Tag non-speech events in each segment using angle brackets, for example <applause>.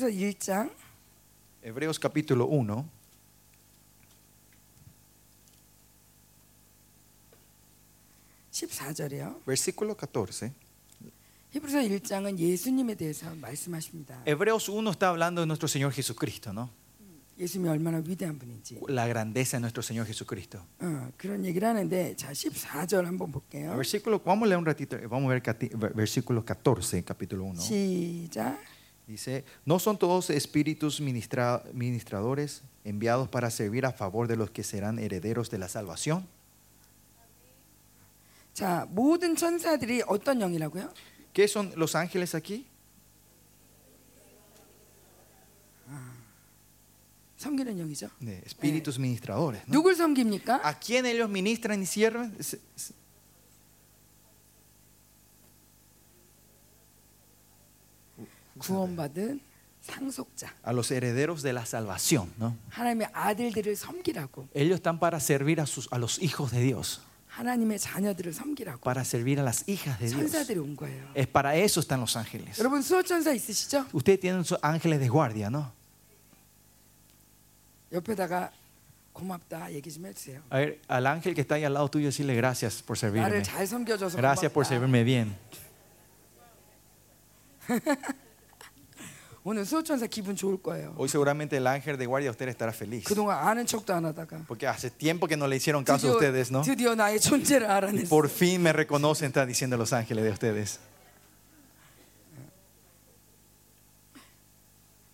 히브리서 1장 Hebreos capítulo 1, 14절이요. versículo 14. 히브리서 1장은 예수님에 대해서 말씀하십니다. Hebreos 1 está hablando de nuestro Señor Jesucristo, ¿no? 예수님이 얼마나 위대한 분인지. La grandeza de nuestro Señor Jesucristo. 어, 그런 얘기를 하는데 자 14절 한번 볼게요. Versículo, vamos a leer un ratito, eh, vamos a ver cati- versículo 14, capítulo 1. 시작. Dice, ¿no son todos espíritus ministra- ministradores enviados para servir a favor de los que serán herederos de la salvación? 자, 모든 천사들이 어떤 영이라고요? ¿Qué son los ángeles aquí? 섬기는 영이죠. De espíritus ministradores. ¿no? 누굴 섬깁니까? ¿A quién ellos ministran y sirven? 구원받은 상속자. A los herederos de la salvación. ¿no? 하나님의 아들들을 섬기라고. Ellos están para servir a, sus, a los hijos de Dios, 하나님의 자녀들을 섬기라고. para servir a las hijas de Dios. 천사들이 온 거예요. Es para eso están los ángeles. 여러분 수호 천사 있으시죠? Ustedes tienen sus ángeles de guardia, ¿no? 옆에다가 고맙다 얘기 좀 해주세요. A ver, al ángel que está ahí al lado tuyo, decirle gracias por servirme. 나를 잘 섬겨줘서 Gracias por 고맙다. servirme bien. <laughs> 오늘 수호 천사 기분 좋을 거예요. Hoy seguramente el ángel de guardia de ustedes estará feliz. 그동안 아는 척도 안 하다가 Porque hace tiempo que no le hicieron caso a 드디어, ustedes, ¿no? 드디어 나의 존재를 알아냈어. Por fin me reconocen, está diciendo los ángeles de ustedes.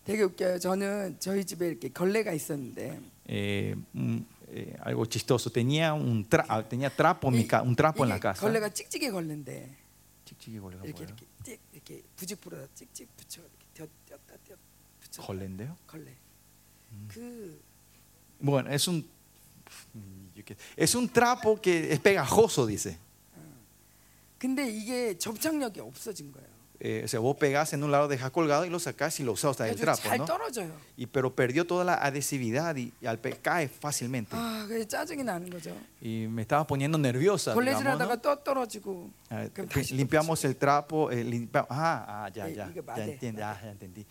되게 웃겨요. 저는 저희 집에 이렇게 걸레가 있었는데 Eh, mm, eh, algo chistoso. Tenía un, tra- ah, tenía trapo, en mi ca- un trapo en la 이게 casa. 걸레가 찍찍이 걸레인데 Chiqui, golega, 이렇게 bueno. 이렇게 찍 이렇게 부직포로다 찍찍 붙여 붙여 ¿Holendeo? 걸레. 그 Bueno, es un, es un trapo que es pegajoso, dice. 근데 이게 접착력이 없어진 거예요. Eh, o sea, vos pegás en un lado, dejas colgado y lo sacás y lo usás hasta el 그래서 trapo, 잘 ¿no? 떨어져요. Y, pero perdió toda la adhesividad y, y al pe- cae fácilmente. 아, 그래서 짜증이 나는 거죠. Y me estaba poniendo nerviosa. digamos, ¿no? 걸레질하다가 또 떨어지고 Ah, 그럼 que 다시 limpiamos el trapo, eh, limpa- ah, ah, ya, Eh, ya, diga, ya, vale, entiendo, vale. ah, ya entendí.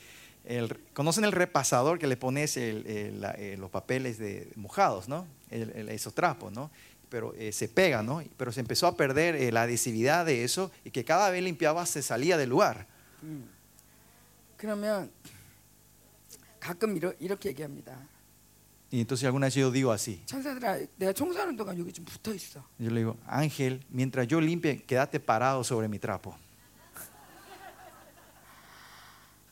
El- ¿Conocen el repasador que le pones el- el- la- eh, los papeles de, mojados, no? El- el- esos trapos, ¿no? Pero eh, se pega, ¿no? Pero se empezó a perder eh, la adhesividad de eso y que cada vez limpiaba se salía del lugar. 그러면 가끔 이러, 이렇게 얘기합니다. Y entonces alguna vez yo digo así. 천사들아, 내가 청소하는 동안 여기 좀 붙어 있어. Yo le digo, Ángel, mientras yo limpie, quédate parado sobre mi trapo.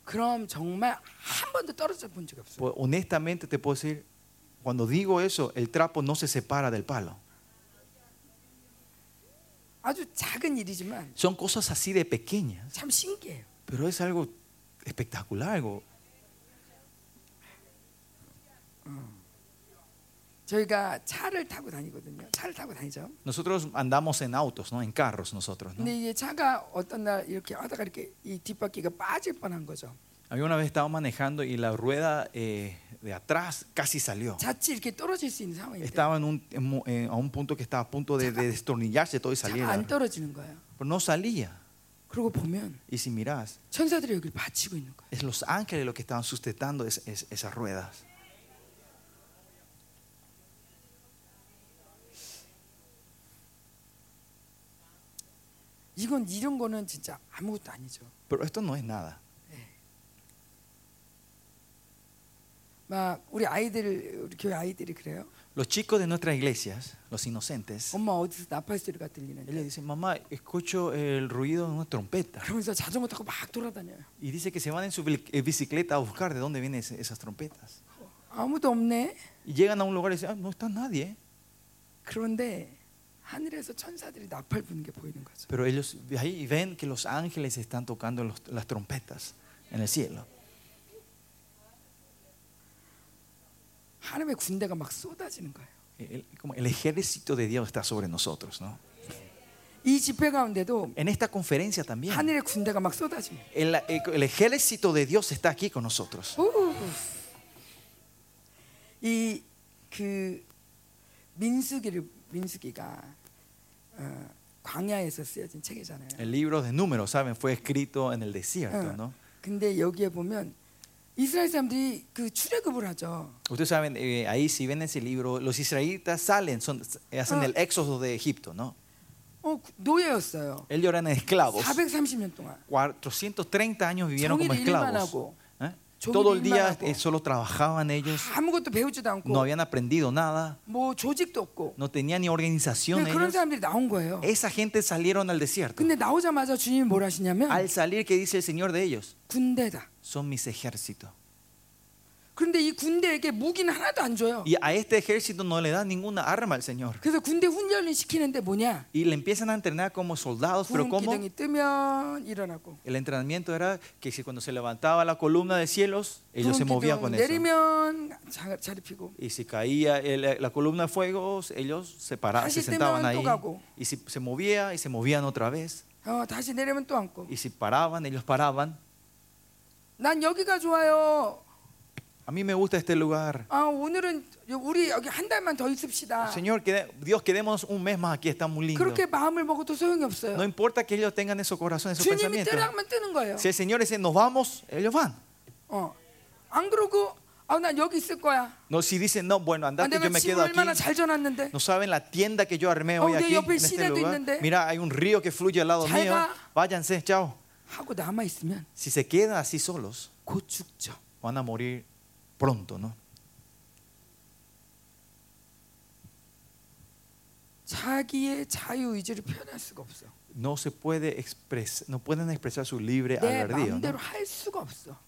그럼 정말 한 번도 떨어져 본 적이 없어요. Pues, honestamente te puedo decir, cuando digo eso, el trapo no se separa del palo. 아주 작은 일이지만 Son cosas así de pequeñas, 참 신기해요. pero es algo espectacular, algo. 저희가 차를 타고 다니거든요. 차를 타고 다니죠. Nosotros andamos en autos, ¿no? En carros nosotros, ¿no? 근데 이게 차가 어떤 날 이렇게 하다가 이렇게 이 뒷바퀴가 빠질 뻔한 거죠. Había una vez estaba manejando y la rueda eh, de atrás casi salió. 자칫 이렇게 떨어질 수 있는 상황인데 Estaba en un, en mo- eh, a un punto que estaba a punto de, de destornillarse todo y 차가 salir. 안 떨어지는 거예요. Pero no salía. 그러고 보면 Y si mirás, 천사들이 여기를 받치고 있는 거예요. es los ángeles los que estaban sustentando es- es- esas ruedas. 이건 이런 거는 진짜 아무것도 아니죠. Pero esto no es nada. 막 우리 아이들 우리 교회 아이들이 그래요. Los chicos de nuestras iglesias, los inocentes, 엄마 어디서 나팔 소리가 ellos 들리는데 dicen, mamá, escucho el ruido de una trompeta. 그러면서 자전거 타고 막 돌아다녀요. Y dice que se van en su bil- eh, bicicleta a buscar de dónde vienen ese- esas trompetas. 아무도 없네. Y llegan a un lugar y dicen, ah, no está nadie. 그런데 pero ellos ahí ven que los ángeles están tocando los, las trompetas en el cielo. El, como el ejército de Dios está sobre nosotros, ¿no? en esta conferencia también. el, el, ejército de Dios está aquí con nosotros. y 민수기를 민수기가 어, 광야에서 쓰여진 책이잖아요. El libro de números, ¿saben? Fue escrito en el desierto. 어, ¿no? 근데 여기에 보면 이스라엘 사람들이 그 출애굽을 하죠. Ustedes saben, eh, ahí si ven ese libro, los israelitas salen, son, hacen Ah. el éxodo de Egipto, ¿no? 어, 노예였어요. Ellos eran esclavos. 430년 동안. 430 años vivieron como 종일 일만 esclavos. 하고 ¿eh? 종일 Todo el 일만 día 하고. eh, solo trabajaban ellos, 아무것도 배우지도 않고 no habían aprendido nada, 뭐 조직도 없고. no tenían ni organización 근데 그런 ellos. 사람들이 나온 거예요. Esa gente salieron al desierto. 근데 나오자마자 주님이 뭘 하시냐면 Al salir, ¿qué dice el Señor de ellos? 군대다. Son mis ejércitos. 그런데 이 군대에게 무기는 하나도 안 줘요. Y a este ejército no le dan ninguna arma al Señor. 그래서 군대 훈련을 시키는데 뭐냐? Y le empiezan a entrenar como soldados, pero 구름 ¿cómo? 기둥이 뜨면 일어나고 El entrenamiento era que si cuando se levantaba la columna de cielos, ellos se 구름 movían 기둥 con eso. 내리면 자- 자리 피고 Y si caía el- la columna de fuego, ellos se, paraban, se 다시 sentaban 뜨면 ahí. 또 가고. Y si se movía, y se movían otra vez. 어, 다시 내리면 또 앉고. Y si paraban, ellos paraban. 난 여기가 좋아요. A mí me gusta este lugar. 아 오늘은 우리 여기 한 달만 더 있읍시다. Señor, quede- Dios, quedémonos un mes más aquí, está muy lindo. 그렇게 마음을 먹어도 소용이 없어요. No importa que ellos tengan esos corazones, esos 주님이 pensamientos. 뜨라면 뜨는 거예요. Si el Señor dice, nos vamos, ellos van. 어. 안 그러고 아, 난 여기 있을 거야. No, si dicen, no, bueno, 아, andate, 내가 yo me 집을 quedo aquí. 얼마나 잘 전놨는데. No saben la tienda que yo armé Oh, hoy 내 aquí, 옆에 en este 시내도 lugar. 있는데. Mira, hay un río que fluye al lado 잘 mío. 가. Váyanse, chao. 하고 남아 있으면 Si se quedan así solos, 곧 죽죠. van a morir pronto, ¿no? No se puede expresar, no pueden expresar su libre albedrío.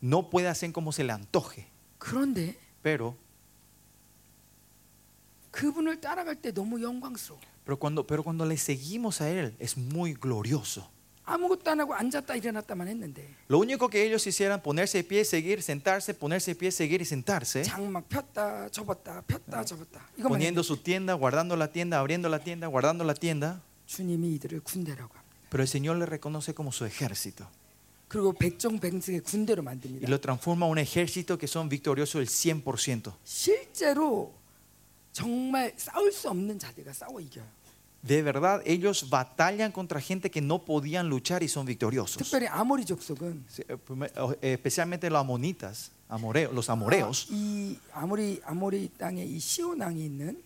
¿no? puede hacer como se le antoje. Pero pero cuando, pero cuando le seguimos a Él es muy glorioso. 아무것도 안 하고 앉았다 일어났다만 했는데 Lo único que ellos hicieran ponerse de pie, seguir, sentarse, ponerse de pie, seguir y sentarse, 장막 폈다 접었다 폈다 접었다 이거만 poniendo 했는데 su tienda, guardando la tienda, abriendo la tienda, guardando la tienda. 주님이 이들을 군대라고 합니다. Pero el Señor le reconoce como su ejército 그리고 백종백승의 군대로 y 만듭니다. lo transforma en un ejército que son victoriosos el 100%. 실제로 정말 싸울 수 없는 자들과 싸워 이겨요. De verdad, ellos batallan contra gente que no podían luchar y son victoriosos. 특별히 아모리 족속은 Sí, eh, primer- eh, Especialmente los amonitas, amoreo- los amoreos. 아, 이 아모리 아모리 땅에 이 시온 왕이 있는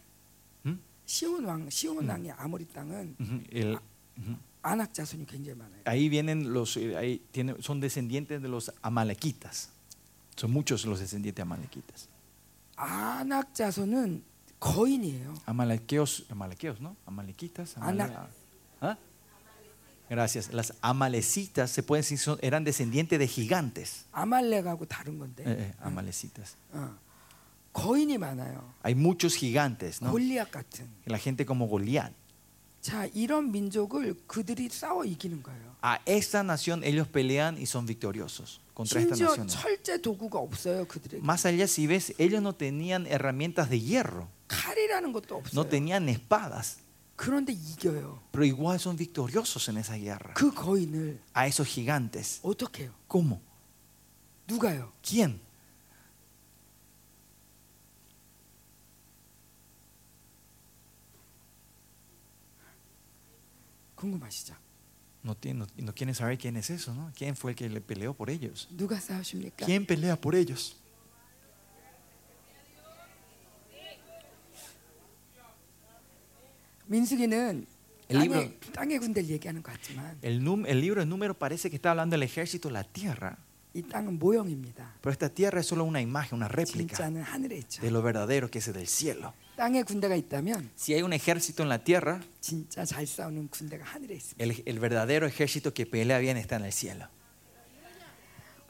음? 시온 왕 시온 왕의 아모리 땅은 Ujú, el- ujú. 아낙 자손이 굉장히 많아요. Ahí vienen los, eh, ahí tienen- son descendientes de los amalequitas. Son muchos los descendientes de amalequitas. 아낙 자손은 거인이에요. Amalequeos, amalequeos, ¿no? Amalequitas. amale- Ana- ¿Ah? Gracias. Las amalecitas se pueden decir son- eran descendientes de gigantes. 아말렉하고 다른 건데 Eh, eh, amalecitas. 어. 거인이 많아요. Hay muchos gigantes, ¿no? 골리앗 같은. La gente como Goliat. 자 이런 민족을 그들이 싸워 이기는 거예요. A esta nación ellos pelean y son victoriosos contra esta 심지어 nación. 철제 도구가 없어요 그들에게. Más allá, si ves, ellos no tenían herramientas de hierro, 칼이라는 것도 no 없어요. tenían espadas, 그런데 이겨요. pero igual son victoriosos en esa guerra. 그 거인을 A esos gigantes. 어떻게 해요? ¿Cómo? 누가요? ¿Quién? 궁금하시죠? No, tienen, no, no quieren saber quién es eso, ¿no? ¿Quién fue el que le peleó por ellos? 누가 싸우십니까? ¿Quién pelea por ellos? 민수기는 El 땅의, libro- 땅의 군대를 얘기하는 것 같지만 El, num- el libro de número parece que está hablando del ejército de la tierra, 이 땅은 모형입니다. pero esta tierra es solo una imagen, una réplica 진짜는 하늘에 있죠. de lo verdadero que es del cielo. 땅에 군대가 있다면 Si hay un ejército en la tierra, 진짜 잘 싸우는 군대가 하늘에 있습니다. el, el verdadero ejército que pelea bien está en el cielo.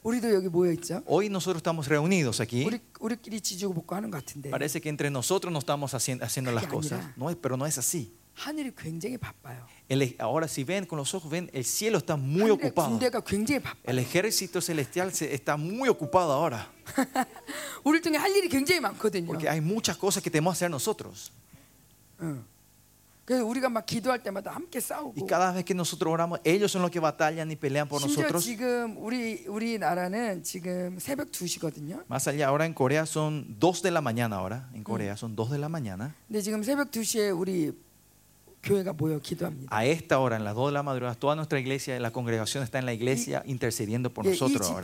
우리도 여기 모여 있죠. Hoy nosotros estamos reunidos aquí. 우리 우리끼리 지지고 볶고 하는 것 같은데 Parece que entre nosotros no estamos haciendo, haciendo las 그게 cosas, 아니라- no es- pero no es así. E- ahora si ven con los ojos, ven, el cielo está muy ocupado. El ejército celestial está muy ocupado ahora. <laughs> Porque hay muchas cosas que tenemos que hacer nosotros. Y cada vez que nosotros oramos, ellos son los que batallan y pelean por nosotros. Más allá, ahora en Corea son 2 de la mañana ahora. En Corea son 2 de la mañana. A esta hora, en las 2 de la madrugada, toda nuestra iglesia, la congregación está en la iglesia intercediendo por nosotros. ahora.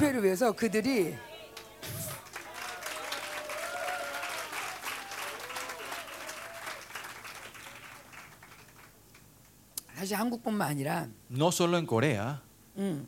no solo en Corea. 음,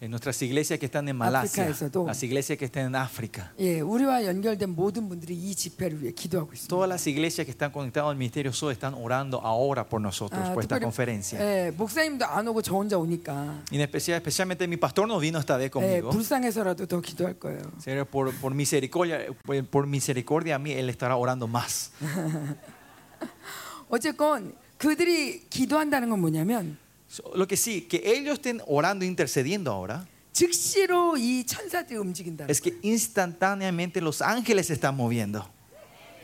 en nuestras iglesias que están en Malasia, África에서도. las iglesias que están en África, 예, 우리와 연결된 모든 분들이 이 집회를 위해 기도하고 있습니다. todas las iglesias que están conectadas al ministerio SOE están orando ahora por nosotros, 아, por esta 특별히, conferencia. 예, 목사님도 안 오고 저 혼자 오니까 Y en especial, especialmente mi pastor no vino esta vez 예, conmigo. 불쌍해서라도 더 기도할 거예요. Señor, Por, por misericordia, por, por misericordia a mí, Él estará orando más. <laughs> 어쨌건 그들이 기도한다는 건 뭐냐면 So, Lo que sí, que ellos estén orando, intercediendo ahora, 즉시로 이 천사들이 움직인다. es que instantáneamente los ángeles se están moviendo.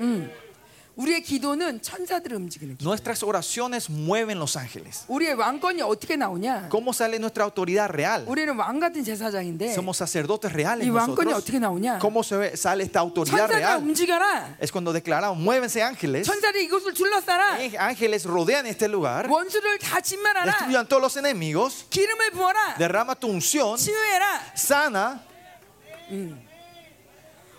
음. 우리의 기도는 천사들을 움직이는 기도. Nuestras oraciones mueven los ángeles. 우리의 왕권이 어떻게 나오냐? ¿Cómo sale nuestra autoridad real? 우리는 왕 같은 제사장인데 Somos sacerdotes reales 이 왕권이 nosotros. 어떻게 나오냐? ¿Cómo se sale esta autoridad real? 움직여라. Es cuando declaramos, muévense ángeles. 천사들이 이곳을 둘러싸라. Eh, Ángeles rodean este lugar. 원수를 다 진멸하라. Destruyan todos los enemigos. 기름을 부어라. Derrama tu unción. 치유해라. Sana.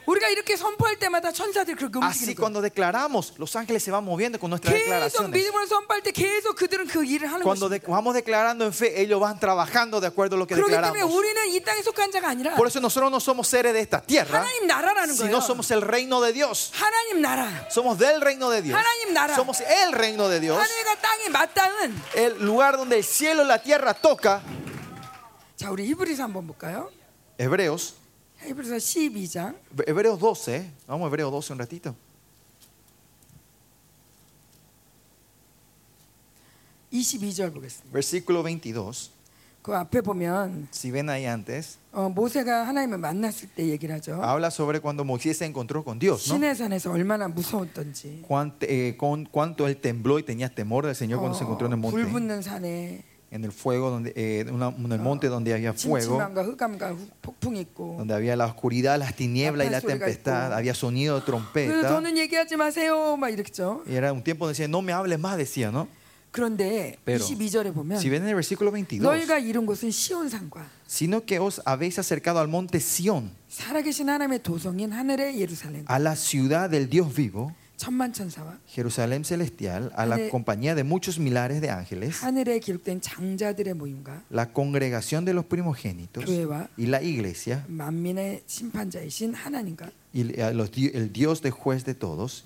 우리가 이렇게 선포할 때마다 천사들이 그렇게 Así 움직이는 거야. cuando declaramos, los ángeles se van moviendo con nuestras 계속 declaraciones. 믿음으로 선포할 때 계속 그들은 그 일을 하는 Cuando 것입니다. de- vamos declarando en fe, ellos van trabajando de acuerdo a lo que 그렇기 때문에 declaramos. 우리는 이 땅에 속한 자가 아니라 Por eso nosotros no somos seres de esta tierra, 하나님 나라라는 거예요. sino somos el reino de Dios. 하나님 나라. Somos del reino de Dios. 하나님 나라. Somos el reino de Dios. 하늘과 땅이 맞닿은 El lugar donde el cielo y la tierra toca. 자 우리 히브리서 한번 볼까요? Hebreos, 히브리서 12장 Hebreos 12. Vamos a Hebreos 12 un ratito. 22절 보겠습니다. Versículo 22. 그 앞에 보면 Si ven ahí antes, 어, 모세가 하나님을 만났을 때 얘기를 하죠. habla sobre cuando Moisés se encontró con Dios, ¿no? 신의 산에서 얼마나 무서웠던지. Cuán- eh, con cuánto él tembló y tenía temor del Señor cuando se encontró en el 어, 불 monte, 붙는 산에 en el fuego, donde, eh, una- en el monte donde había fuego, 침침함과 흑암과 후- 폭풍이 있고. donde había la oscuridad, las tinieblas y la Trompeta. tempestad, había sonido de 그래서 trompeta. 더는 얘기하지 마세요, 막 이랬죠. Y era un tiempo donde decía, no me hables más, decía, ¿no? 그런데 Pero, 22절에 보면 Si ven en el versículo 22, 너희가 이룬 곳은 시온산과 sino que os habéis acercado al monte Sión, 살아계신 하나님의 도성인 하늘의 예루살렘 a la ciudad del Dios vivo, 천만 천사와 Jerusalén celestial a la compañía de muchos milares de ángeles, la congregación de los primogénitos y la iglesia y el Dios de juez de todos,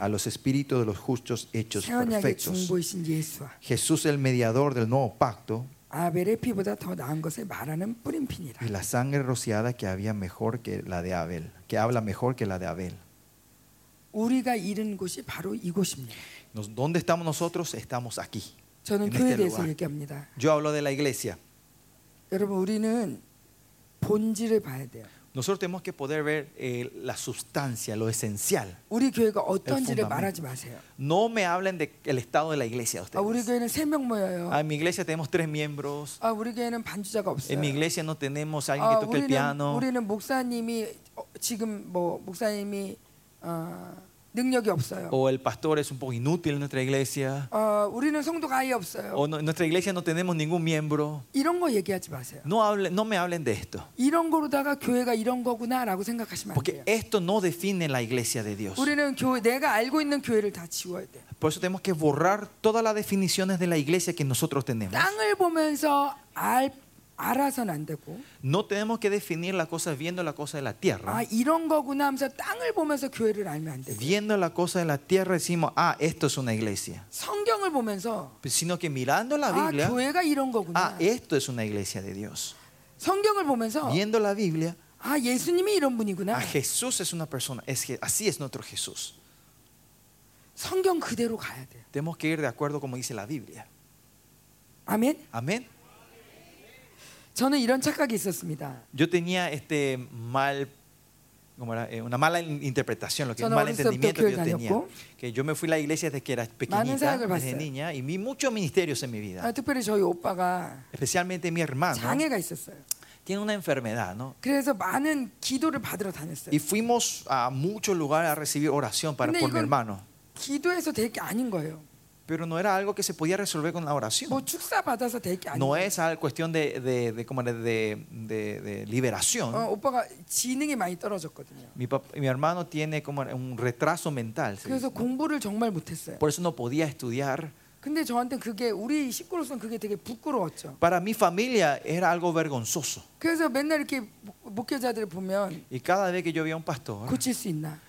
a los espíritus de los justos hechos perfectos, Jesús el mediador del nuevo pacto, y la sangre rociada que había mejor que la de Abel, que habla mejor que la de Abel. 우리가 이른 곳이 바로 이곳입니다. Nos- ¿Dónde estamos nosotros? Estamos aquí. 저는 En 교회에 este 대해서 lugar. 얘기합니다. Yo hablo de la iglesia. 여러분 우리는 본질을 봐야 돼요. Nosotros tenemos que poder ver eh, la sustancia, lo esencial. 우리 교회가 어떤지를 fundamento. 말하지 마세요. No me hablen del estado de la iglesia. 아, 우리 Ustedes. 교회는 세 명 모여요. Ah, en mi iglesia tenemos tres miembros. 아, 우리 교회는 반주자가 없어요. En mi iglesia no tenemos alguien 아, que toque el 우리는 piano. 우리는 목사님이 어, 지금 뭐 목사님이 어, 능력이 없어요. O el pastor es un poco inútil en nuestra iglesia. 어, 우리는 성도가 아예 없어요. O no- en nuestra iglesia no tenemos ningún miembro. 이런 거 얘기하지 마세요. No, hablen, no me hablen de esto. 이런 거로다가 교회가 이런 거구나라고 생각하시면 안 Porque 돼요. esto no define la iglesia de Dios. 우리는 교회 내가 알고 있는 교회를 다 지워야 돼. Por eso tenemos que borrar todas las definiciones de la iglesia que nosotros tenemos. 땅을 보면서 알 알아서는 안 되고 No tenemos que definir las cosas viendo la cosa de la tierra. 아 이런 거구나 하면서 땅을 보면서 교회를 알면 안 되고 Viendo la cosa de la tierra decimos, ah, esto es una iglesia. 성경을 보면서 Sino que mirando la 아 Biblia, 교회가 이런 거구나. ah, esto es una iglesia de Dios. 성경을 보면서 Viendo la Biblia, 아 예수님이 이런 분이구나. ah, Jesús es una persona. Es que así es nuestro Jesús. 성경 그대로 가야 돼. Tenemos que ir de acuerdo como dice la Biblia. 아멘. Amén. 저는 이런 착각이 있었습니다. Yo tenía este mal, ¿cómo era? Eh, una mala in- interpretación, lo que un Yo no mal 어렸을 때부터 entendimiento que yo 교회를 tenía. 다녔고. Que yo me fui a la iglesia desde que era pequeñita, 사역을 desde 봤어요. niña, y vi muchos ministerios en mi vida. 아, 특별히 저희 오빠가 Especialmente mi hermano 장애가 있었어요. tiene una enfermedad, ¿no? 그래서 많은 기도를 받으러 다녔어요. Y fuimos a muchos lugares a recibir oración para 근데 por mi 이건- hermano. 기도해서 될 게 아닌 거예요. Pero no era algo que se podía resolver con la oración. 뭐 축사 받아서 될 게 No 아니에요. es algo cuestión de, de, de, como de, de- de- de liberación. 어, 오빠가 지능이 많이 떨어졌거든요. Mi, pap- mi hermano tiene como un retraso mental. se 그래서 dice. 공부를 정말 못했어요. Por eso no podía estudiar. 근데 저한테 그게 우리 식구로서는 그게 되게 부끄러웠죠. Para mi familia era algo vergonzoso. 그래서 맨날 이렇게 목- 목회자들을 보면 Y cada vez que yo veía a un pastor, 고칠 수 있나?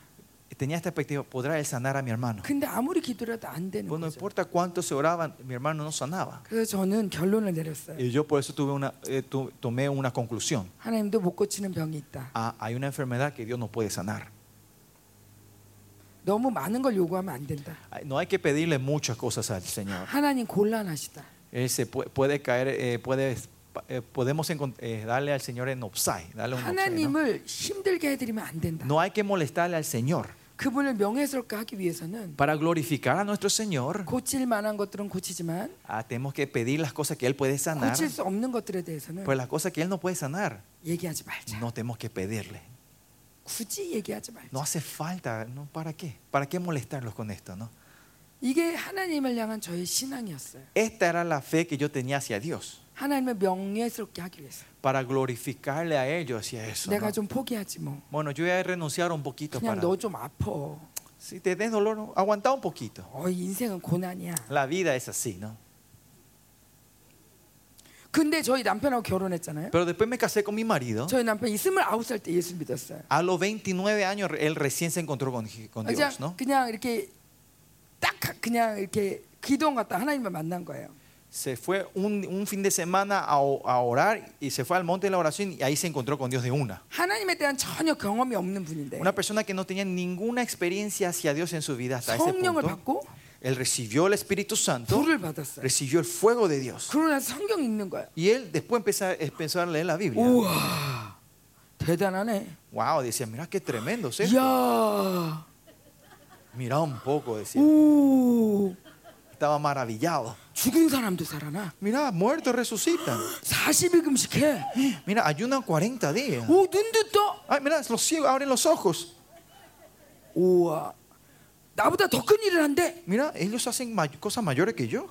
tenía esta expectativa, ¿podrá él sanar a mi hermano? 근데 아무리 기도해도 안 되는 Pues no 거죠. importa cuánto se oraban, mi hermano no sanaba. 그래서 저는 결론을 내렸어요. Y yo por eso tuve una, eh, tu- tomé una conclusión. 하나님도 못 고치는 병이 있다. Ah, hay una enfermedad que Dios no puede sanar. 너무 많은 걸 요구하면 안 된다. Ay, No hay que pedirle muchas cosas al Señor. 하나님 곤란하시다. Él se puede, puede caer, eh, puede, eh, podemos encont- eh, darle al Señor en offside. Darle un offside, ¿no? 하나님을 힘들게 해드리면 안 된다. No hay que molestarle al Señor. 그분을 명예스럽게 하기 위해서는 Para glorificar a nuestro Señor, 고칠 만한 것들은 고치지만 ah, tenemos que pedir las cosas que Él puede sanar. 고칠 수 없는 것들에 대해서는 Pues las cosas que Él no puede sanar, 얘기하지 말자. no tenemos que pedirle. 굳이 얘기하지 말자. No hace falta, ¿no? ¿Para qué? ¿Para qué molestarlos con esto? ¿no? 이게 하나님을 향한 저의 신앙이었어요. Esta era la fe que yo tenía hacia Dios. 하나님을 명예스럽게 하기 위해서. Para glorificarle a ellos hacia eso. 내가 ¿no? 좀 포기하지 뭐. Bueno, yo voy a renunciar un poquito 그냥 para. 너 좀 아파. Si te des dolor, ¿no? aguanta un poquito. 어, 인생은 고난이야. La vida es así, ¿no? 근데 저희 남편하고 결혼했잖아요. Pero después me casé con mi marido. 저희 남편이 29살 때 예수 믿었어요. A los 29 años él recién se encontró con, con 그냥, Dios, ¿no? 그냥 이렇게 딱 그냥 이렇게 기도원 갔다 하나님을 만난 거예요. se fue un, un, fin de semana a, orar y se fue al monte de la oración y ahí se encontró con Dios de una. Una persona que no tenía ninguna experiencia hacia Dios en su vida hasta ese punto. Él recibió el Espíritu Santo, recibió el fuego de Dios. Y él después empezó, empezó a leer la Biblia. wow, decía, mira qué tremendo es Mira un poco, decía. Estaba maravillado. 죽은 사람도 살아나. Mira, muertos resucitan. 40일 금식해. Mira, ayunan 40 días. 오 눈도 떠. Ay, mira, los ciegos abren los ojos. 우와 나보다 더 큰 일을 한대. Mira, ellos hacen may- cosas mayores que yo.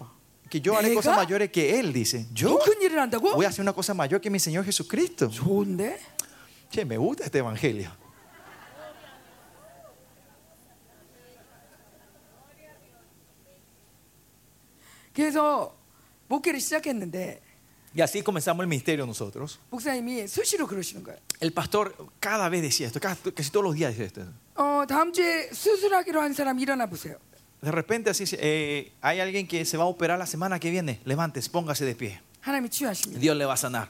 Que yo haré ¿Nega? cosas mayores que él, dice. 더 ¿Yo? 큰 일을 한다고? Voy a hacer una cosa mayor que mi Señor Jesucristo. 좋은데? Che, me gusta este evangelio. 그래서 목회를 시작했는데 Y así comenzamos el ministerio nosotros. 목사님이 수시로 그러시는 거예요. El pastor cada vez decía esto, cada- casi todos los días decía esto. 어 다음 주에 수술하기로 한 사람 일어나 보세요. De repente así, eh, hay alguien que se va a operar la semana que viene. Levántese, póngase de pie. 하나님이 치유하십니다. Dios le va a sanar.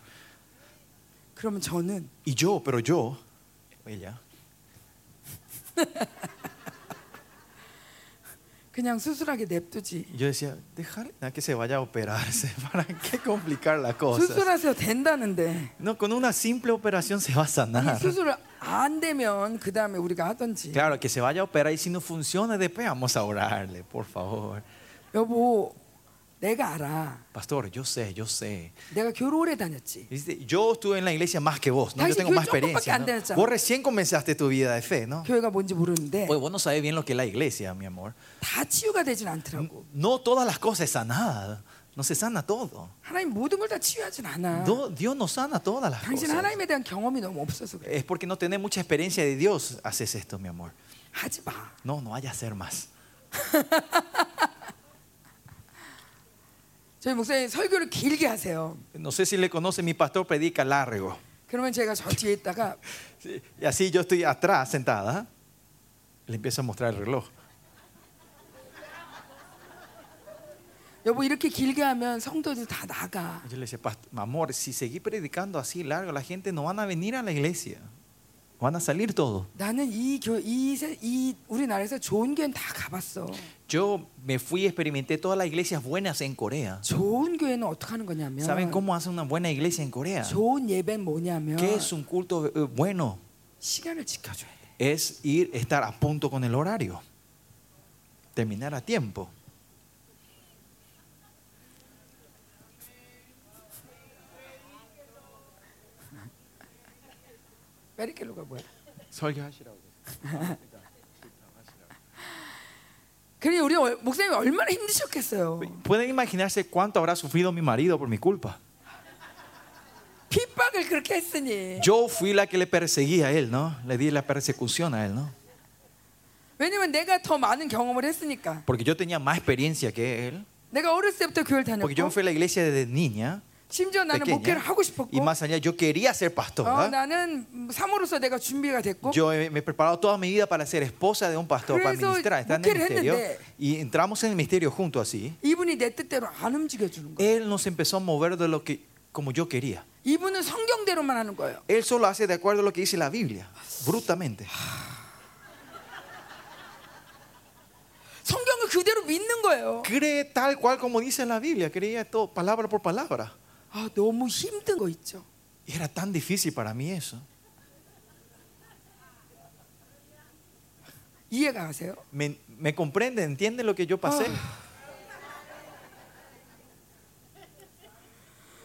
그러면 저는 Y yo, pero yo, ella, <laughs> 그냥 수술하게 냅두지. yo decía, dejar a que se vaya a operarse. <laughs> ¿Para qué complicar la cosa? 수술하세요 된다는데 No, con una simple operación se va a 이 sanar. 수술 안 되면 그 다음에 우리가 하든지. Claro, que se vaya a operar y si no funciona, después vamos a orarle, por favor. 여보, 내가 알아. Pastor, yo sé, yo sé. 내가 교회 오래 다녔지. Dice, Yo estuve en la iglesia más que vos, ¿no? Yo 당신 tengo más 교회 조금밖에 experiencia. 안 ¿no? 다녔잖아. Vos recién comenzaste tu vida de fe, ¿no? 교회가 뭔지 모르는데 Pues vos no sabés bien lo que es la iglesia, mi amor. 다 치유가 되진 않더라고. No todas las cosas es sanada. No se sana todo. 하나님 모든 걸 다 치유하진 않아. No, Dios no sana todas las 당신 cosas. 하나님에 대한 경험이 너무 없어서 그래. Es porque no tenés mucha experiencia de Dios, haces esto, mi amor. 하지 마. No, no vaya a hacer más. <laughs> 저희 목사님 설교를 길게 하세요. No sé si le conoce, mi pastor predica largo. 그러면 제가 <laughs> 저 뒤에 있다가 Sí, Y así yo estoy atrás, sentada. Le empiezo a mostrar el reloj. 여보 이렇게 길게 하면 성도들 다 나가. Yo le decía, "Past- amor, si seguís predicando así largo, la gente no van a venir a la iglesia. Van a salir todos. 나는 이 교, 이, 세- 이 우리나라에서 좋은 교회는 다 가봤어. Yo me fui y experimenté todas las iglesias buenas en Corea. 좋은 교회는 어떻게 하는 거냐면 ¿Saben cómo hace una buena iglesia en Corea? 좋은 예배는 뭐냐면 ¿Qué es un culto eh, bueno? 시간을 지켜줘야 돼. Es ir, estar a punto con el horario. Terminar a tiempo. 메리켈로가 뭐야? 설교하시라고. 그러니 우리 얼- 목사님이 얼마나 힘드셨겠어요. Pueden imaginarse cuánto habrá sufrido mi marido por mi culpa. 핍박을 그렇게 했으니. Yo fui la que le perseguía a él, ¿no? Le di la persecución a él, ¿no? 왜냐면 내가 더 많은 경험을 했으니까. Porque yo tenía más experiencia que él. 내가 어렸을 때부터 교회를 Porque yo me 다녔고 fui a la iglesia desde niña, 심지어 나는 목회를 pequeña. 하고 싶었고 Y más allá, yo quería ser pastor. 어, ¿verdad? 나는 사모로서 내가 준비가 됐고 Yo he- me he preparado toda mi vida para ser esposa de un pastor, para 그래서 ministrar, estar en el 목회를 ministerio. 했는데 Y entramos en el ministerio juntos así. 이분이 내 뜻대로 안 움직여 주는 거예요. Él nos empezó a mover de lo que, como yo quería. 이분은 성경대로만 하는 거예요. Él solo hace de acuerdo a lo que dice la Biblia, brutamente. 성경을 그대로 믿는 거예요. Cree tal cual como dice la Biblia, creía todo palabra por palabra. 아, 너무 힘든 거 있죠. Y era tan difícil para mí eso. 이해가 가세요? ¿Me, me comprende? ¿Entiende lo que yo pasé?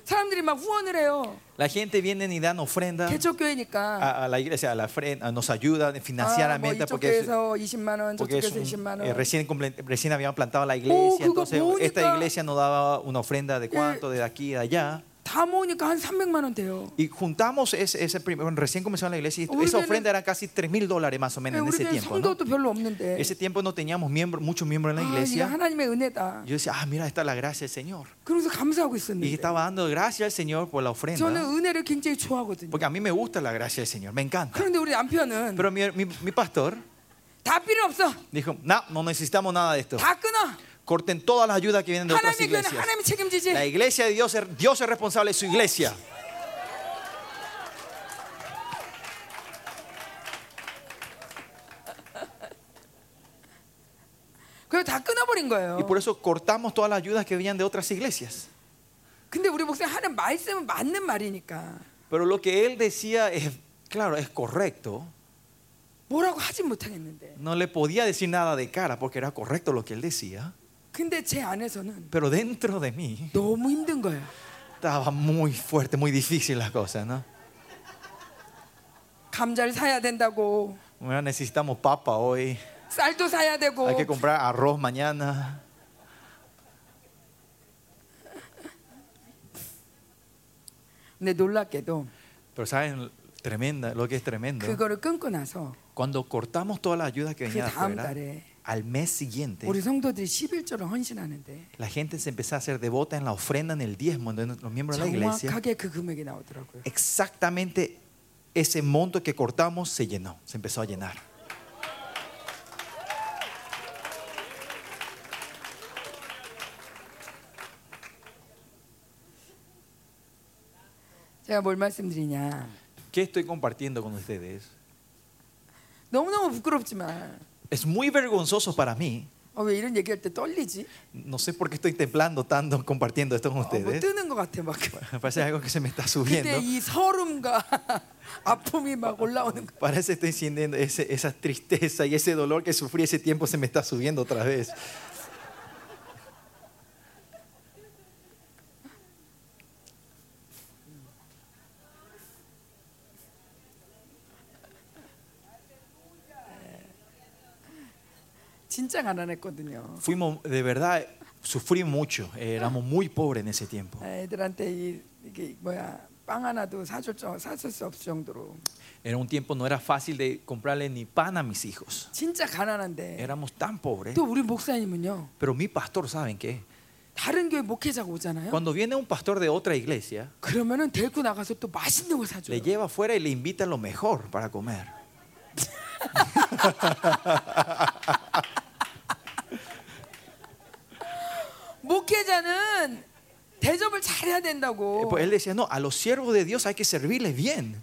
사람들이 막 후원을 해요. La gente viene y dan ofrenda 개척교회니까 a, a la iglesia, a la ofrenda, nos ayuda 아, 뭐 financieramente 이쪽 porque es, 교회에서 20만 원, porque 저쪽 es 교회에서 un- 20만 eh, 원. recién, comple- recién habían plantado la iglesia, 그거 entonces 모으니까- esta iglesia nos daba una ofrenda de cuánto, de aquí, de allá. 다 모으니까 한 300만 원 돼요. Y juntamos ese, ese primer, bueno, recién comenzó la iglesia, y esa ofrenda era casi 3 mil dólares más o menos en ese 우리는 tiempo. ¿no? 성도도 별로 없는데. Ese tiempo no teníamos miembros, muchos miembros en la 아, 이게 iglesia. 하나님의 은혜다. Yo decía, ah, mira, esta es la gracia del Señor. 그러면서 감사하고 Y 있었는데. estaba dando gracias al Señor por la 저는 ofrenda. 은혜를 굉장히 좋아하거든요. Porque a mí me gusta la gracia del Señor, me encanta. 그런데 우리 남편은 Pero mi, mi- mi pastor 다 필요 없어. dijo, no, no necesitamos nada de esto. 다 끊어. Corten todas las ayudas que vienen de otras 하나님의 교회는 iglesias. 하나님이 책임지지. La iglesia de Dios, es- Dios es responsable de su iglesia. 그래서 다 끊어버린 거예요. Y por eso cortamos todas las ayudas que venían de otras iglesias. 근데 우리 목사님 하는 말씀은 맞는 말이니까 Pero lo que él decía es, claro, es correcto. 뭐라고 하진 못하겠는데. No le podía decir nada de cara porque era correcto lo que él decía. 근데 제 안에서는 Pero dentro de mí 너무 힘든 거예요. estaba muy fuerte, muy difícil las cosas, ¿no? 감자를 사야 된다고, Bueno, necesitamos papa hoy, 쌀도 사야 되고. hay que comprar arroz mañana. 근데 놀랍게도 Pero saben, tremenda, lo que es tremendo. 그거를 끊고 나서 Cuando cortamos todas las ayudas que 그 venían de 다음 afuera, 달에 al mes siguiente, 우리 성도들이 11조를 헌신하는데 la gente se empezó a hacer devota en la ofrenda, en el diezmo de los miembros de la iglesia. 정확하게 그 금액이 나오더라고요. Exactamente ese monto que cortamos se llenó, se empezó a llenar. 제가 뭘 말씀드리냐? ¿Qué estoy compartiendo con ustedes? 너무너무 부끄럽지만 Es muy vergonzoso para mí. 어, 왜 이런 얘기할 때 떨리지? No sé por qué estoy temblando tanto compartiendo esto con 어, 뭐 ustedes. 뜨는 것 같아 막. <laughs> Me parece algo que se me está subiendo. 그때 이 서름과 아픔이 막 올라오는 거. <laughs> Parece que estoy sintiendo ese- esa tristeza y ese dolor que sufrí ese tiempo se me está subiendo otra vez. 진짜 가난했거든요. Fuimos, de verdad, sufrí mucho. Éramos muy pobres en ese tiempo. 애들한테 이, 이게 뭐야 빵 하나도 사줄 정 사줄 수 없을 정도로 Era un tiempo, no era fácil de comprarle ni pan a mis hijos. 진짜 가난한데 Éramos tan pobres. 또 우리 목사님은요 Pero mi pastor, ¿saben qué? 다른 교회 목회자가 오잖아요. Cuando viene un pastor de otra iglesia, 그러면은 데리고 나가서 또 맛있는 걸 사줘요. le lleva afuera y le invita lo mejor para comer. <laughs> 목회자는 대접을 잘해야 Eh, 된다고. pues él decía, no, a los siervos de Dios hay que servirles bien.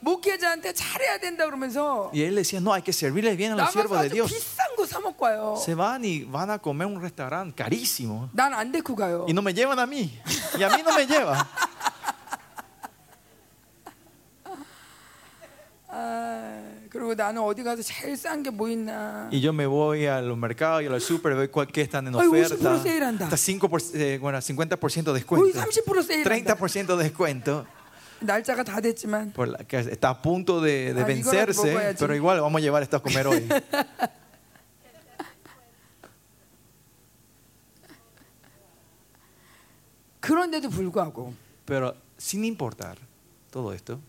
목회자한테 잘해야 된다 그러면서 Y él decía, no, hay que servirles bien a los 나가서 siervos de 아주 Dios. 비싼 거 사 먹고 와요. Se van y van a comer a un restaurante carísimo. 난 안 데리고 가요. Y no me llevan a mí. Y a mí no me lleva. <laughs> 아, Y yo me voy a los mercados y al super veo cuál que están en oferta. 50% eh, descuento. 30% descuento. está a punto de, vencerse, pero igual vamos a llevar esto a comer hoy. <laughs> Pero sin importar todo esto,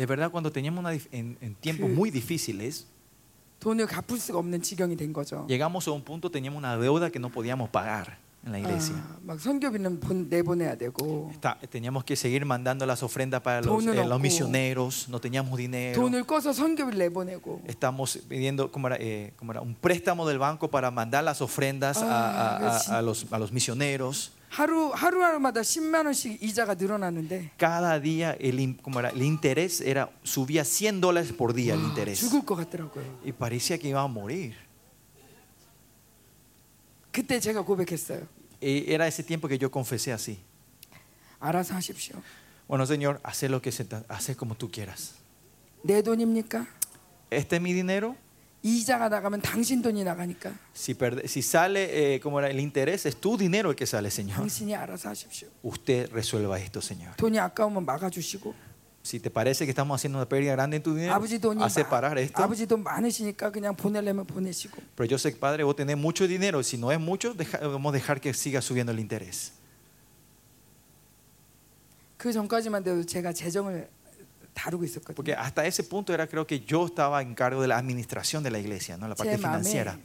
de verdad cuando teníamos una dif- en, en tiempos 그- muy difíciles, 돈을 갚을 수가 없는 지경이 된 거죠. llegamos a un punto teníamos una deuda que no podíamos pagar en la iglesia. 아, 막 선교비는 본- 내보내야 되고 Está- teníamos que seguir mandando las ofrendas para los, 돈은 eh, los 없고. misioneros, no teníamos dinero. 돈을 꺼서 선교비를 내보내고 Estamos pidiendo como era, eh, como era, un préstamo del banco para mandar las ofrendas a- a, Ah, a- sí. a los, a los misioneros. 하루 하루하루마다 10만 원씩 이자가 늘어나는데 Cada día el, in- como era, el interés era, subía 100 dólares por día el 아, interés. 죽을 것 같더라고요. Y parecía que iba a morir. 그때 제가 고백했어요. Y era ese tiempo que yo confesé así. 알아서 하십시오. Bueno, Señor, haz lo que se te- haz como tú quieras. 내 돈입니까? Este es mi dinero. 이자가 나가면 당신 돈이 나가니까 Si, perde- si sale, eh, como era el interés, es tu dinero el que sale, Señor. 당신이 알아서 하십시오. Usted resuelva esto, Señor. 돈이 아까우면 막아주시고 Si te parece que estamos haciendo una pérdida grande en tu dinero, 아버지 돈이 a separar 마- esto. 아버지 돈 많으시니까 그냥 보내려면 보내시고 Pero yo sé, Padre, vos tenés mucho dinero. Si no es mucho, deja- vamos a dejar que siga subiendo el interés. 그 전까지만 돼도 제가 재정을 다루고 있었거든요. Porque hasta ese punto era, creo que yo estaba en cargo de la administración de la iglesia, ¿no? la parte financiera.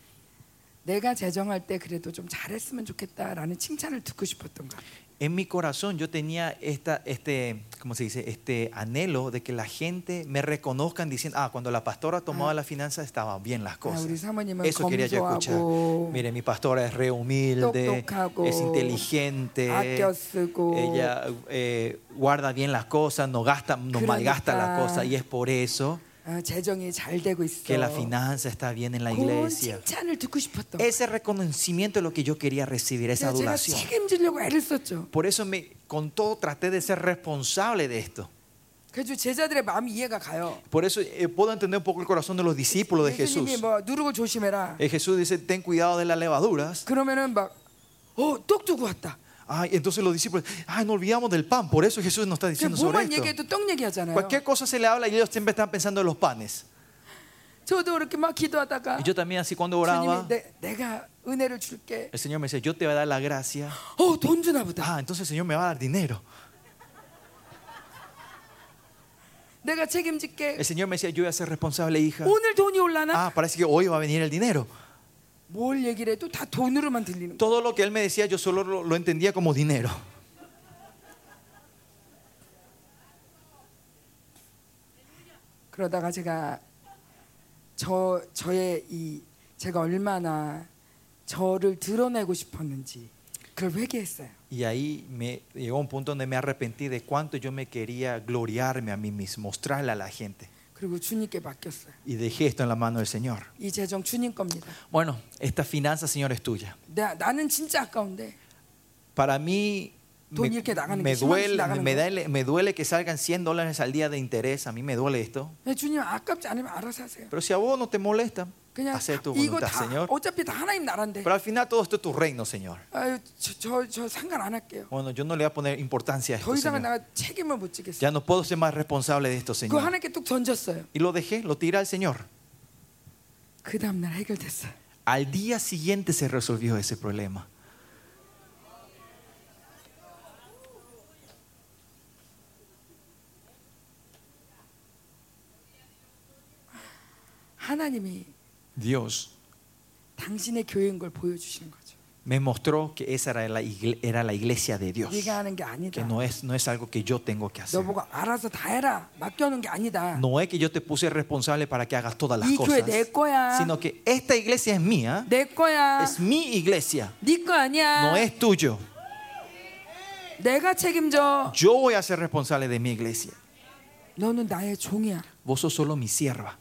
내가 재정할 때 그래도 좀 잘했으면 좋겠다라는 칭찬을 듣고 싶었던 거예요. en mi corazón yo tenía este, ¿cómo se dice? este anhelo de que la gente me reconozcan diciendo, ah, cuando la pastora tomaba ah. las finanzas estaban bien las cosas. Eso quería yo escuchar. Mire, mi pastora es re humilde, es inteligente, ella eh, guarda bien las cosas, no, gasta, no malgasta las cosas y es por eso que la finanza está bien en la iglesia. Ese reconocimiento es lo que yo quería recibir, esa adulación. Por eso me, con todo traté de ser responsable de esto. Por eso eh, puedo entender un poco el corazón de los discípulos de Jesús. Eh, Jesús dice, ten cuidado de las levaduras. 그러면은 막 어, 떡 두고 왔다. Ay, entonces los discípulos, ay, no olvidamos del pan. Por eso Jesús nos está 그냥 diciendo sobre 뭐만 esto. 얘기해도 떡 얘기하잖아요. Cualquier cosa se le habla y ellos siempre están pensando en los panes. 저도 그렇게 막 기도하다가 Y yo también así cuando oraba, 주님이 내, 내가 은혜를 줄게. el Señor me decía, yo te voy a dar la gracia. <gasps> 어, 돈 주나 보다. Ah, entonces el Señor me va a dar dinero. 내가 책임질게. El Señor me decía, yo voy a ser responsable, hija. 오늘 돈이 올라나? Ah, parece que hoy va a venir el dinero. 뭘 얘기를 해도 다 돈으로만 들리는. Todo lo que Él me decía, yo solo lo, lo entendía como dinero. 그러다가 제가 저 저의 이 제가 얼마나 저를 드러내고 싶었는지 그걸 회개했어요. Y ahí me llegó un punto donde me arrepentí de cuánto yo me quería gloriarme a mí mismo, mostrarle a la gente. 그리고 주님께 맡겼어요. Y dejé esto en la mano del Señor. 이 재정 주님 겁니다. Bueno, esta finanza, Señor, es tuya. 나, 나는 진짜 아까운데 Para mí me, duele, me, duele, duele que salgan 100 dólares al día de interés. A mí me duele esto. Pero si a vos no te molesta, hacer tu voluntad, Señor. Pero al final todo esto es tu reino, Señor. Bueno, yo no le voy a poner importancia a esto, Ya no puedo ser más responsable de esto, Señor. Y lo dejé, lo tiré al Señor. Al día siguiente se resolvió ese problema. 하나님이 Dios 당신의 교회인 걸 보여주시는 거죠. me mostró que esa era la, igle- era la iglesia de Dios. 네가 하는 게 Que 아니다. no es, no es algo que yo tengo que hacer. 너 보고 알아서 다 해라. 맡겨놓은 게 아니다. No es que yo te puse responsable para que hagas todas las 이 교회 cosas, 내 거야. sino que esta iglesia es mía, 내 거야. es mi iglesia, 네 거 아니야. no es tuyo. 내가 책임져. Yo voy a ser responsable de mi iglesia. 너는 나의 종이야. vos sos solo mi sierva.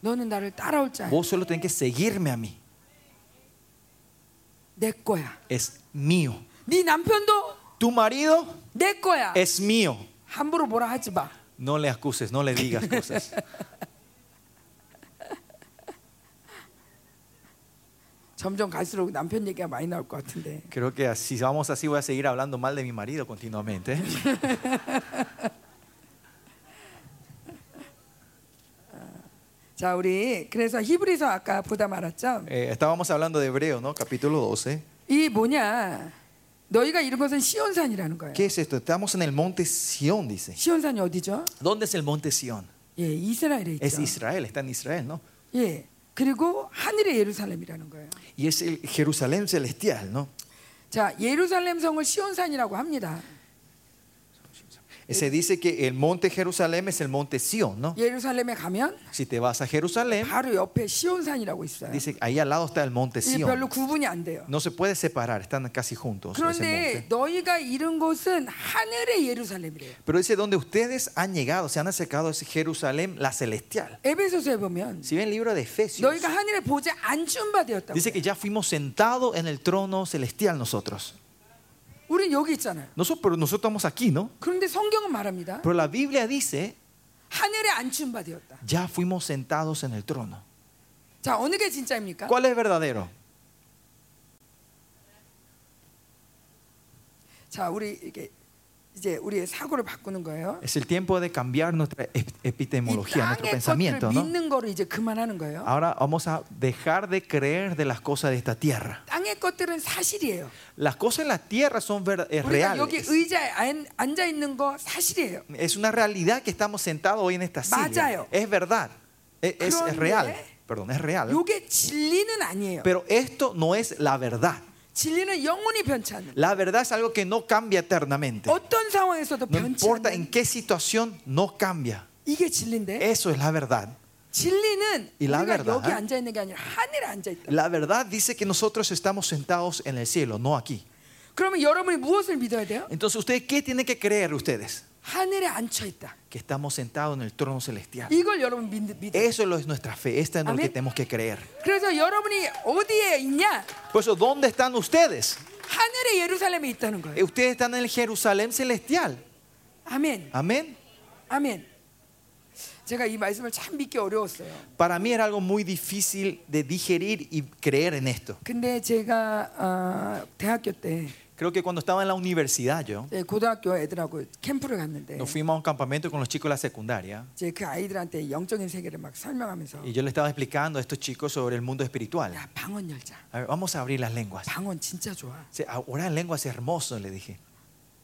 Vos solo tenés que seguirme a mí. Es mío. Tu marido es mío. No le acuses, no le digas cosas. <laughs> Creo que si vamos así voy a seguir hablando mal de mi marido continuamente. <laughs> 자, 우리 그래서 히브리서 아까 보다 말았죠. Eh, estábamos hablando de Hebreo, ¿no? Capítulo 12. 이 뭐냐? 너희가 이런 것은 시온산이라는 거예요. ¿Qué es esto? Estamos en el monte Sión, dice. 시온산이 어디죠? ¿Dónde es el monte Sión? 예, 이스라엘에 Es 있죠. Israel, está en Israel, ¿no? 예. 그리고 하늘의 예루살렘이라는 거예요. Y es el Jerusalén celestial, ¿no? 자, 예루살렘 성을 시온산이라고 합니다. Se dice que el monte Jerusalén es el monte Sión, ¿no? 예루살렘에 가면 Si te vas a Jerusalén, 바로 옆에 시온산이라고 있어요. dice ahí al lado está el monte 이게 별로 Sión. 구분이 안 돼요. No se puede separar, están casi juntos. ese 그런데 monte. 너희가 이룬 곳은 하늘의 예루살렘이래요. Pero dice, donde ustedes han llegado, se han acercado es Jerusalén, la celestial. 에베소서에 보면 Si ven el libro de Efesios, 너희가 하늘의 보좌에 앉은 바 되었다고. dice que ya fuimos sentados en el trono celestial nosotros. 우린 여기 있잖아요. Nosotros, pero nosotros estamos aquí, ¿no? 그런데 성경은 말합니다. Pero la Biblia dice, 하늘에 앉힌 바 되었다. ya fuimos sentados en el trono. 자, 어느 게 진짜입니까? ¿Cuál es verdadero? 자, 우리 이게 이제 우리의 사고를 바꾸는 거예요. Es el tiempo de cambiar nuestra ep- 이 epistemología, nuestro 땅의 것들을 pensamiento, ¿no? 믿는 거를 이제 그만하는 거예요. Ahora vamos a dejar de creer de las cosas de esta tierra. 땅의 것들은 사실이에요. Las cosas en la tierra son ver- es 우리가 여기 reales. 의자에 안- 앉아 있는 거 사실이에요. Es una realidad que estamos sentados hoy en esta silla. 맞아요. Es verdad. Es, es- es 그런데 real. Perdón, es real. 요게 진리는 아니에요. Pero esto no es la verdad. 진리는 영원히 변치 않는. La verdad es algo que no cambia eternamente. 어떤 상황에서도 No 변치 importa 않는. en qué situación, no cambia. 이게 진리인데 Eso es la verdad. 진리는 Y la 우리가 verdad, 여기 앉아 있는 게 아니라 하늘에 앉아 있다. La verdad dice que nosotros estamos sentados en el cielo, no aquí. 그러면 여러분이 무엇을 믿어야 돼요? Entonces, ¿ustedes qué tienen que creer ustedes? que estamos sentados en el trono celestial. Eso es nuestra fe, esta es lo que tenemos que creer. Por eso, ¿dónde están ustedes? Eh, ustedes están en el Jerusalén celestial. Amén. Amén. Amén. Para mí era algo muy difícil de digerir y creer en esto. 근데 제가 어, 대학교 때 Creo que cuando estaba en la universidad yo, 이제 고등학교 애들하고 캠프를 갔는데 nos fuimos a un campamento con los chicos de la secundaria 이제 그 아이들한테 영적인 세계를 막 설명하면서 y yo le estaba explicando a estos chicos sobre el mundo espiritual. 야 방언 열자. A ver, vamos a abrir las lenguas. 방언 진짜 좋아. Sí, Orar en lenguas es hermoso, le dije.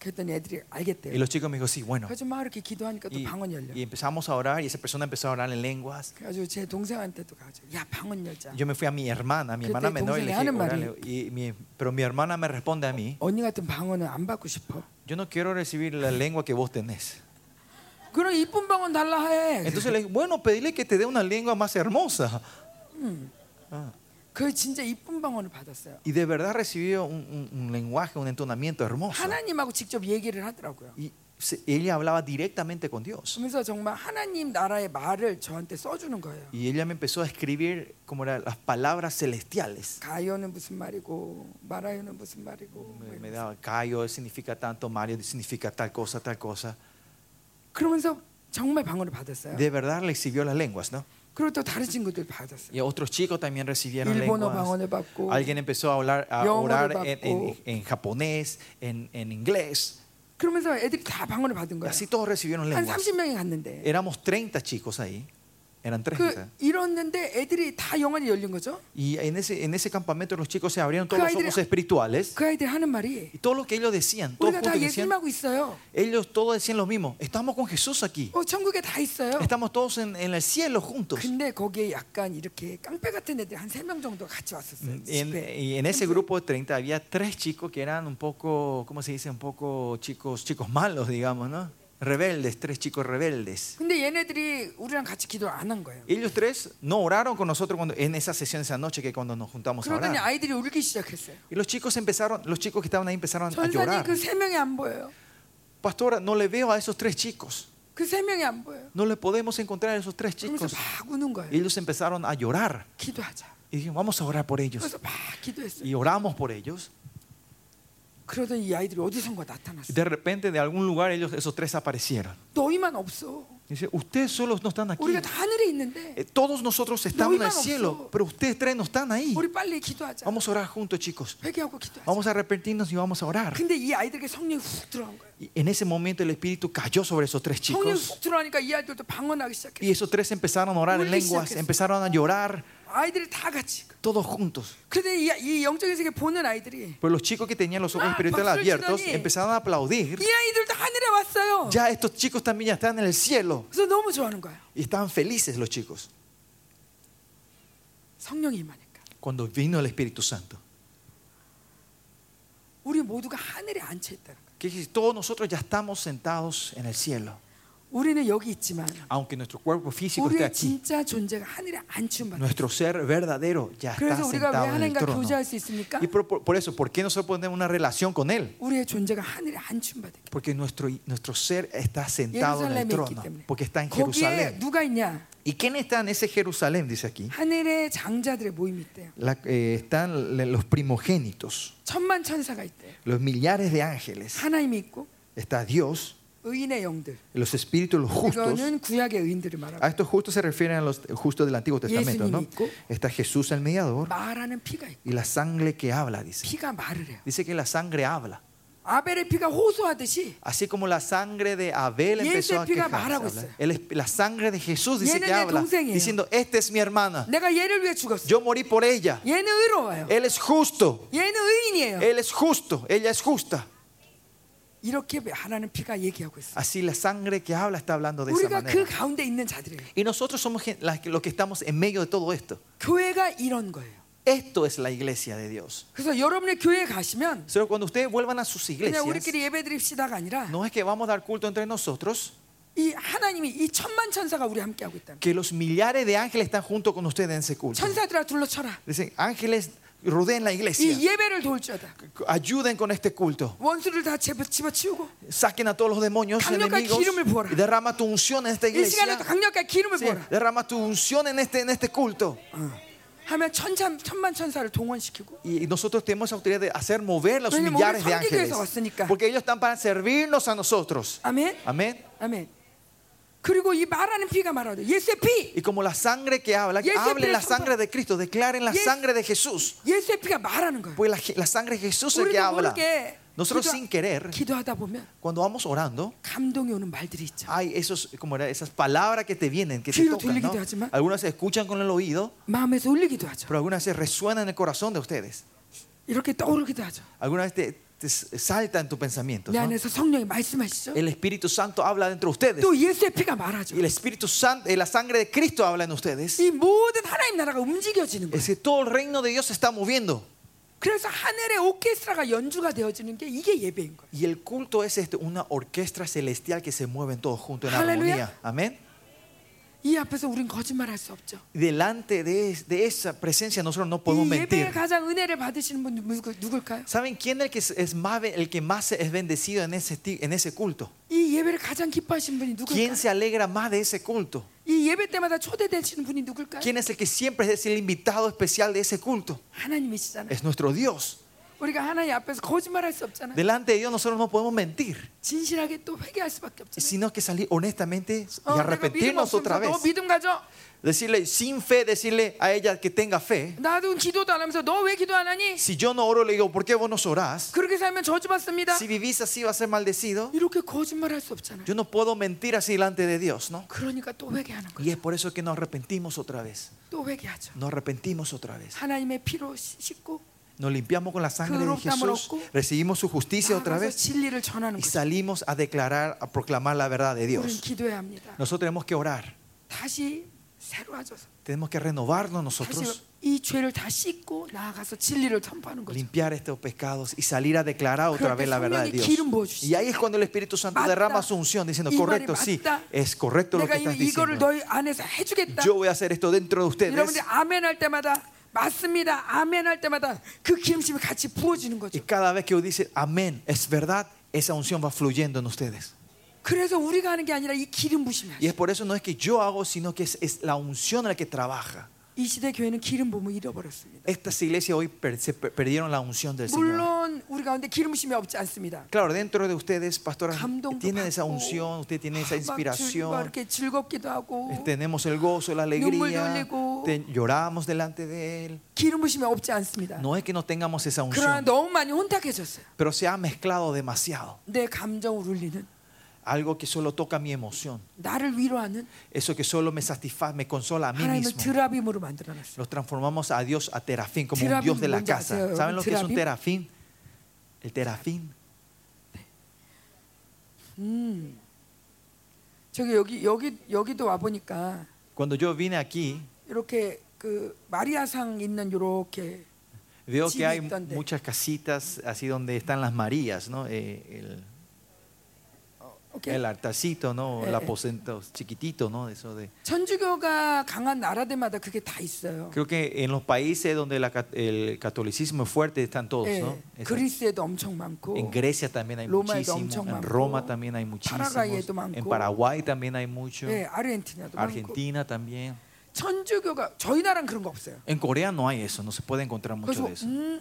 그랬더니 애들이 Y 알겠대요. los chicos me dijo, sí, bueno. 그래서 막 이렇게 기도하니까 또 Y, 방언 열려. y empezamos a orar y esa persona empezó a orar en lenguas. 그래가지고 제 동생한테도 가서 야 방언 열자. Yo me fui a mi hermana, a mi Kete hermana menor, y le dije, 동생이 하는 "Órale". y mi- pero mi hermana me responde a mí, 언니 같은 방언은 안 받고 싶어. yo no quiero recibir la lengua que vos tenés. 그럼 이쁜 방언 달라 해. Entonces le dije, bueno, pedile que te dé una lengua más hermosa. Ah. 그 진짜 이쁜 방언을 받았어요. Y de verdad recibió un, un- un lenguaje, un entonamiento hermoso. 하나님하고 직접 얘기를 하더라고요. Y se- ella hablaba directamente con Dios. 그러면서 정말 하나님 나라의 말을 저한테 써주는 거예요. Y ella me empezó a escribir como eran las palabras celestiales. 가요는 무슨 말이고 마라요는 무슨 말이고 뭐 Me, me 이러면서. daba Cayo significa tanto, Mario significa tal cosa, tal cosa. 그러면서 정말 방언을 받았어요. De verdad recibió las lenguas, ¿no? 그리고 또 다른 친구들 받았어요. Y otros chicos también recibieron 일본어 lenguas. 방언을 받고 Alguien empezó a, hablar, a 영어를 orar en, en- 받고. en japonés, en, en inglés. 그러면서 애들이 다 방언을 받은 Y 거예요. así todos recibieron 한 lenguas. 30명이 갔는데 Éramos 30 chicos ahí. Eran 30. 그 이뤘는데 애들이 다 영안이 열린 거죠. Y en ese, en ese campamento los chicos se abrieron todos 그 los 아이들이- ojos espirituales. 그 아이들이 하는 말이 Y todo lo que ellos decían, todos 우리가 juntos 다 decían, 예수님하고 있어요. ellos todos decían lo mismo. Estamos con Jesús aquí. 어, 천국에 다 있어요. Estamos todos en, en el cielo juntos. 근데 거기에 약간 이렇게 깡패 같은 애들이 한 세 명 정도 같이 왔었어요. Y en, 집에. y en ese grupo de 30 había tres chicos que eran un poco, ¿cómo se dice? Un poco chicos, chicos malos, digamos, ¿no? Rebeldes, tres chicos rebeldes. 근데 얘네들이 우리랑 같이 기도를 안 한 거예요. Ellos tres no oraron con nosotros cuando, en esa sesión esa noche que cuando nos juntamos a 그러더니 orar. 아이들이 울기 시작했어요. Y los chicos empezaron, los chicos que estaban ahí empezaron a 전사님 llorar. 그 세 명이 안 보여요. Pastora, no le veo a esos tres chicos. 그 세 명이 안 보여요. No le podemos encontrar a esos tres 그러면서 chicos. 막 우는 거예요. Y ellos empezaron a llorar. 기도하자. Y dijimos, vamos a orar por ellos. 그래서 막 기도했어요. Y oramos por ellos. 그러더니 이 아이들이 어디선가 Y 나타났어요. de repente, de algún lugar, ellos, esos tres aparecieron. 너희만 없어. Y dice, ustedes solos no están aquí. 우리가 다 하늘에 있는데 Eh, Todos nosotros estamos en el 너희만 cielo, 없어. pero ustedes tres no están ahí. 우리 빨리 기도하자. Vamos a orar juntos, chicos. 회개하고 기도하자. Vamos a arrepentirnos y vamos a orar. 근데 이 아이들에게 성령이 훅 들어간 거예요. Y en ese momento el Espíritu cayó sobre esos tres 성령이 chicos. 훅 들어가니까 이 아이들도 방언하기 Y 시작했어요. esos tres empezaron a orar en Ulli lenguas, 시작했어. empezaron a llorar. 아이들이 다 같이. todos juntos. 그런데 이, 이 영적인 세계 보는 아이들이 Pero los chicos que tenían los ojos Ah, espirituales 박수를 abiertos 치더니 empezaron a aplaudir. 이 아이들도 하늘에 왔어요. Ya estos chicos también ya están en el cielo 그래서 너무 좋아하는 거예요. y estaban felices los chicos 성령이 임하니까. cuando vino el Espíritu Santo. 우리 모두가 하늘에 앉혀 있다는 거예요. Que si todos nosotros ya estamos sentados en el cielo, 우리는 여기 있지만 aunque nuestro cuerpo físico esté 우리의 aquí, 진짜 존재가 하늘에 앉힌 바. nuestro ser verdadero ya está 그래서 우리가 왜 sentado en el 하나님과 trono. 교제할 수 있습니까? Y por, por- por eso, ¿por qué nosotros podemos tener una relación con Él? 우리의 존재가 하늘에 앉힌 바 되기. Porque nuestro, nuestro ser está sentado en el 예루살렘에 있기 trono, 때문에. porque está en 거기에 Jerusalén. 누가 있냐? ¿Y quién está en ese Jerusalén? Dice aquí. 하늘의 장자들의 모임이 있대요. La- eh, están los primogénitos, 천만 천사가 있대요. los millares de ángeles. 하나님이 있고 Está Dios, 의인의 영들. los espíritus, los justos. 이거는 구약의 의인들을 A 말하고 estos justos se refieren a los justos del Antiguo Testamento, ¿no? 예수님이 있고. Está Jesús el mediador 말하는 피가 있고 y la sangre que habla, dice. 피가 말을 해요. Dice que la sangre habla. 아벨의 피가 호소하듯이 Así como la sangre de Abel empezó a 예수의 피가 quejarse, 말하고 habla. 있어요. El esp- la sangre de Jesús dice 얘는 que 내 habla, 동생이에요. diciendo, esta es mi hermana, 내가 얘를 위해 죽었어. yo morí por ella, 얘는 의로워요. él es justo, 얘는 의인이에요. él es justo, ella es justa. 이렇게 하나는 피가 얘기하고 있어요. Así la sangre que habla está hablando de esa 우리가 그 manera. 가운데 있는 자들이에요. Y nosotros somos gen- los que estamos en medio de todo esto. 교회가 이런 거예요. Esto es la iglesia de Dios. 그래서 여러분의 교회에 가시면 Pero cuando ustedes vuelvan a sus 그냥 iglesias, 우리끼리 예배 드립시다가 아니라 no es que vamos a dar culto entre nosotros, 이 하나님이 이 천만 천사가 우리 함께 하고 거예요. que los millares de ángeles están junto con ustedes en ese culto. 천사들아 둘러쳐라. Dicen, ángeles rodeen la iglesia, 이 예배를 도울 줄다. ayuden con este culto. 원수를 다 집어 집어치우고 Saquen a todos los demonios 강력한 enemigos 기름을 부어라. y derrama tu unción en esta 이 시간에 iglesia. 또 강력한 기름을 Sí, 부어라. derrama tu unción en este, en este culto. 하면 천천 천만 천사를 동원시키고 Y nosotros tenemos autoridad de hacer mover los 왜냐면 millares 우리 de 섬기기 ángeles. 위해서 왔으니까. Porque ellos están para servirnos a nosotros. 아멘. Amén. 아멘. 그리고 이 말하는 피가 말하죠. 예수의 피. Y como la sangre que habla, Y ese hablen la preso- sangre de Cristo, declaren la Y es- sangre de Jesús. 예수의 피가 말하는 거예요. Pues la, la sangre de Jesús es el que 우리도 habla. 모르게 Nosotros 기도- sin querer, 기도하다 보면 cuando vamos orando, 감동이 오는 말들이 있죠. hay esos, como era, esas palabras que te vienen, que te 귀로 tocan. ¿no? 들리기도 하지만- Algunas se escuchan con el oído, 마음에서 울리기도 하죠. pero algunas se resuenan en el corazón de ustedes. 이렇게 떠오르기도 하죠. Algunas te, te salta en tu pensamiento. 내 안에서 성령이 말씀하시죠. El Espíritu Santo habla dentro de ustedes. 또 예수의 피가 말하죠. Y el Espíritu Santo, eh, la sangre de Cristo habla en ustedes. 이 모든 하나님 나라가 움직여지는 거예요. Es que todo el reino de Dios se está moviendo. 그래서 하늘의 오케스트라가 연주가 되어지는 게 이게 예배인 거예요. Y el culto es este, una orquesta celestial que se mueven todos juntos en Aleluya. armonía. Amén. 이 앞에서 우린 거짓말할 수 없죠. Delante de, de esa presencia nosotros no podemos 이 예배에 mentir. 가장 은혜를 받으시는 분 누구, 누굴까요? ¿Saben quién es el que es, es más, el que más es bendecido en ese, ti- en ese culto? 이 예배를 가장 기뻐하시는 분이 ¿Quién 누굴까요? se alegra más de ese culto? 이 예배 때마다 초대되시는 분이 누굴까요? ¿Quién es el que siempre es el invitado especial de ese culto? 하나님이시잖아요. Es nuestro Dios. 우리가 하나님 앞에서 거짓말할 수 없잖아요. Delante de Dios nosotros no podemos mentir, 진실하게 또 회개할 수밖에 없잖아요. sino que salir honestamente y 어, 내가 믿음 arrepentirnos otra 없으면서 vez. 너 믿음 가져. Decirle sin fe, decirle a ella que tenga fe. 나도 기도도 안 하면서 너 왜 기도 안 하니? Si yo no oro, le digo, ¿por qué vos no orás? 그렇게 살면 저주받습니다. Si vivís así, va a ser maldecido. 이렇게 거짓말할 수 없잖아요. Yo no puedo mentir así delante de Dios, ¿no? 그러니까 또 회개하는 거예요. Y es por eso que nos arrepentimos otra vez. 또 회개하죠. Nos arrepentimos otra vez. 하나님의 피로 시- 씻고 Nos limpiamos con la sangre de Jesús, recibimos su justicia otra vez y salimos a declarar, a proclamar la verdad de Dios. Nosotros tenemos que orar. Tenemos que renovarnos nosotros. Limpiar estos pecados y salir a declarar otra vez la verdad de Dios. Y ahí es cuando el Espíritu Santo derrama su unción diciendo, correcto, sí, es correcto lo que estás diciendo. Yo voy a hacer esto dentro de ustedes. 여러분들이 아멘 할 때마다 맞습니다. 아멘 할 때마다 그 기름심이 같이 부어지는 거죠. Y cada vez que uno dice, amén, es verdad, esa unción va fluyendo en ustedes. 그래서 우리가 하는 게 아니라 이 기름 부심이 Y es por eso no es que yo hago, sino que es, es la unción la que trabaja. 이 시대 교회는 기름 부음을 잃어버렸습니다. Estas iglesias hoy per- se per- perdieron la unción del Señor. 물론 우리 가운데 기름 부심이 없지 않습니다. Claro, dentro de ustedes, pastoras, 감동도 tienen esa 받고, unción, usted tiene esa 막 즐- 막 inspiración. 이렇게 즐겁기도 하고 Tenemos el gozo, la 눈물도 alegría, 흘리고. te- lloramos delante de Él. 기름 부심이 없지 않습니다. No es que no tengamos esa 그러나 unción, 너무 많이 혼탁해졌어요. pero se ha mezclado demasiado. 내 감정을 울리는 algo que solo toca mi emoción. Eso que solo me satisface, me consola a mí mismo. Los transformamos a Dios a terafín, como un Dios de la casa. ¿Saben lo que es un terafín? El terafín. Cuando yo vine aquí, veo que hay muchas casitas así donde están las Marías, ¿no? Eh, el, 이렇게 el altarcito, ¿no? Eh, El eh. aposento chiquitito, ¿no? Eso de. 천주교가 강한 나라들마다 그게 다 있어요. Creo que en los países donde la cat- el catolicismo es fuerte están todos, 예, ¿no? Esa- 그리스에도 엄청 많고 En Grecia también hay 로마에도 muchísimo, 엄청 en 많고, Roma también hay muchísimos, 파라과이에도 많고, en Paraguay también hay mucho, 예, 아르헨티나도 많고 Argentina también. 천주교가 저희 나라는 그런 거 없어요. En Corea no hay eso, no se puede encontrar mucho 그래서 de eso. 음,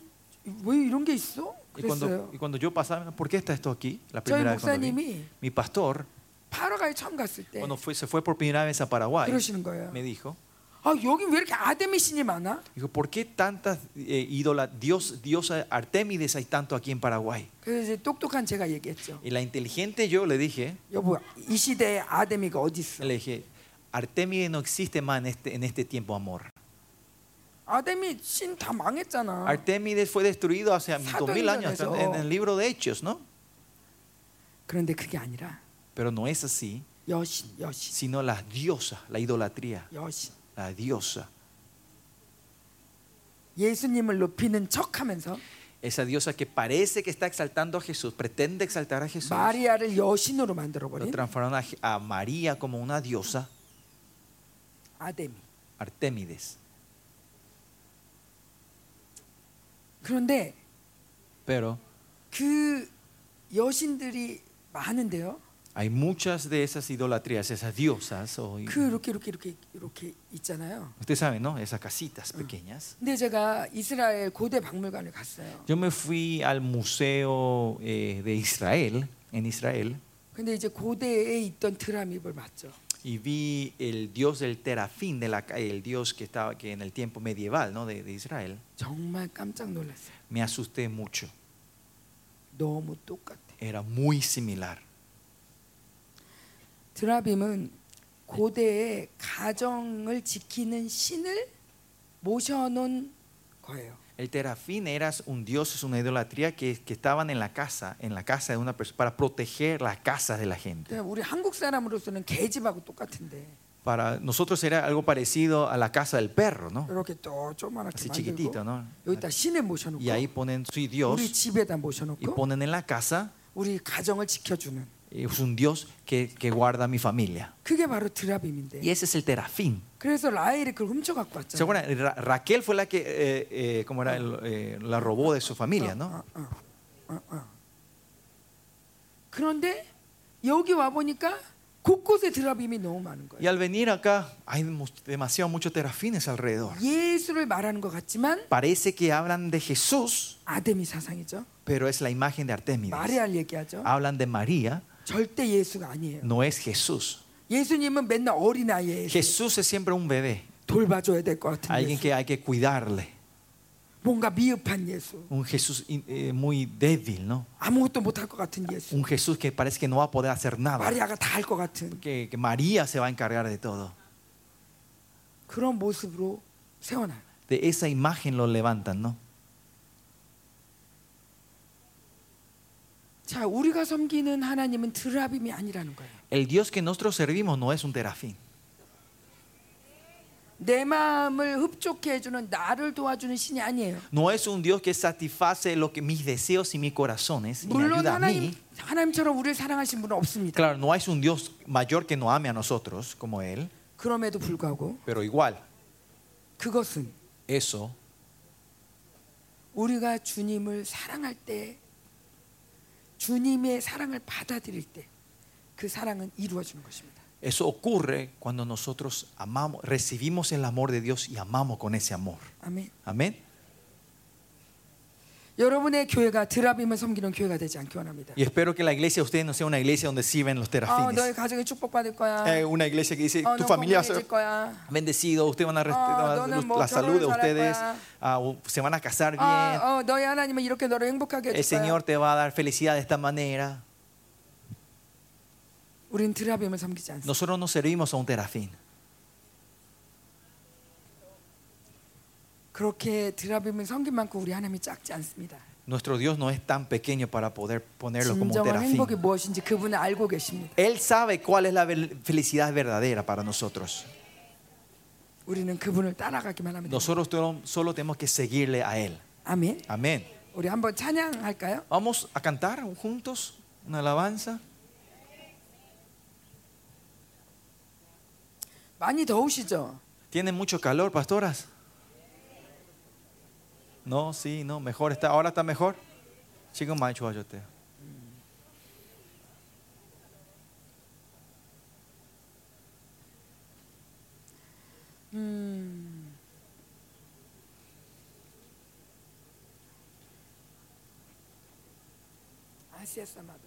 왜 이런 게 있어? Y cuando, 그랬어요. y cuando yo pasaba, ¿por qué está esto aquí? La 저희 primera vez cuando vi. 목사님이 Mi pastor, 파라과이 처음 갔을 때 cuando fue, se fue por primera vez a Paraguay, 그러시는 거예요. me dijo, 아 여기 왜 이렇게 아데미 신이 많아? dijo, ¿por qué tantas eh, ídolas, Dios, diosa Artemides hay tanto aquí en Paraguay? 그래서 이제 똑똑한 제가 얘기했죠. Y la inteligente yo le dije, 여보 이 시대에 아데미가 어디 있어? le dije, Artemides no existe más en este, en este tiempo, amor. 아데미 신 다 망했잖아. Artemides fue destruido hace Sato 2000 años Indonesio. en el libro de Hechos, ¿no? 그런데 그게 아니라 Pero no es así, 여신, 여신, sino las diosas, la idolatría, 여신. la diosa. 예수님을 높이는 척하면서 Esa diosa que parece que está exaltando a Jesús, pretende exaltar a Jesús, 마리아를 여신으로 lo 만들어버린 transformaron a, a María como una diosa, 아데미. Artemides. 그런데 Pero 그 여신들이 많은데요. hay muchas de esas idolatrías, esas diosas. o- 그 이렇게 이렇게 이렇게 이렇게 있잖아요. Ustedes saben, ¿no? Esas casitas pequeñas. 근데 제가 이스라엘 고대 박물관을 갔어요. Yo me fui al museo eh, de Israel, en Israel, 근데 이제 고대에 있던 드라밉을 봤죠. y vi el dios del terafín, de la, ca- el dios que estaba que en el tiempo medieval ¿no? de, de Israel. 정말 깜짝 놀랐어요. Me asusté mucho. 너무 똑같아. Era muy similar. 드라빔은 고대의 가정을 지키는 신을 모셔놓은 거예요. El terafín era un dios, es una idolatría que, que estaban en la casa, en la casa de una persona, para proteger la casa de la gente. 그러니까 우리 한국 사람으로서는 개집하고 똑같은데 Para nosotros era algo parecido a la casa del perro, ¿no? 이렇게 또 조그맣게 Así 만들고 chiquitito, ¿no? 여기다 신을 모셔놓고 Y ahí ponen su Dios 우리 집에다 y 모셔놓고 ponen en la casa, 우리 가정을 지켜주는 es un Dios que, que guarda a mi familia. 그게 바로 드라빔인데 Y ese es el terafín. 그래서 라헬이 그걸 훔쳐 갖고 ¿Se 왔잖아요. acuerdan? Ra- Raquel fue la que, eh, eh, ¿cómo era? El, eh, la robó de su familia, ¿no? 어, 어, 어, 어. 그런데 여기 와 보니까 곳곳에 드라빔이 너무 많은 Y 거예요. al venir acá hay mu- demasiado muchos terafines alrededor. 예수를 말하는 것 같지만 Parece que hablan de Jesús, 아데미 사상이죠. pero es la imagen de Artemides. 마리아를 얘기하죠. Hablan de María, 절대 예수가 아니에요. no es Jesús. 예수님은 맨날 어린아이에 Jesús es siempre un bebé, 돌봐줘야 될 것 같은 alguien 예수. que hay que cuidarle, 뭔가 미흡한 예수. un Jesús in- eh, muy débil, ¿no? 아무것도 못할 것 같은 예수. Un Jesús que parece que no va a poder hacer nada, 마리아가 다 할 것 같은 que, que María se va a encargar de todo. 그런 모습으로 세워놔요. De esa imagen lo levantan, ¿no? 자, 우리가 섬기는 하나님은 드라빔이 아니라는 거예요. El Dios que nosotros servimos no es un terafín. 내 마음을 흡족해 해주는 나를 도와주는 신이 아니에요. No es un Dios que satisface lo que mis deseos y mis corazones y me 물론 ayuda a 하나님 mí. 하나님처럼 우리를 사랑하신 분은 없습니다. Claro, no es un Dios mayor que no ame a nosotros como Él, 그럼에도 불구하고 pero igual, 그것은 eso 우리가 주님을 사랑할 때 주님의 사랑을 받아들일 때 그 사랑은 이루어지는 것입니다. Eso ocurre cuando nosotros amamos, recibimos el amor de Dios y amamos con ese amor. 아멘. Amén. 여러분의 교회가 드라빔을 섬기는 교회가 되지 않기 원합니다. Y espero que la iglesia de ustedes no sea una iglesia donde sirven los 아, terafines. 너의 가정이 축복받을 거야. Eh, una iglesia que dice, 어, tu 너 familia va a 건강해질 ser 거야. bendecido, ustedes van a rest- Ah, la- 너는 뭐 la salud de 결혼을 ustedes, 잘할 ah, u- se van a casar bien, 아, 어, 너의 하나님은 이렇게 너를 행복하게 el 해줄 거야. Señor te va a dar felicidad de esta manera. 우리는 드라빔을 섬기지 않습니다. Nosotros no servimos a un terafín. 그렇게 드라빔을 섬긴 만큼 우리 하나님이 작지 않습니다. Nuestro Dios no es tan pequeño para poder ponerlo como un 진정한 terafín. 행복이 무엇인지 그분은 알고 계십니다. Él sabe cuál es la vel- felicidad verdadera para nosotros. 우리는 그분을 따라가기만 하면 됩니다. Nosotros to- solo tenemos que seguirle a Él. 아멘. Amén. 우리 한번 찬양할까요? Vamos a cantar juntos una alabanza. 많이 더우시죠? ¿Tienen mucho calor, pastoras? No, sí, no, mejor está. Ahora está mejor. Chico más chuayote. Gracias, mm. amado.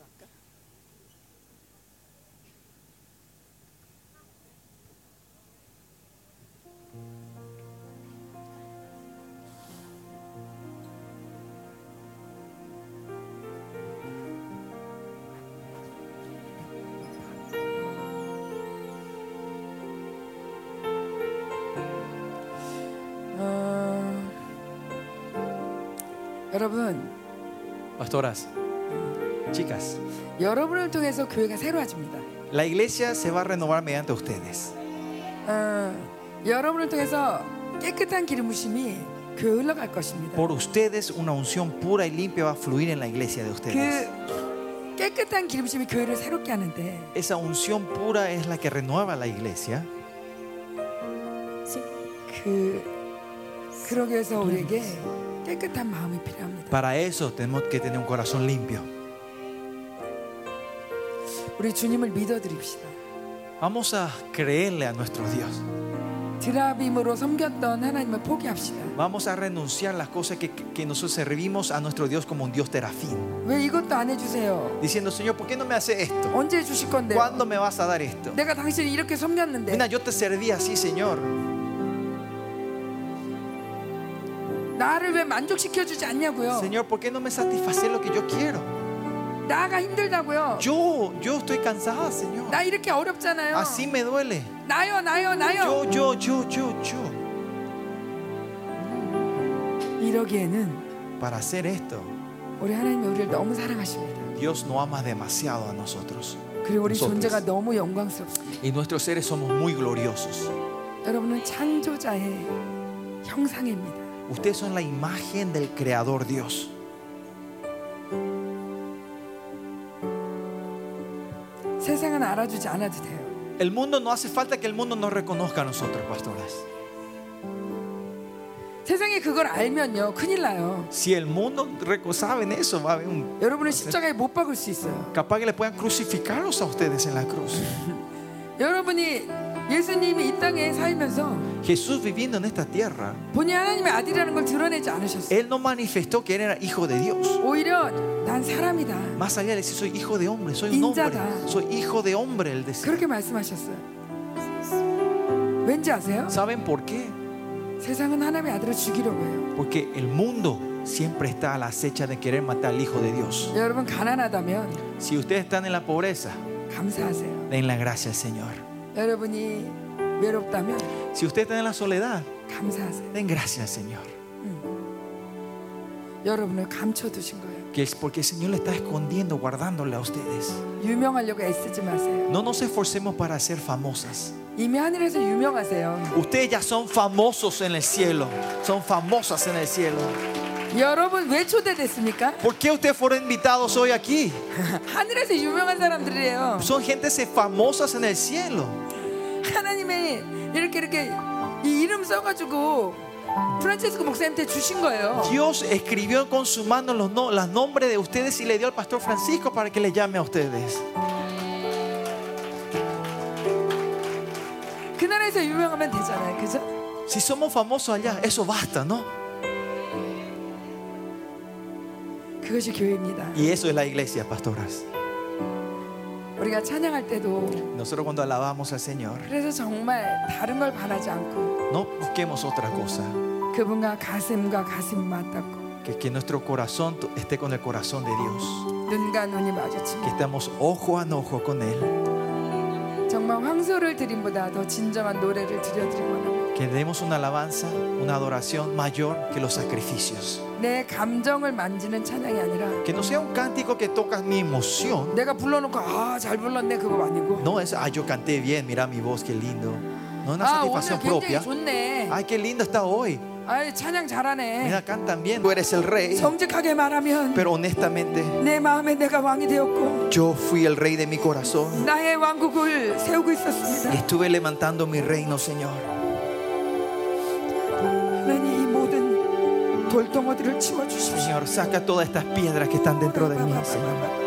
여러분, Pastoras, chicas, 여러분을 통해서 교회가 새로워집니다. la iglesia se va a renovar mediante ustedes. 어, 여러분을 통해서 깨끗한 기름 부심이 교회 흘러갈 것입니다. Por ustedes una unción pura y limpia va a fluir en la iglesia de ustedes. 그 깨끗한 기름 부심이 교회를 새롭게 하는데 Esa unción pura es la que renueva la iglesia. 그 그러기 위해서 우리에게 para eso tenemos que tener un corazón limpio. Vamos a creerle a nuestro Dios. Vamos a renunciar a las cosas que, que, nosotros servimos a nuestro Dios como un Dios terafín. Diciendo, Señor, ¿por qué no me hace esto? ¿Cuándo me vas a dar esto? Mira, yo te serví así, Señor. 나를 왜 만족시켜 주지 않냐고요? Señor, ¿por qué no me satisface lo que yo quiero? 나가 힘들다고요? Yo, yo estoy cansada, Señor. 나 이렇게 어렵잖아요. Así me duele. 나요, 나요, 나요. Yo, yo, yo, yo, yo. 이러기에는 Para hacer esto, 우리 하나님이 우리를 너무 사랑하십니다. Dios no ama demasiado a nosotros. 그리고 우리 nosotros. 존재가 너무 영광스럽습니다. Y nuestros seres somos muy gloriosos. 여러분은 창조자의 형상입니다. Ustedes son la imagen del Creador Dios. 세상은 알아주지 않아도 돼요. El mundo no hace falta que el mundo nos reconozca a nosotros, pastoras. 세상이 그걸 알면요 큰일 나요. Si el mundo reco- saben eso, va a haber un 여러분은 십자가에 못 박을 수 있어요. capaz que le puedan crucificarlos a ustedes en la cruz. <laughs> 여러분이 예수님이 이 땅에 살면서 Jesús viviendo en esta tierra, 본인 하나님의 아들이라는 걸 드러내지 않으셨어요. él no manifestó que él era hijo de Dios. 오히려 난 사람이다. Más allá de decir soy hijo de hombre, soy un hombre, Injada. soy hijo de hombre, él decía. 그렇게 말씀하셨어요. 왠지 아세요? ¿Saben por qué? 세상은 하나님의 아들을 죽이려고 해요. Porque el mundo siempre está a la acecha de querer matar al hijo de Dios. 여러분 가난하다면 Si ustedes están en la pobreza, 감사하세요. den la gracia al Señor. si usted está en la soledad, den gracias, Señor. Que es porque el Señor le está escondiendo, guardándole a ustedes. No nos esforcemos para ser famosas. Ustedes ya son famosos en el cielo. Son famosas en el cielo. ¿Por qué ustedes fueron invitados hoy aquí? <laughs> Son gentes famosas en el cielo. 하나님이 이렇게 이렇게 이 이름 써가지고 프란체스코 목사님한테 주신 거예요. Dios escribió con su mano los, no, los nombres de ustedes y le dio al pastor Francisco para que le llame a ustedes. 그 나라에서 유명하면 되잖아요, 그죠? Si somos famosos allá, eso basta, ¿no? 그것이 교회입니다. Y eso es la iglesia, pastoras. 우리가 찬양할 때도 Nosotros cuando alabamos al Señor, 그래서 정말 다른 걸 바라지 않고 no busquemos otra cosa. 그분과 가슴과 가슴 맞닿고 Que, que nuestro corazón to- esté con el corazón de Dios. 눈과 눈이 Que 마주치고 estamos ojo a ojo con Él. 정말 황소를 드림보다 더 진정한 노래를 드려드리고 원합니다. Que demos una alabanza, una adoración mayor que los sacrificios. 내 감정을 만지는 찬양이 아니라 Que no sea un cántico que toca mi emoción. 내가 불러놓고 아 잘 불렀네 그거 아니고 No es, ah, yo canté bien, mira mi voz, qué lindo. No es una 아 오늘 satisfacción 굉장히 propia. 좋네. Ay, qué lindo está hoy. 아 찬양 잘하네. Mira, cantan bien. Tú eres el rey. 정직하게 말하면 Pero honestamente, 내 마음에 내가 왕이 되었고 yo fui el rey de mi corazón. 나의 왕국을 세우고 Y 있었습니다. estuve levantando mi reino, Señor. 돌덩어리를 치워주십시오. Señor, saca todas estas piedras que están dentro de mí, Señor.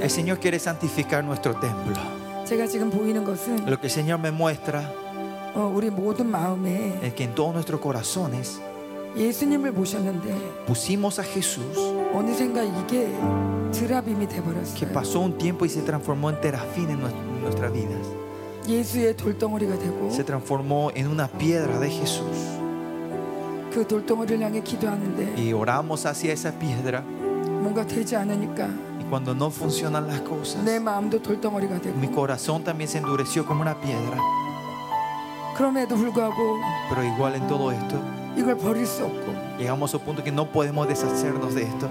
El Señor quiere santificar nuestro templo. 제가 지금 보이는 것은 Lo que el Señor me muestra 어, 우리 모든 마음에 es que en todos nuestros corazones 예수님을 모셨는데 pusimos a Jesús, 어느샌가 이게 드라빔이 que 돼버렸어요. pasó un tiempo y se transformó en terafín en, nues- en nuestras vidas. 예수의 돌덩어리가 되고 Se transformó en una piedra de Jesús. 그 돌덩어리를 향해 기도하는데 Y oramos hacia esa piedra. 뭔가 되지 않으니까 Y cuando no funcionan las cosas, mi corazón también se endureció como una piedra. Pero igual en todo esto, llegamos a un punto que no podemos deshacernos de esto.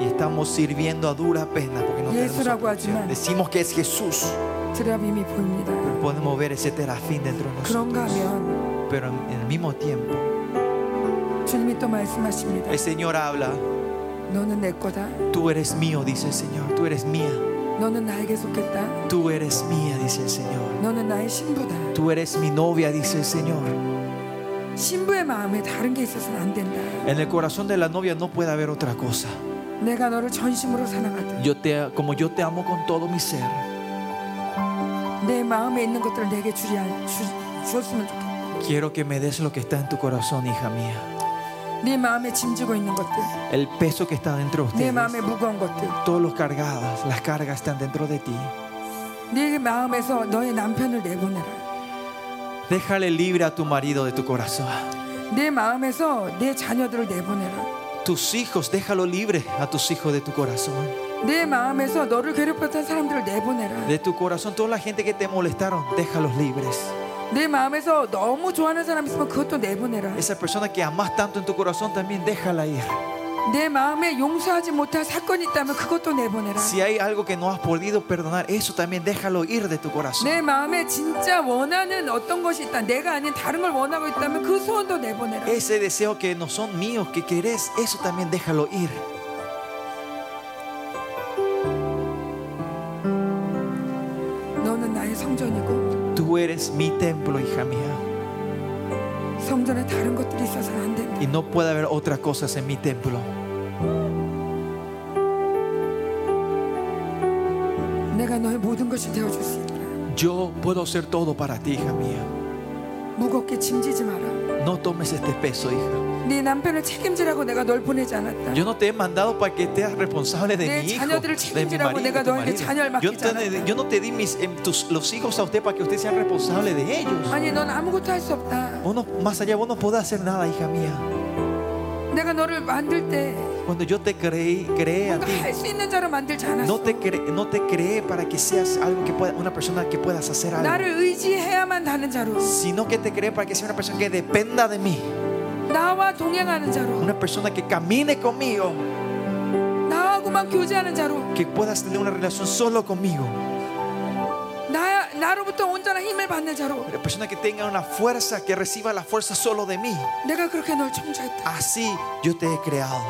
Y estamos sirviendo a dura pena porque no tenemos Decimos que es Jesús. Pero podemos ver ese terafín dentro de nosotros. Pero en el mismo tiempo, el Señor habla. Tú eres mío, dice el Señor. Tú eres mía. Tú eres mía, dice el Señor. Tú eres mi novia, dice el Señor. En el corazón de la novia no puede haber otra cosa. Como yo te amo con todo mi ser. Quiero que me des lo que está en tu corazón, hija mía. 네 마음에 짐지고 있는 것들, El peso que está dentro de 내 ustedes. 마음에 무거운 것들, Todos los cargadas, las cargas están dentro de ti. 네 마음에서 너의 남편을 내보내라. Déjale libre a tu marido de tu corazón. 내 마음에서 내 자녀들을 내보내라. Tus hijos, déjalo libre a tus hijos de tu corazón. 내 마음에서 너를 괴롭혔던 사람들을 내보내라. De tu corazón, toda la gente que te molestaron, déjalos libres. 내 마음에서 너무 좋아하는 사람 있으면 그것도 내보내라. Esa persona que amas tanto en tu corazón también déjala ir. 내 마음에 용서하지 못할 사건이 있다면 그것도 내보내라. Si hay algo que no has podido perdonar, eso también déjalo ir de tu corazón. 내 마음에 진짜 원하는 어떤 것이 있다. 내가 아닌 다른 걸 원하고 있다면 그 소원도 내보내라. Ese deseo que no son míos, que querés, eso también déjalo ir. eres mi templo, hija mía. Y no puede haber otras cosas en mi templo. Yo puedo ser todo para ti, hija mía. No tomes este peso, hija. 네 남편을 책임지라고 내가 널 보내지 않았다. Yo no te he mandado para que seas responsable de 내 mi hijo, 자녀들을 de mi 책임지라고 marido, 내가 de tu 너에게 marido. 자녀를 Yo, 맡기지 te- 않았다. yo no te di mis, em, tus, los hijos a usted para que usted sea responsable de ellos. 아니 넌 아무것도 할 수 없다. Vos no- más allá, vos no podés hacer nada, hija mía. 내가 너를 만들 때 Cuando yo te creí, creé a 뭔가 ti, 할 수 있는 자로 만들지 않았어. no te, cre- no te creé para que seas algo que pueda, una persona que puedas hacer algo, 나를 의지해야만 하는 자로 sino que te creé para que sea una persona que dependa de mí, 나와 동행하는 자로 una persona que camine conmigo, 나하고만 교제하는 자로 que puedas tener una relación solo conmigo, 나, 나로부터 온전한 힘을 받는 자로 una persona que tenga una fuerza, que reciba la fuerza solo de mí. 내가 그렇게 널 청소했다. Así yo te he creado.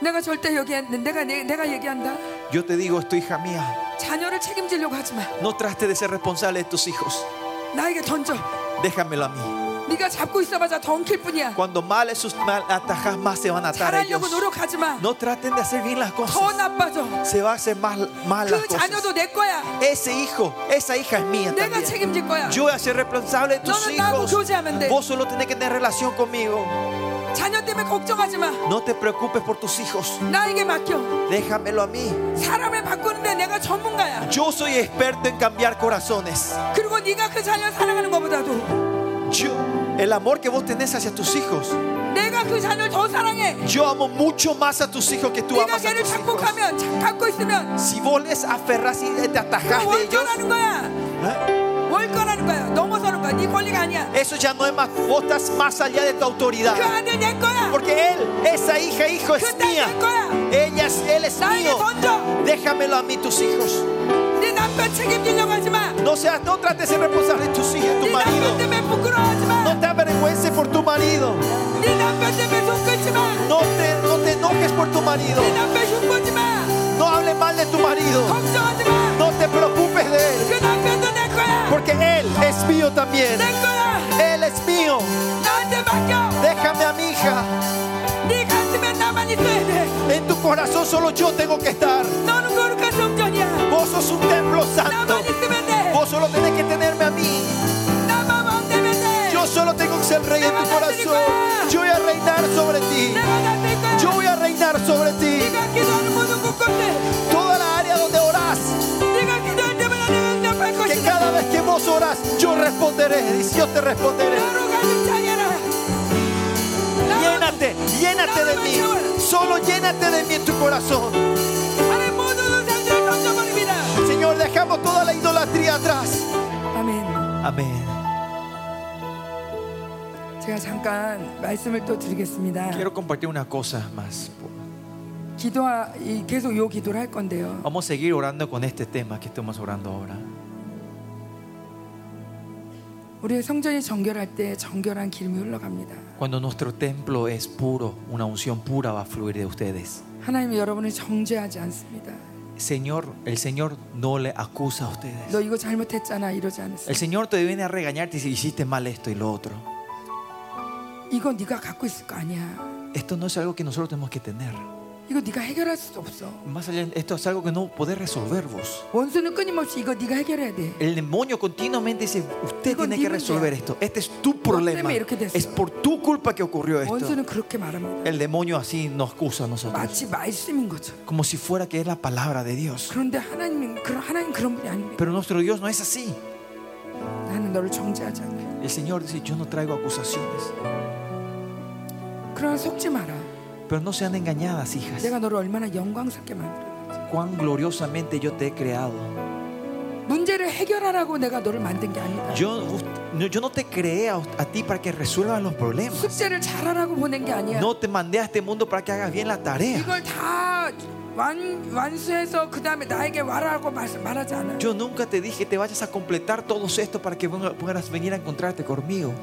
내가 절대 여기 내가 내, 내가 얘기한다. Yo te digo esto, hija mía, 자녀를 책임지려고 하지 마. no trate de ser responsable de tus hijos. 나에게 던져. Déjamelo a mí. 네가 잡고 있어봐자 더 엉킬 뿐이야. Cuando mal sus mal atajas, más se van a atar ellos. 잘하려고 노력하지 마. No traten de hacer bien las 더 cosas. 나빠져. Se va a hacer más mal las 그 cosas. 자녀도 내 거야. Ese hijo, esa hija es mía 내가 también. 책임질 거야. Yo voy a ser responsable de tus hijos. Vos solo tenés que tener relación conmigo. 자녀 때문에 걱정하지 마. No te preocupes por tus hijos. 나에게 맡겨. Déjamelo a mí. 사람을 바꾸는데 내가 전문가야. Yo soy experto en cambiar corazones. 그리고 네가 그 자녀 사랑하는 것보다도 Yo, El amor que vos tenés hacia tus hijos. Yo amo mucho más a tus hijos que tú amas a tus hijos. Si vos les aferras y te atajas de ellos. ¿eh? Eso ya no es más, vos más allá de tu autoridad. Porque él, esa hija, hijo es mía. Ella, él es mío. Déjamelo a mí, tus hijos. No, seas, no trates de ser responsable de tus hijos, tu marido. No te avergüences por tu marido. No te, no te enojes por tu marido. No hables mal de tu marido. No te preocupes de él. Porque él es mío también. Él es mío. Déjame a mi hija. En tu corazón solo yo tengo que estar. Sos un templo santo. Vos solo tenés que tenerme a mí. Yo solo tengo que ser rey en tu corazón. Yo voy a reinar sobre ti. Yo voy a reinar sobre ti. Toda la área donde orás. Que cada vez que vos orás, yo responderé. Y yo te responderé. Llénate, llénate de mí. Solo llénate de mí en tu corazón. Señor, dejamos toda la idolatría atrás. 아멘. Amén. 제가 잠깐 말씀을 또 드리겠습니다. Quiero compartir una cosa más. 기도하 이- 계속 요 기도를 할 건데요. Vamos a seguir orando con este tema que estamos orando ahora. 우리의 성전이 정결할 때 정결한 기름이 흘러갑니다. Cuando nuestro templo es puro, una unción pura va a fluir de ustedes. 하나님이 여러분을 정죄하지 않습니다. Señor, el Señor no le acusa a ustedes. 너 이거 잘못했잖아 이러지 El 않습니다. Señor te viene a regañarte si hiciste mal esto y lo otro. 이거 네가 갖고 있을 거 아니야. Esto no es algo que nosotros tenemos que tener. 이거 네가 해결할 수도 없어. Más allá, esto es algo que no podés resolver vos. 원수는 끊임없이 이거 네가 해결해야 돼. El demonio continuamente dice, usted Digo, tiene que dime resolver ya. esto. Este es tu problema. 때문에 이렇게 됐어. Es por tu culpa que ocurrió esto. 원수는 그렇게 말합니다. El demonio así nos acusa a nosotros. 마치 말씀인 것처럼. Como si fuera que es la palabra de Dios. 그런데 하나님은 그런 하나님 그런 분이 아닙니다. Pero nuestro Dios no es así. 나는 너를 정죄하지 않게. El Señor dice, yo no traigo acusaciones. 그러나 속지 마라. Pero no sean engañadas, hijas. Cuán gloriosamente yo te he creado. Yo, no te creé a, a, ti para que resuelvas los problemas. No te mandé a este mundo para que hagas bien la tarea. Yo nunca te dije que te vayas a completar todos esto para que puedas venir a encontrarte conmigo.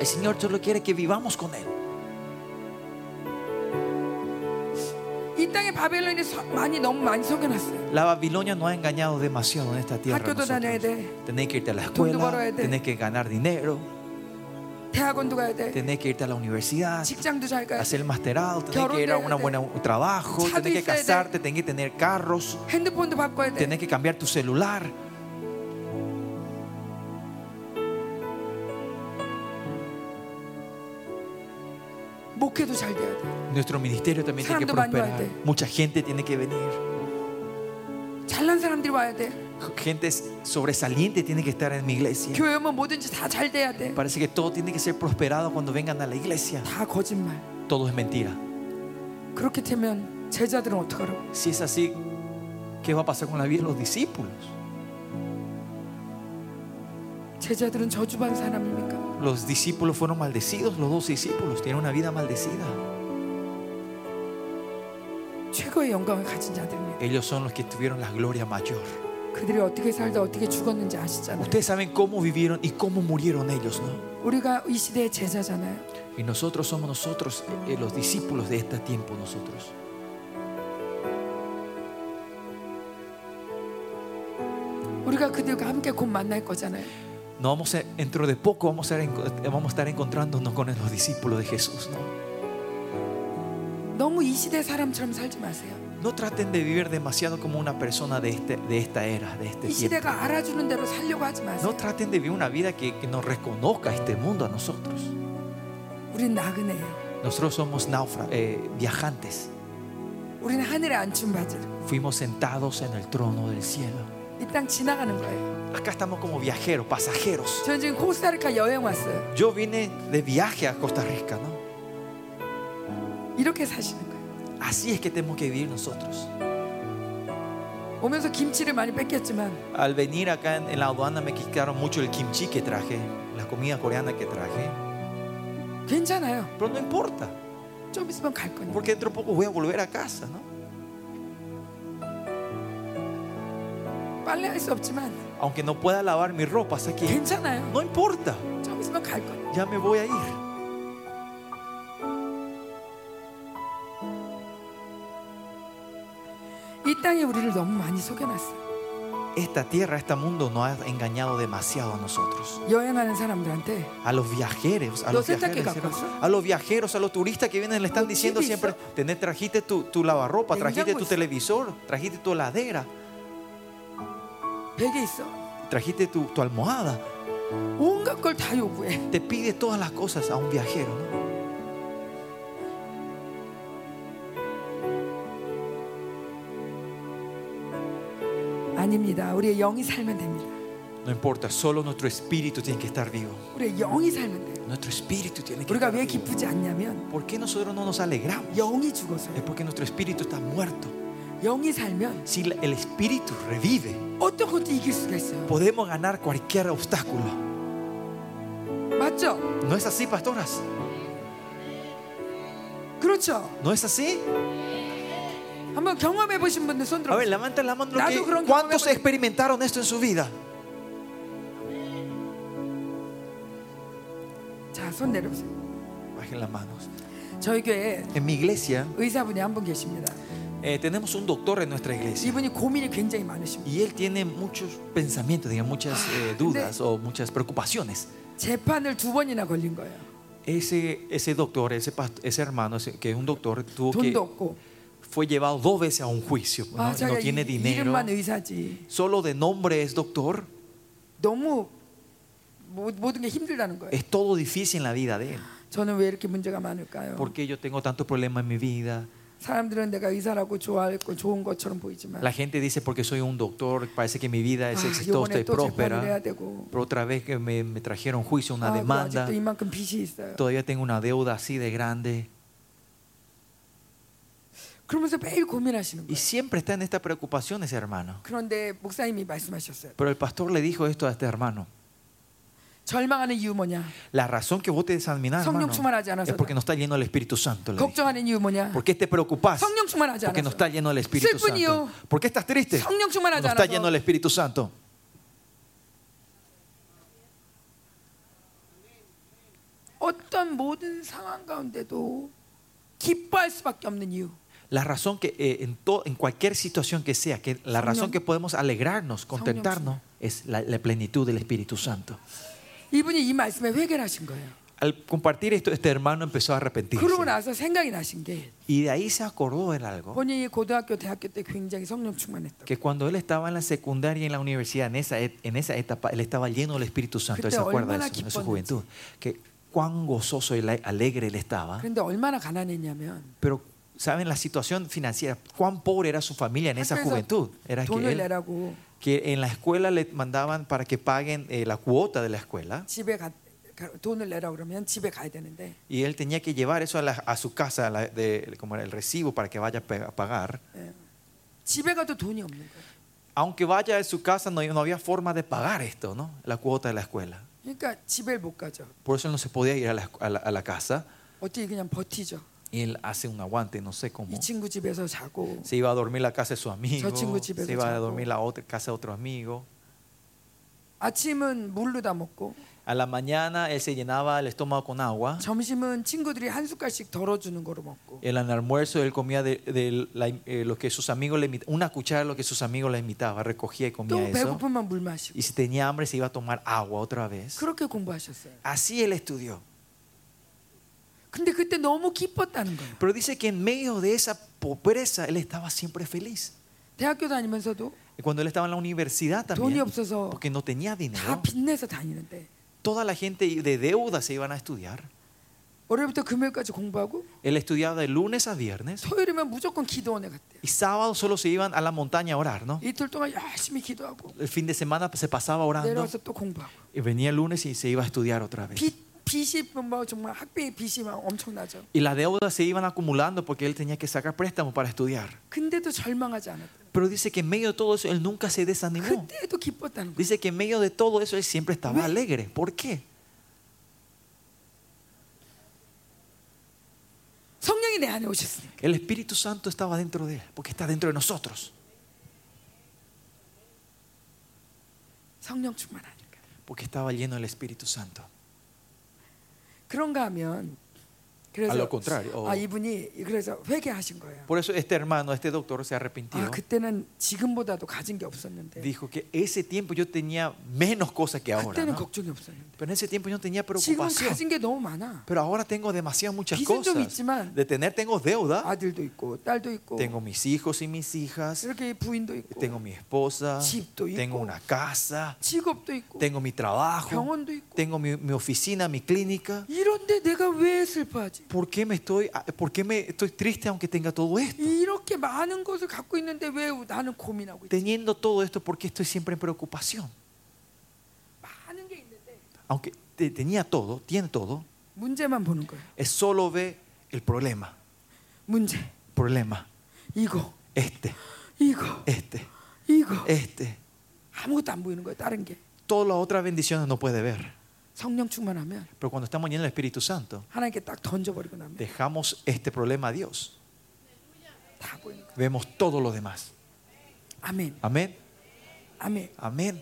El Señor solo quiere que vivamos con Él. 땅에 바벨론이 서- 많이 너무 많이 속여놨어요. La Babilonia nos ha engañado demasiado en esta tierra. a 학교도 다녀야 nosotros. 돼. Tenés que irte a la 돈도 벌어야 escuela, 돼. tenés que ganar dinero, 대학원도 가야 돼. tenés que irte a la universidad, 직장도 잘 가야 돼. hacer el masterado, tenés que ir a un buen trabajo, 차도 tenés que 있어야 돼. casarte, tenés que tener carros, 핸드폰도 바꿔야 돼. tenés que cambiar tu celular. Nuestro ministerio también tiene que 사람도 많이 prosperar. 와야 돼. Mucha gente tiene que venir. 잘난 사람들이 와야 돼. Gente sobresaliente tiene que estar en mi iglesia. 교회 오면 뭐든지 다 잘 돼야 돼. Parece que todo tiene que ser prosperado cuando vengan a la iglesia. 다 거짓말. Todo es mentira. 그렇게 되면 제자들은 어떡하라고? Si es así, ¿qué va a pasar con la vida de los discípulos? 제자들은 저주받은 사람입니까? Los discípulos fueron maldecidos, los dos discípulos tienen una vida maldecida. 최고의 영광을 가진 자들입니다. Ellos son los que tuvieron la gloria mayor. 그들이 어떻게 살다 어떻게 죽었는지 아시잖아요. Ustedes saben cómo vivieron y cómo murieron ellos, ¿no? 우리가 이 시대의 제자잖아요. Y nosotros somos nosotros, eh, los discípulos de este tiempo, nosotros. 우리가 그들과 함께 곧 만날 거잖아요. No vamos a, dentro de poco vamos a, estar- vamos a estar encontrándonos con los discípulos de Jesús, ¿no? 너무 이 시대 사람처럼 살지 마세요. No traten de vivir demasiado como una persona de, este, de esta era, de este 이 tiempo. 시대가 알아주는 대로 살려고 하지 마세요. No traten de vivir una vida que, que nos reconozca este mundo a nosotros. 우린 나그네예요. Nosotros somos náufra- eh, viajantes. 우리는 하늘에 앉힌 바들. Fuimos sentados en el trono del cielo. acá estamos como viajeros, pasajeros. Yo vine de viaje a Costa Rica, ¿no? Así es que tenemos que vivir nosotros. Al venir acá en, la aduana me quitaron mucho el kimchi que traje, la comida coreana que traje. Pero no importa. Porque dentro de poco voy a volver a casa, ¿no? 빨래할 수 없지만 Aunque no pueda lavar mi ropa hasta aquí, 괜찮아요. no importa, 좀 있으면 갈 거니까. ya me voy a ir. 이 땅에 우리를 너무 많이 속여놨어요. Esta tierra, este mundo nos ha engañado demasiado a nosotros. 여행하는 사람들한테 A los viajeros, a Lo los siento que viajeros, capaz. a los viajeros, a los turistas que vienen le están Lo diciendo chivis, siempre, tenés, trajiste tu, tu lavarropa, trajiste tu Tengamos. televisor, trajiste tu heladera, 베개 있어. trajiste tu, tu almohada. 온갖 걸 다 요구해. Te pide todas las cosas a un viajero. ¿no? 아닙니다. 우리의 영이 살면 됩니다. No importa, solo nuestro espíritu tiene que estar vivo. 우리의 영이 살면 돼요. Nuestro espíritu tiene que 우리가 estar 왜 vivo. 기쁘지 않냐면 ¿Por qué nosotros no nos alegramos? 영이 Es 죽어서요. porque nuestro espíritu está muerto. 영이 살면 Si la- el espíritu revive, 어떤 것도 이길 수가 있어요. podemos ganar cualquier obstáculo. 맞죠? ¿No es así, pastoras? 그렇죠. ¿No es así? 한번 경험해 보신 분들 손 A ver, 들어. levanten la mano. lo Nato que- 그런 ¿Cuántos 경험해본- experimentaron esto en su vida? 자, 손 내려보세요. Bajen las manos. 저희 교회에 En mi iglesia 의사분이 한 분 계십니다. eh, tenemos un doctor en nuestra iglesia. 이분이 고민이 굉장히 많으십니다. Y él tiene muchos pensamientos, digamos, muchas eh, dudas o muchas preocupaciones. 재판을 두 번이나 걸린 거예요. Ese, ese doctor, ese, past- ese hermano, ese- que es un doctor, tuvo que, 돈도 없고. fue llevado dos veces a un juicio. ¿no? 아, No 제가 tiene 이, dinero. 이름만 의사지. Solo de nombre es doctor. 너무 모- 모든 게 힘들다는 거예요. Es todo difícil en la vida de él. 저는 왜 이렇게 문제가 많을까요? ¿Por qué yo tengo tantos problemas en mi vida? 사람들은 내가 의사라고 좋아할 거 좋은 것처럼 보이지만 La gente dice porque soy un doctor, parece que mi vida es 아, exitosa y 이번에 또 재판을 해야 próspera. 되고 Pero otra vez que me, me trajeron juicio, una 아, 그 demanda, 아직도 이만큼 빚이 있어요. todavía tengo una deuda así de grande. 그러면서 매일 고민하시는 Y 거예요. siempre está en esta preocupación ese hermano. 그런데 목사님이 말씀하셨어요. Pero el pastor le dijo esto a este hermano. 절망하는 이유 뭐냐? La razón que vos te desanimás, 성령 hermano, 충만하지 않아서 es porque no está lleno del Espíritu Santo. le dije. 걱정하는 이유 뭐냐? ¿Por qué te preocupas? 성령 충만하지 Porque no 않아서 está lleno del Espíritu 슬픈 이유. Santo. ¿Por qué estás triste? 성령 충만하지 No está 않아서 lleno del Espíritu Santo. 어떤 모든 상황 가운데도 기뻐할 수밖에 없는 이유. La razón que eh, en, to- en cualquier situación que sea, que la razón 성령. que podemos alegrarnos, contentarnos, es la, la plenitud del Espíritu Santo. 이분이 이 말씀에 회개를 하신 거예요. Al compartir esto, este hermano empezó a arrepentirse. 그러고 나서 생각이 나신 게 Y de ahí se acordó en algo. 본인이 고등학교, 대학교 때 굉장히 성령 충만했다. Que cuando él estaba en la secundaria y en la universidad, en esa, et- en esa etapa, él estaba lleno del Espíritu Santo. Él se 그때 acuerda de 얼마나 eso, en su 기뻤는지. juventud. Que cuán gozoso y la- alegre él estaba. 그런데 얼마나 가난했냐면 Pero, saben la situación financiera, cuán pobre era su familia en esa juventud. Era que él, que en la escuela le mandaban para que paguen eh, la cuota de la escuela. Y él tenía que llevar eso a, la, a su casa, la, de, como el recibo, para que vaya a pagar. Aunque vaya a su casa, no, no había forma de pagar esto, ¿no? La cuota de la escuela. Por eso no se podía ir a la, a la a casa. 어떻게 그냥 버티죠. Y él hace un aguante, no sé cómo. 이 친구 집에서 자고 Se iba a dormir en la casa de su amigo. 저 친구 집에서 Se iba a 자고. dormir en la otra casa de otro amigo. 아침은 물로 다 먹고 A la mañana él se llenaba el estómago con agua. 점심은 친구들이 한 숟갈씩 덜어주는 거로 먹고 En el almuerzo él comía de, de la- eh, lo que sus amigos le invitaban, una cuchara de lo que sus amigos le invitaban, recogía y 또 comía eso. 배고프면 물 마시고 Y si tenía hambre se iba a tomar agua otra vez. 그렇게 공부하셨어요. Así él estudió. 근데 그때 너무 기뻤다는 거예요. Pero dice que en medio de esa pobreza él estaba siempre feliz. 대학교 다니면서도 Y cuando él estaba en la universidad 돈이 también, 없어서 porque no tenía 다 dinero, 빚내서 다니는데 toda la gente de deuda se iban a estudiar. 월요일부터 금요일까지 공부하고 Él estudiaba de lunes a viernes 토요일이면 무조건 기도원에 갔대요. y sábado solo se iban a la montaña a orar, ¿no? 이틀 동안 열심히 기도하고 El fin de semana se pasaba orando 내려와서 또 공부하고 y venía el lunes y se iba a estudiar otra vez. 빚 Y las deudas se iban acumulando porque él tenía que sacar préstamos para estudiar. Pero dice que en medio de todo eso él nunca se desanimó. Dice que en medio de todo eso él siempre estaba alegre. ¿Por qué? El Espíritu Santo estaba dentro de él, porque está dentro de nosotros. Porque estaba lleno del Espíritu Santo. 그런가 하면 A 그래서 lo contrario. oh. 아 이분이 그래서 회개하신 거예요. Por eso este hermano, este doctor se arrepintió. 아 그때는 지금보다도 가진 게 없었는데 Dijo que ese tiempo yo tenía menos cosas que ahora. 그때는 ¿no? 걱정이 없었는데 Pero en ese tiempo yo no tenía 지금은 preocupación. 가진 게 너무 많아. Pero ahora tengo demasiadas muchas 빚은 좀 cosas. 있지만 De tener tengo deuda. 아들도 있고 딸도 있고 Tengo mis hijos y mis hijas. 이렇게 부인도 있고 Tengo mi esposa. 집도 Tengo 있고. una casa. 직업도 있고 Tengo mi trabajo. 병원도 있고 Tengo mi, mi oficina, mi clínica. 이런데 내가 왜 슬퍼하지? ¿Por qué me estoy, por qué me estoy triste aunque tenga todo esto? 이렇게 많은 것을 갖고 있는데 왜 나는 고민하고 있지? Teniendo todo esto, ¿por qué estoy siempre en preocupación? 많은 게 있는데 Aunque te- tenía todo, tiene todo, 문제만 보는 거예요. es solo ve el problema. 문제 Problema. 이거 Este, 이거 este, 이거 este. 아무것도 안 보이는 거예요. 다른 게 Todas las otras bendiciones no puede ver. 성령 충만하면 Pero cuando estamos llenos del Espíritu Santo, 하나님께 딱 던져버리고 나면 dejamos este problema a Dios. 다 보이는 거예요. Vemos todo lo demás. 아멘 Amén. 아멘. Amén.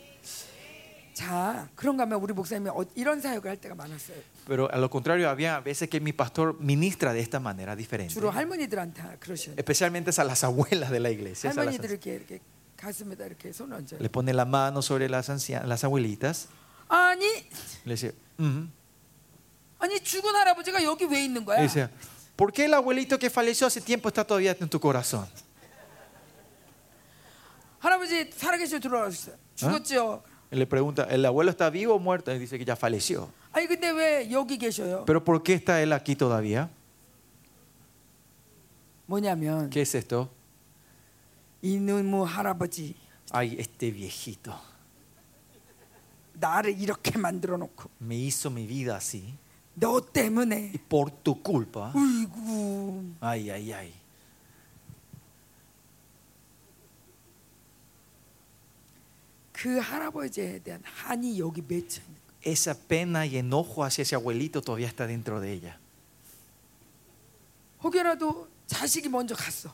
자 그런가 하면 우리 목사님이 어- 이런 사역을 할 때가 많았어요. Pero a lo contrario, había veces que mi pastor ministra de esta manera diferente. 주로 할머니들한테 그러시는. Especialmente a las abuelas de la iglesia. a las 할머니들 이렇게 이렇게 가슴에다 이렇게 손 얹어요. Le pone la mano sobre las, ancianas, las abuelitas. 아니 Le dice, "Ujú". 아니 죽은 할아버지가 여기 왜 있는 Y 거야? dice, ¿por qué el abuelito que falleció hace tiempo está todavía en tu corazón? 할아버지 살아계시고 들어왔어요. 죽었죠. Y le pregunta, ¿el abuelo está vivo o muerto? Y dice que ya falleció. 아니 근데 왜 여기 계셔요? ¿Pero por qué está él aquí todavía? 뭐냐면 ¿Qué es esto? 이놈의 할아버지 Ay, este viejito 나를 이렇게 만들어 놓고 me hizo mi vida así. 너 때문에 Y por tu culpa. 으이구 Ay, ay, ay. 그 할아버지에 대한 한이 여기 맺혀 있는 거예요. esa pena y enojo hacia ese abuelito todavía está dentro de ella. 혹여라도 자식이 먼저 갔어.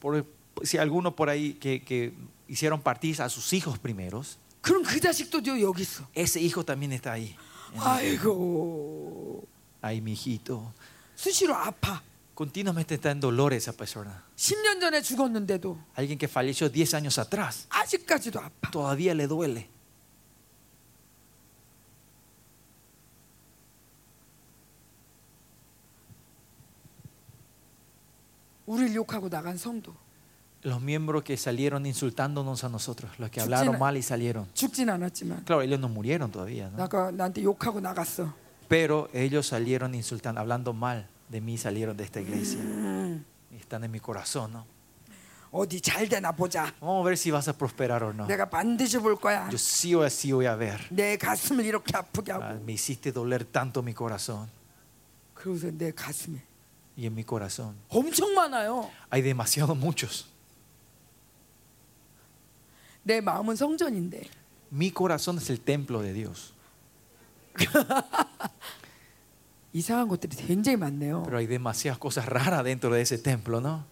Por, si alguno por ahí que, que hicieron partir a sus hijos primeros, 그럼 그 자식도 저 여기 있어. ese hijo también está ahí. 아이고 Ay, mi hijito. 수시로 아파. Continuamente está en dolor esa persona. 10년 전에 죽었는데도 Alguien que falleció 10 años atrás, 아직까지도 아파. todavía le duele. 우리를 욕하고 나간 성도 Los miembros que salieron insultándonos a nosotros, los que hablaron Chuchina. mal y salieron. 죽진 않았지만 Claro, ellos no murieron todavía, ¿no? 나가 나한테 욕하고 나갔어. Pero ellos salieron insultando, hablando mal de mí, salieron de esta iglesia. Y están en mi corazón, ¿no? 어디 잘 되나 보자. Vamos a ver si vas a prosperar o no. 내가 반드시 볼 거야. Yo sí o sí voy a ver. 내 가슴을 이렇게 아프게 Ah, 하고. me hiciste doler tanto mi corazón. 그러고서 내 가슴에 Y en mi corazón 엄청 많아요. hay demasiado muchos. 내 마음은 성전인데 Mi corazón es el templo de Dios. 이상한 것들이 굉장히 많네요. Pero hay demasiadas cosas raras dentro de ese templo, ¿no?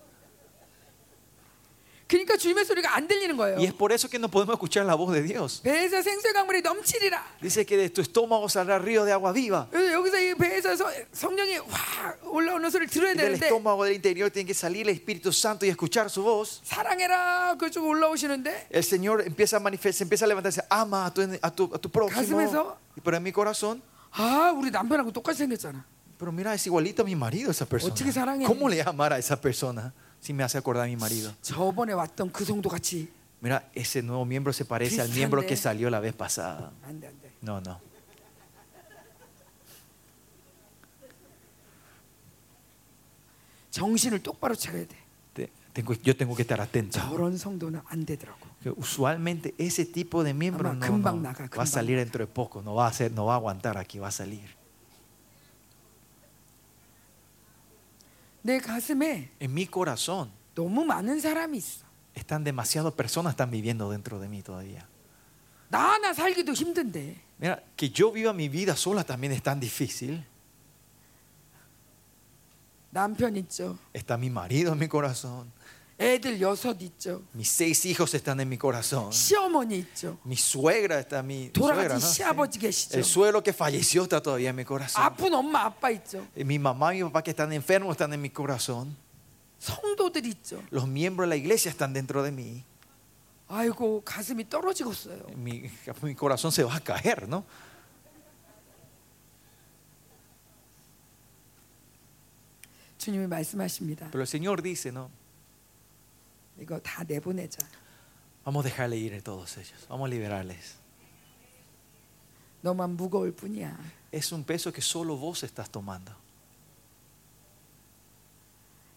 그러니까 주님의 소리가 안 들리는 거예요. Y es por eso que no podemos escuchar la voz de Dios. 배에서 생수의 강물이 넘치리라. Dice que de tu estómago saldrá río de agua viva. 그래서 여기서 이 배에서 서- 성령이 확 올라오는 소리를 들어야 Y del 되는데 estómago del interior tiene que salir el Espíritu Santo y escuchar su voz. 사랑해라 그쪽 올라오시는데 El Señor empieza a manifestar, empieza a levantarse, ama a tu, a tu, a tu próximo. 가슴에서? Pero en mi corazón, 아 우리 남편하고 똑같이 생겼잖아. pero mira, es igualito a mi marido esa persona. 어떻게 사랑해? ¿Cómo le amar a esa persona si me hace acordar a mi marido? 저번에 왔던 그 성도 같이 Mira, ese nuevo miembro se parece al 비슷한데. miembro que salió la vez pasada. 안돼 안돼. No, no. 정신을 똑바로 차려야 돼. Te- tengo- yo tengo que estar atento. 저런 성도는 안 되더라고. Que usualmente ese tipo de miembro Ama, no, 금방 no, 나가, va a 금방. salir dentro de poco, no va a hacer, no va a aguantar aquí, va a salir. 내 가슴에 En mi corazón 너무 많은 사람이 있어. están demasiadas personas están viviendo dentro de mí todavía. 나 하나 살기도 힘든데 Mira, que yo viva mi vida sola también es tan difícil. 남편 있죠. Está mi marido en mi corazón, 애들 여섯 있죠. mis seis hijos están en mi corazón, 시어머니 있죠. mi suegra está mi suegra, 돌아가신 ¿no? 시아버지 계시죠. El suegro que falleció está todavía en mi corazón. 아픈 엄마 아빠 있죠. Y Mi mamá y mi papá que están enfermos están en mi corazón. 성도들 있죠. Los miembros de la iglesia están dentro de mí. 아이고 가슴이 떨어지겠어요. Mi, mi corazón se va a caer, ¿no? 주님이 말씀하십니다. Pero el Señor dice, ¿no? 이거 다 내보내자. Vamos a dejarle ir a todos ellos. Vamos a liberarles. 너만 무거울 뿐이야. Es un peso que solo vos estás tomando.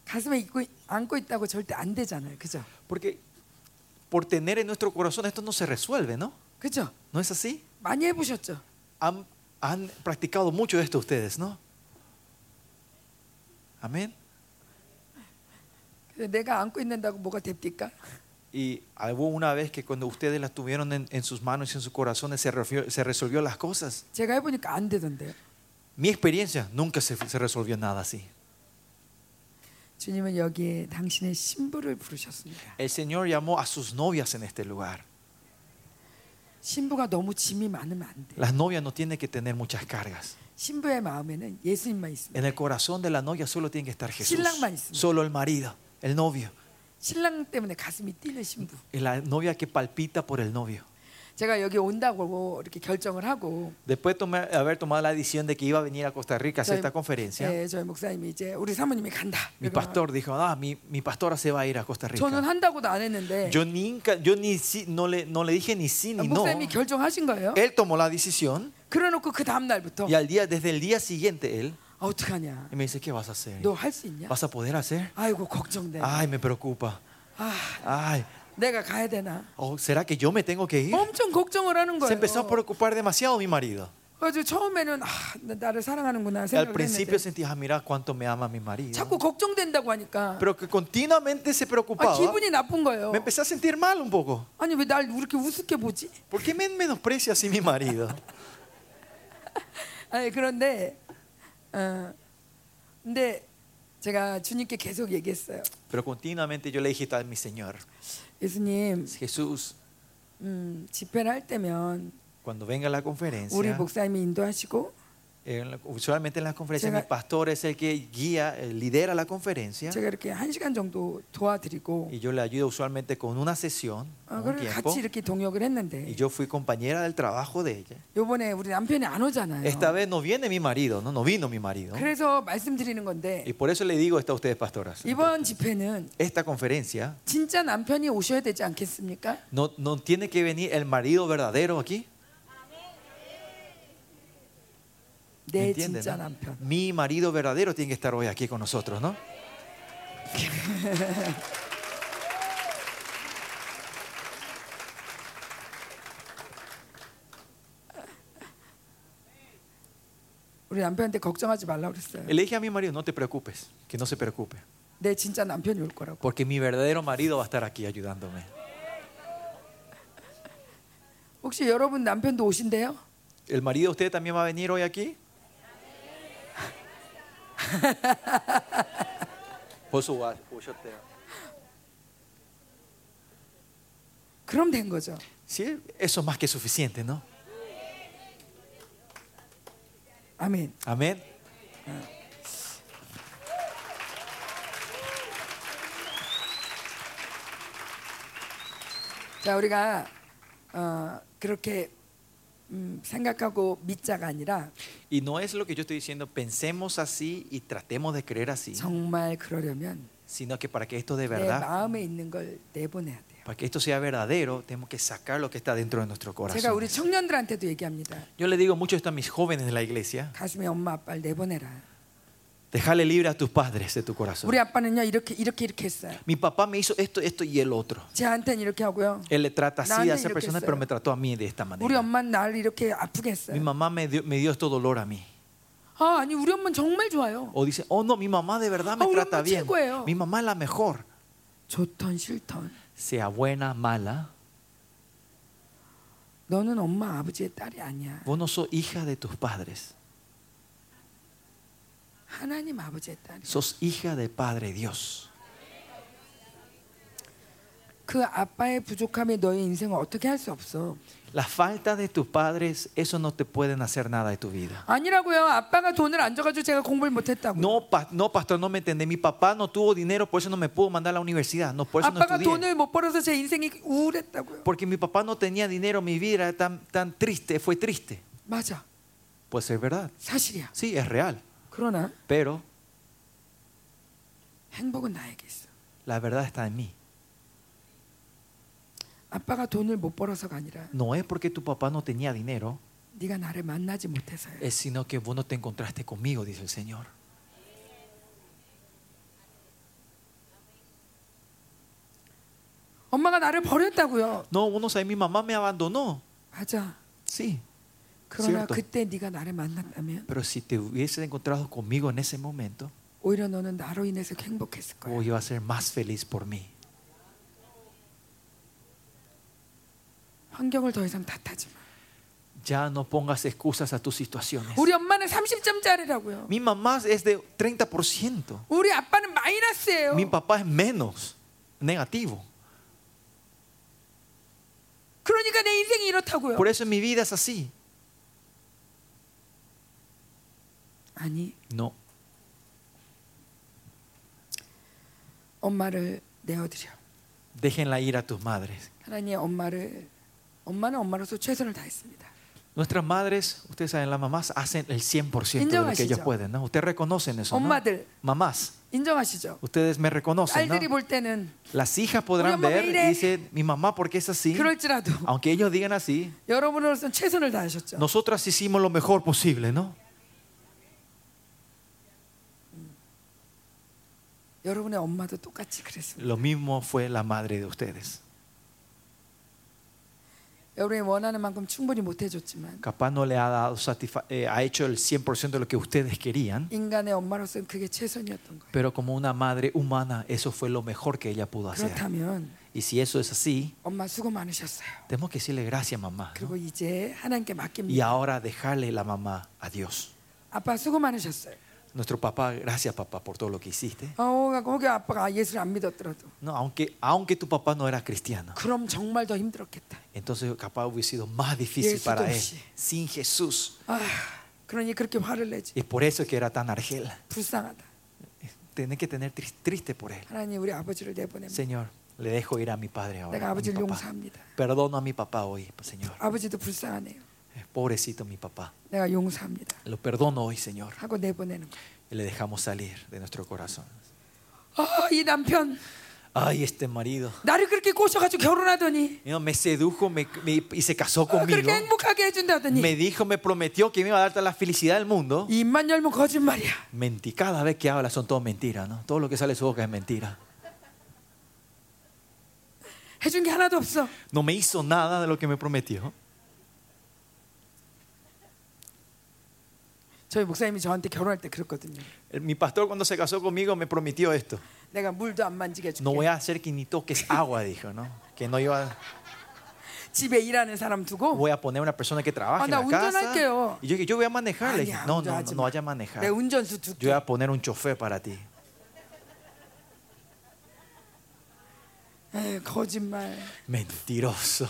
가슴에 입고, 안고 있다고 절대 안 되잖아요. 그죠? Porque por tener en nuestro corazón esto no se resuelve, ¿no? 그죠? ¿No es así? 많이 해보셨죠? Han, han practicado mucho esto ustedes, ¿no? Amén. 근데 내가 안고 있는다고 뭐가 됩니까? Y hubo una vez que cuando ustedes las tuvieron en, en sus manos y en sus corazones se, refió- se resolvió las cosas. 제가 해보니까 안 되던데요. Mi experiencia nunca se, se resolvió nada así. 주님은 여기에 당신의 신부를 부르셨습니다. El Señor llamó a sus novias en este lugar. 신부가 너무 짐이 많으면 안 돼. Las novias no tienen que tener muchas cargas. 신부의 마음에는 예수님만 있습니다. En el corazón de la novia solo tiene que estar Jesús. 신랑만 있습니다. Solo el marido, el novio. 신랑 때문에 가슴이 뛰는 신부. Es la novia que palpita por el novio. 제가 여기 온다고 이렇게 결정을 하고 Después de tomar- haber tomado la decisión de que iba a venir a Costa Rica a hacer 저희, esta conferencia, 예, 저희 목사님이 이제 우리 사모님이 간다. mi pastor dijo, ah, mi, mi pastora se va a ir a Costa 저는 Rica. 한다고도 안 했는데 Yo, nunca, yo ni, sí- no, le, no le dije ni sí ni no. 목사님이 결정하신 거예요. Él tomó la decisión 그래놓고 그 다음 날부터 y al día, desde el día siguiente él 아, 어떡하냐? y me dice, ¿qué vas a hacer? 너 할 수 있냐? ¿Vas a poder hacer? 아이고 걱정돼. Ay, me preocupa. 아, Ay, 내가 가야 되나? ¿o ¿será que yo me tengo que ir? 엄청 걱정을 하는 Se 거예요. empezó a preocupar demasiado mi marido. 그래서 처음에는 아, 나- 나를 사랑하는구나 Y al 생각을 principio 했는데 sentía, ah, mira cuánto me ama mi marido. 자꾸 걱정된다고 하니까 Pero que continuamente se 아, preocupaba. 기분이 나쁜 거예요. Me empecé a sentir mal un poco. 아니 왜 날 이렇게 우습게 보지? ¿Por qué me menosprecia así mi marido? 아니 그런데 어 근데 제가 주님께 계속 얘기했어요. Pero continuamente yo le dije a mi Señor, 예수님, Jesús, 음, 집회를 할 때면 cuando venga la 우리 conferencia, 목사님이 인도하시고 en la- usualmente en las conferencias 제가- mi pastor es el que guía, eh, lidera la conferencia 제가 이렇게 한 시간 정도 도와드리고 y yo le ayudo usualmente con una sesión, 어, un 그걸 tiempo, 같이 이렇게 동역을 했는데 y yo fui compañera del trabajo de ella. 요번에 우리 남편이 안 오잖아요. Esta vez no viene mi marido, no, no vino mi marido. 그래서 말씀드리는 건데 Y por eso le digo esto a ustedes, pastoras. 이번 집회는 Esta conferencia 진짜 남편이 오셔야 되지 않겠습니까? no, no tiene que venir el marido verdadero aquí. Mi marido verdadero tiene que estar hoy aquí con nosotros, ¿no? <laughs> Le dije a mi marido, no te preocupes, que no se preocupe. Porque mi verdadero marido va a estar aquí ayudándome. <laughs> ¿El marido de usted también va a venir hoy aquí? 벌써 와- 오셨대요. 그럼 된 거죠. Sí, eso es más que suficiente, ¿no? 아멘. Amén. 자, 우리가 어, 그렇게 음, 생각하고 믿자가 아니라 Y no es lo que yo estoy diciendo, pensemos así y tratemos de creer así, 정말 그러려면 sino que para que esto de 내 verdad, 마음에 있는 걸 내보내야 돼요. para que esto sea verdadero, tenemos que sacar lo que está dentro de nuestro 제가 우리 corazón. 청년들한테도 얘기합니다. Yo le digo mucho esto a mis jóvenes de la iglesia, 가슴에 엄마 아빠를 내보내라. déjale libre a tus padres de tu corazón. 우리 아빠는요 이렇게 이렇게 이렇게 했어요. Mi papá me hizo esto, esto y el otro. 쟤한테는 이렇게 하고요. Él le trata así a 나는 esa 이렇게 persona, 했어요. pero me trató a mí de esta 우리 manera. 엄마는 나를 이렇게 아프게 Mi 했어요. mamá me dio, me dio esto dolor a mí. 아 아니 우리 엄마는 정말 좋아요. O dice, oh no, mi mamá de verdad me Ah, 우리 trata 엄마 bien. 최고예요. Mi mamá es la mejor. 좋던 싫던 Sea buena, mala, 너는 엄마 아버지의 딸이 아니야. vos no sos hija de tus padres. Sos hija de Padre Dios. La falta de tus padres, eso no te pueden hacer nada de tu vida. No, no pastor, no me entendés. Mi papá no tuvo dinero, por eso no me pudo mandar a la universidad. No, por eso no estudié. Porque mi papá no tenía dinero, mi vida era tan, tan triste, fue triste. Puede ser verdad. Sí, es real 그러나 Pero 행복은 나에게 있어. la verdad está en mí. 아빠가 돈을 못 벌어서가 아니라 No es porque tu papá no tenía dinero, 네가 나를 만나지 못해서야. es sino que vos no te encontraste conmigo, dice el Señor. 엄마가 나를 버렸다고요. No, vos no sabés, mi mamá me abandonó. 맞아. Sí, 그러나 Cierto. 그때 네가 나를 만났다면 pero si te hubieses encontrado conmigo en ese momento, 오히려 너는 나로 인해서 행복했을 거야. vos ibas a ser más feliz por mí. 환경을 더 이상 탓하지 마. Ya no pongas excusas a tus situaciones. 우리 엄마는 30점짜리라고요. Mi mamá es de 30%. 우리 아빠는 마이너스예요. Mi papá es menos, negativo. 그러니까 내 인생이 이렇다고요. Por eso mi vida es así. 아니 No, 엄마를 내어드려. déjenla ir a tus madres. 하나님 엄마를 엄마는 엄마로서 최선을 다했습니다. Nuestras madres, ustedes saben, las mamás hacen el 100% de lo que ellos 인정하시죠? pueden, ¿no? Ustedes reconocen eso, ¿no? 엄마들 Mamás, 인정하시죠? ustedes me reconocen, ¿no? 딸들이 볼 때는 Las hijas Uy, podrán mamá, ver mire. y dicen, mi mamá, ¿por qué es así? 그럴지라도 Aunque ellos digan así, 여러분으로서는 최선을 다하셨죠. nosotras hicimos lo mejor posible, ¿no? 여러분의 엄마도 똑같이 그랬습니다. Lo mismo fue la madre de ustedes. 여러분이 원하는 만큼 충분히 못 해줬지만 Capaz no le ha dado satisfa- eh, ha hecho el 100% de lo que ustedes querían, 인간의 엄마로서는 그게 최선이었던 거예요. pero como una madre humana, eso fue lo mejor que ella pudo hacer. 그렇다면 Y si eso es así, 엄마 수고 많으셨어요. tenemos que decirle gracias mamá. ¿no? 그리고 이제 하나님께 Y 맡깁니다. ahora dejarle la mamá a Dios. 아빠 수고 많으셨어요. Nuestro papá, gracias papá por todo lo que hiciste. 어, 거기 아빠가 예수를 안 믿었더라도 No, aunque, aunque tu papá no era cristiano, 그럼 정말 더 힘들었겠다. entonces capaz hubiese sido más difícil Yesu도 para él 없이. sin Jesús. 아, 그러니 그렇게 화를 내지. Y por eso es que era tan argel. 불쌍하다. Tenés que tener tris- triste por él. 하나님 우리 아버지를 내보냅니다. Señor, le dejo ir a mi padre 내가 ahora. a mi 아버지를 papá. 용서합니다. Perdono a mi papá hoy, Señor. 아버지도 불쌍하네요. pobrecito mi papá. Lo perdono hoy, Señor. Y le dejamos salir de nuestro corazón. Ay, este marido. Me sedujo y se casó conmigo. Me dijo, me prometió que me iba a dar la felicidad del mundo. Mentí. Cada vez que habla son todo mentiras, ¿no? Todo lo que sale de su boca es mentira. No me hizo nada de lo que me prometió. 저희 목사님이 저한테 결혼할 때 그랬거든요. El- Mi pastor cuando se casó conmigo me prometió esto. 내가 물도 안 만지게 해줄게. No voy a hacer que ni toques agua, dijo, ¿no? Que no iba a- 집에 일하는 사람 두고 voy a poner una persona que trabaje Ah, en na, la casa. 운전할게요. Y yo dije, yo voy a manejar. Le dije, 아니야, no, no, no, 운전하지 no 마. vaya a manejar. 내 운전수 Yo 두게. voy a poner un chofer para ti. 에이, 거짓말. Mentiroso.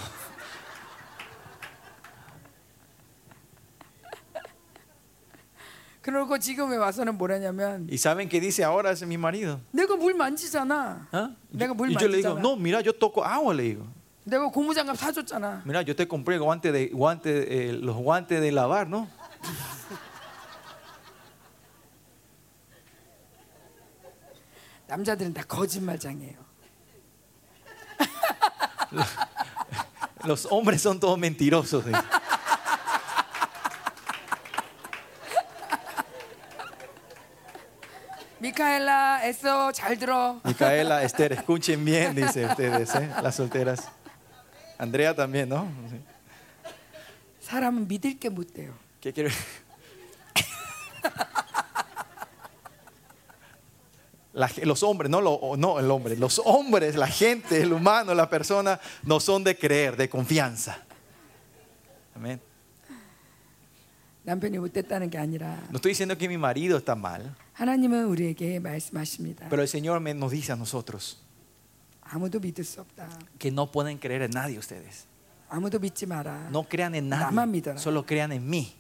그러고 지금에 와서는 뭐라냐면 ¿Y saben qué dice ahora ese mi marido? 내가 물 만지잖아. ¿Ah? 내가 물 Y yo le digo, 만지잖아. no, mira, yo toco agua, le digo. 내가 고무장갑 사줬잖아. Mira, yo te compré guante de, guante, eh, los guantes de lavar, ¿no? 남자들은 다 거짓말장이에요. Los hombres son todos mentirosos. dice. 미카엘라, 에서 잘 들어. Micaela, <laughs> Esther, escuchen bien, dice ustedes, ¿eh? las solteras. Andrea también, ¿no? 사람은 믿을 게 못 돼요. ¿Qué quiere? La ge- los hombres, no, lo- no el hombre, los hombres, la gente, el humano, la persona, no son de creer, de confianza. Amén. 남편이 못됐다는 게 아니라 No estoy diciendo que mi marido está mal, 하나님은 우리에게 말씀하십니다. pero el Señor me- nos dice a nosotros 아무도 믿을 수 없다. que no pueden creer en nadie ustedes. 아무도 믿지 마라. No crean en 나만 nadie, 믿어라. solo crean en mí.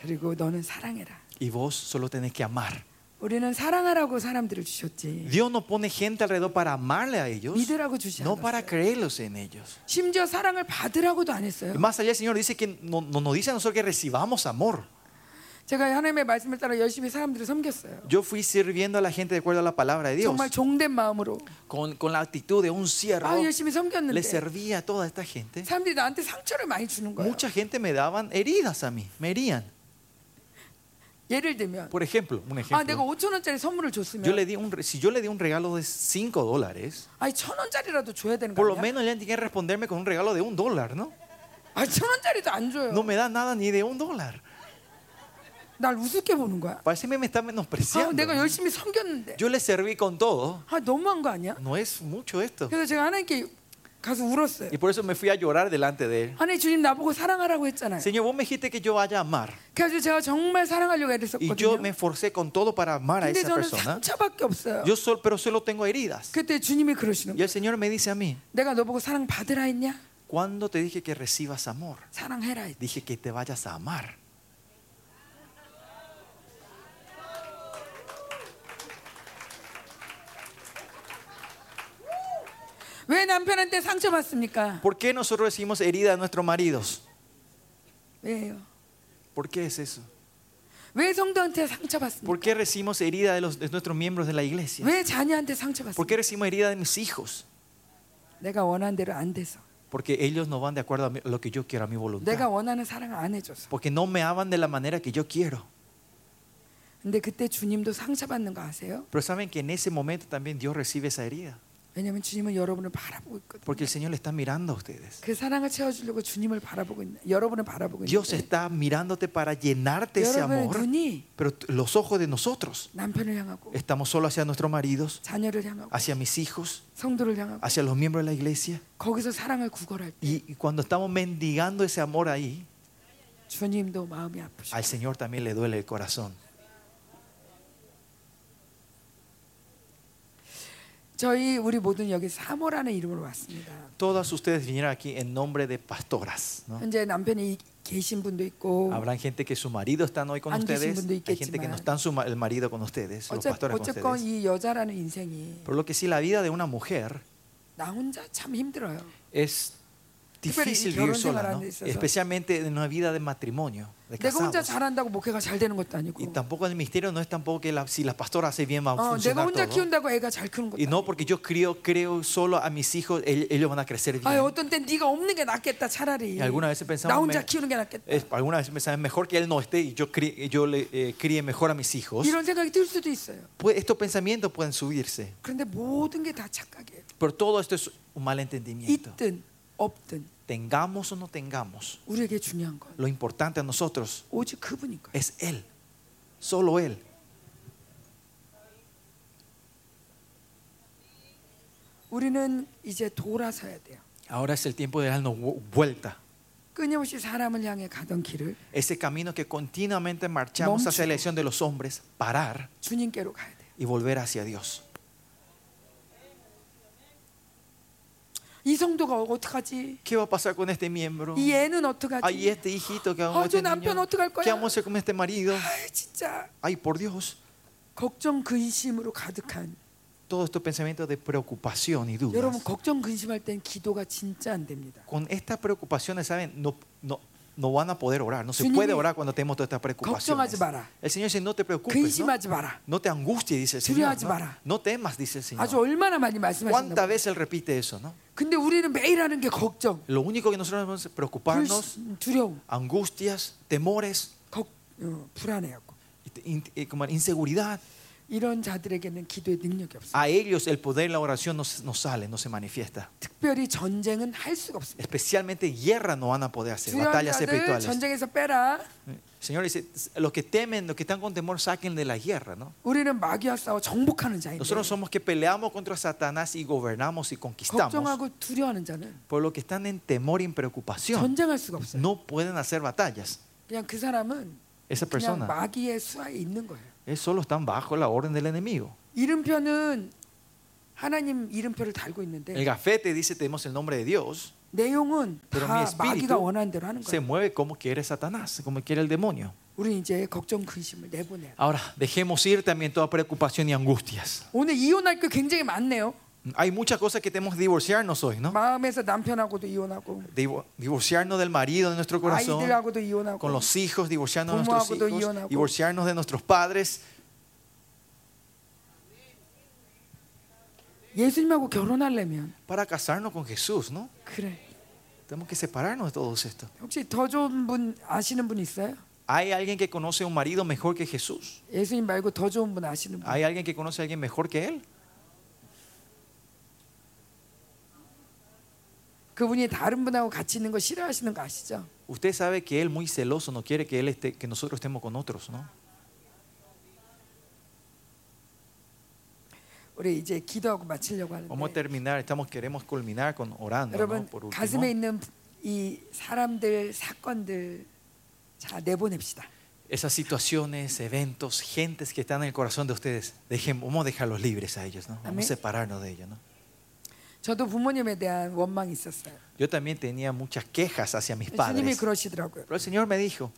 그리고 너는 사랑해라. Y vos solo tenés que amar. 우리는 사랑하라고 사람들을 주셨지. Dios no pone gente alrededor para amarle a ellos, 믿으라고 주지 no para 않았어요. creerlos en ellos. 심지어 사랑을 받으라고도 안 했어요. Y más allá el Señor dice que no, no nos dice a nosotros que recibamos amor. 제가 하나님의 말씀을 따라 열심히 사람들을 섬겼어요. Yo fui sirviendo a la gente de acuerdo a la palabra de Dios, 정말 종된 마음으로 con, con la actitud de un siervo. 아 열심히 Le 섬겼는데 servía a toda esta gente. 사람들이 나한테 상처를 많이 주는 거예요. Mucha gente me daban heridas a mí, me herían. 예를 들면 Por ejemplo, un 아 내가 ejemplo. 5천 원짜리 선물을 Yo 줬으면 le di un, re- si yo le di un regalo de 5 dólares, 아니 천 원짜리라도 줘야 되는 거 por lo 아니야? menos le tiene que responderme con un regalo de un dólar, ¿no? 아니 천 원짜리도 안 줘요. No me da nada ni de un dólar. 날 우습게 보는 거야. Parece que me está 아, menospreciando. 내가 열심히 섬겼는데 Yo le serví con todo. 아 너무한 거 아니야? No es mucho esto. 그래서 제가 하나님께 가서 울었어요. Y por eso me fui a llorar delante de él. 하나님 주님 나보고 사랑하라고 했잖아요. Señor, vos me dijiste que yo vaya a amar. 그래서 제가 정말 사랑하려고 애를 Y yo 썼거든요. me esforcé con todo para amar a 근데 esa 저는 persona. 상처밖에 없어요. Yo sol, pero solo tengo heridas. 그때 주님이 그러시는 Y 거예요. el Señor me dice a mí, 내가 너 보고 사랑 받으라 했냐? ¿cuándo te dije que recibas amor? 사랑해라 했지. Dije que te vayas a amar. 왜 남편한테 상처받습니까? ¿Por qué nosotros recibimos herida de nuestros maridos? 왜요? ¿Por qué es eso? 왜 성도한테 상처받습니까? ¿Por qué recibimos herida de, los, de nuestros miembros de la iglesia? 왜 자녀한테 ¿Por 상처받습니까? qué recibimos herida de mis hijos? 내가 원하는 대로 안 돼서. Porque ellos no van de acuerdo a mi- lo que yo quiero, a mi 내가 voluntad. 원하는 사랑을 안 해줘서. Porque no me aman de la manera que yo quiero. 근데 그때 주님도 상처받는 거 아세요? Pero saben que en ese momento también Dios recibe esa herida. 왜냐하면 주님은 여러분을 바라보고 있거든요. Porque el Señor le está mirando a ustedes. 그 사랑을 채워주려고 주님을 바라보고 있는 여러분을 바라보고 Dios 있는데 está mirándote para llenarte ese 여러분의 amor. 눈이 Pero t- los ojos de nosotros 남편을 향하고 estamos solo hacia nuestros maridos, 자녀를 향하고 hacia mis hijos, 성도를 향하고 hacia los miembros de la iglesia. 거기서 사랑을 구걸할 때 Y y cuando estamos mendigando ese amor ahí, 주님도 마음이 아프시고 al Señor también le duele el corazón. 저희 우리 모든 여기 사모라는 이름으로 왔습니다. Todas ustedes vinieron aquí en nombre de pastoras. ¿no? 현재 남편이 계신 분도 있고 Habrán gente que su marido están hoy con 안 계신 ustedes. 분도 Hay gente que no 있겠지만 están su ma- el marido con ustedes, los 어째, pastores con 어쨌건 ustedes. 이 여자라는 인생이 Por lo que sí, la vida de una mujer 나 혼자 참 힘들어요. es difícil vivir sola, ¿no? especialmente en una vida de matrimonio, de casados. Y tampoco el misterio no es tampoco que la, si la pastora hace bien va a funcionar todo. Y no porque yo creo, creo solo a mis hijos, ellos van a crecer bien. Y alguna vez pensamos, alguna vez pensamos mejor que él no esté y yo, crie, yo le eh, críe mejor a mis hijos. Pues estos pensamientos pueden subirse. Pero todo esto es un malentendimiento 있든 없든 Tengamos o no tengamos, 우리에게 중요한 건 lo importante a nosotros 오직 그분인 거예요 es Él, solo Él. 우리는 이제 돌아서야 돼요 Ahora es el tiempo de darnos vu- vuelta. 끊임없이 사람을 향해 가던 길을 Ese camino que continuamente marchamos hacia la elección de los hombres, parar 주님께로 가야 돼요 y volver hacia Dios. 이 성도가 어떡하지 ¿Qué va a pasar con este miembro? 이 애는 Ay, 어떡하지 este hijito que 아, hago con 저 este 남편 niño? 어떡할 거야? ¿Qué vamos a hacer con este marido? 아 진짜 Ay, por Dios. 걱정 근심으로 가득한 Todos estos pensamientos de preocupación y dudas. 여러분 걱정 근심할 땐 기도가 진짜 안 됩니다. Con estas preocupaciones, ¿saben? No, no, no van a poder orar. No se puede orar cuando tenemos todas estas preocupaciones. El Señor dice, no te preocupes. ¿no? te angusties, dice el Señor. ¿no? no temas, dice el Señor. ¿Cuántas veces Él repite eso? ¿no? Lo único que nosotros debemos preocuparnos, angustias, temores, eh, inseguridad. 이런 자들에게는 기도의 능력이 없어요. A ellos el poder de la oración no, se- no sale, no se manifiesta. 특별히 전쟁은 할 수가 없습니다. Especialmente guerra no van a poder hacer, 두려운 batallas 자들 espirituales. 전쟁에서 빼라. El Señor dice, los que temen, los que están con temor, saquen de la guerra. ¿no? 우리는 마귀와 싸워 정복하는 자인데 Nosotros somos que peleamos contra Satanás y gobernamos y conquistamos. 걱정하고 두려워하는 자는 Por lo que están en temor y en preocupación, 전쟁할 수가 없어요. no pueden hacer batallas. 그냥 그 사람은 Esa 그냥 persona 마귀의 수하에 있는 거예요. ellos solo están bajo la orden del enemigo. 이름표는 하나님 이름표를 달고 있는데 El gafete dice tenemos el nombre de Dios, 내용은 pero mi 다 espíritu 마귀가 원하는 대로 하는 se 거예요. mueve como quiere Satanás, como quiere el demonio. 우리 이제 걱정 근심을 내보내야 돼. Ahora, dejemos ir también toda preocupación y angustias. 오늘 이혼할 게 굉장히 많네요. Hay muchas cosas que tenemos que divorciarnos hoy, ¿no? 마음에서 남편하고도 이혼하고 Divo- divorciarnos del marido de nuestro corazón, 아이들하고도 이혼하고 con los hijos, divorciarnos de nuestros 부모하고도 hijos, 이혼하고. divorciarnos de nuestros padres. 예수님하고 결혼하려면 Para casarnos con Jesús, ¿no? 그래. Tenemos que separarnos de todo esto. 혹시 더 좋은 분 아시는 분 있어요? ¿Hay alguien que conoce a un marido mejor que Jesús? 예수님 말고 더 좋은 분 아시는 분? ¿Hay alguien que conoce a alguien mejor que Él? 그분이 다른 분하고 같이 있는 거 싫어하시는 거 아시죠? Usted sabe que Él muy celoso no quiere que, él esté, que nosotros estemos con otros, ¿no? 우리 이제 기도하고 마치려고 Vamos a 하는데 terminar, estamos, queremos culminar con orando, ¿no? 여러분 Por último. 가슴에 있는 이 사람들 사건들 자 내보냅시다. Esas situaciones, eventos, gentes que están en el corazón de ustedes, dejen, vamos a dejarlos libres a ellos, ¿no? Vamos Amén. a separarnos de ellos, ¿no? 저도 부모님에 대한 원망이 있었어요. Yo también tenía muchas quejas hacia mis 주님이 padres. 그러시더라고요. Pero el Señor me dijo,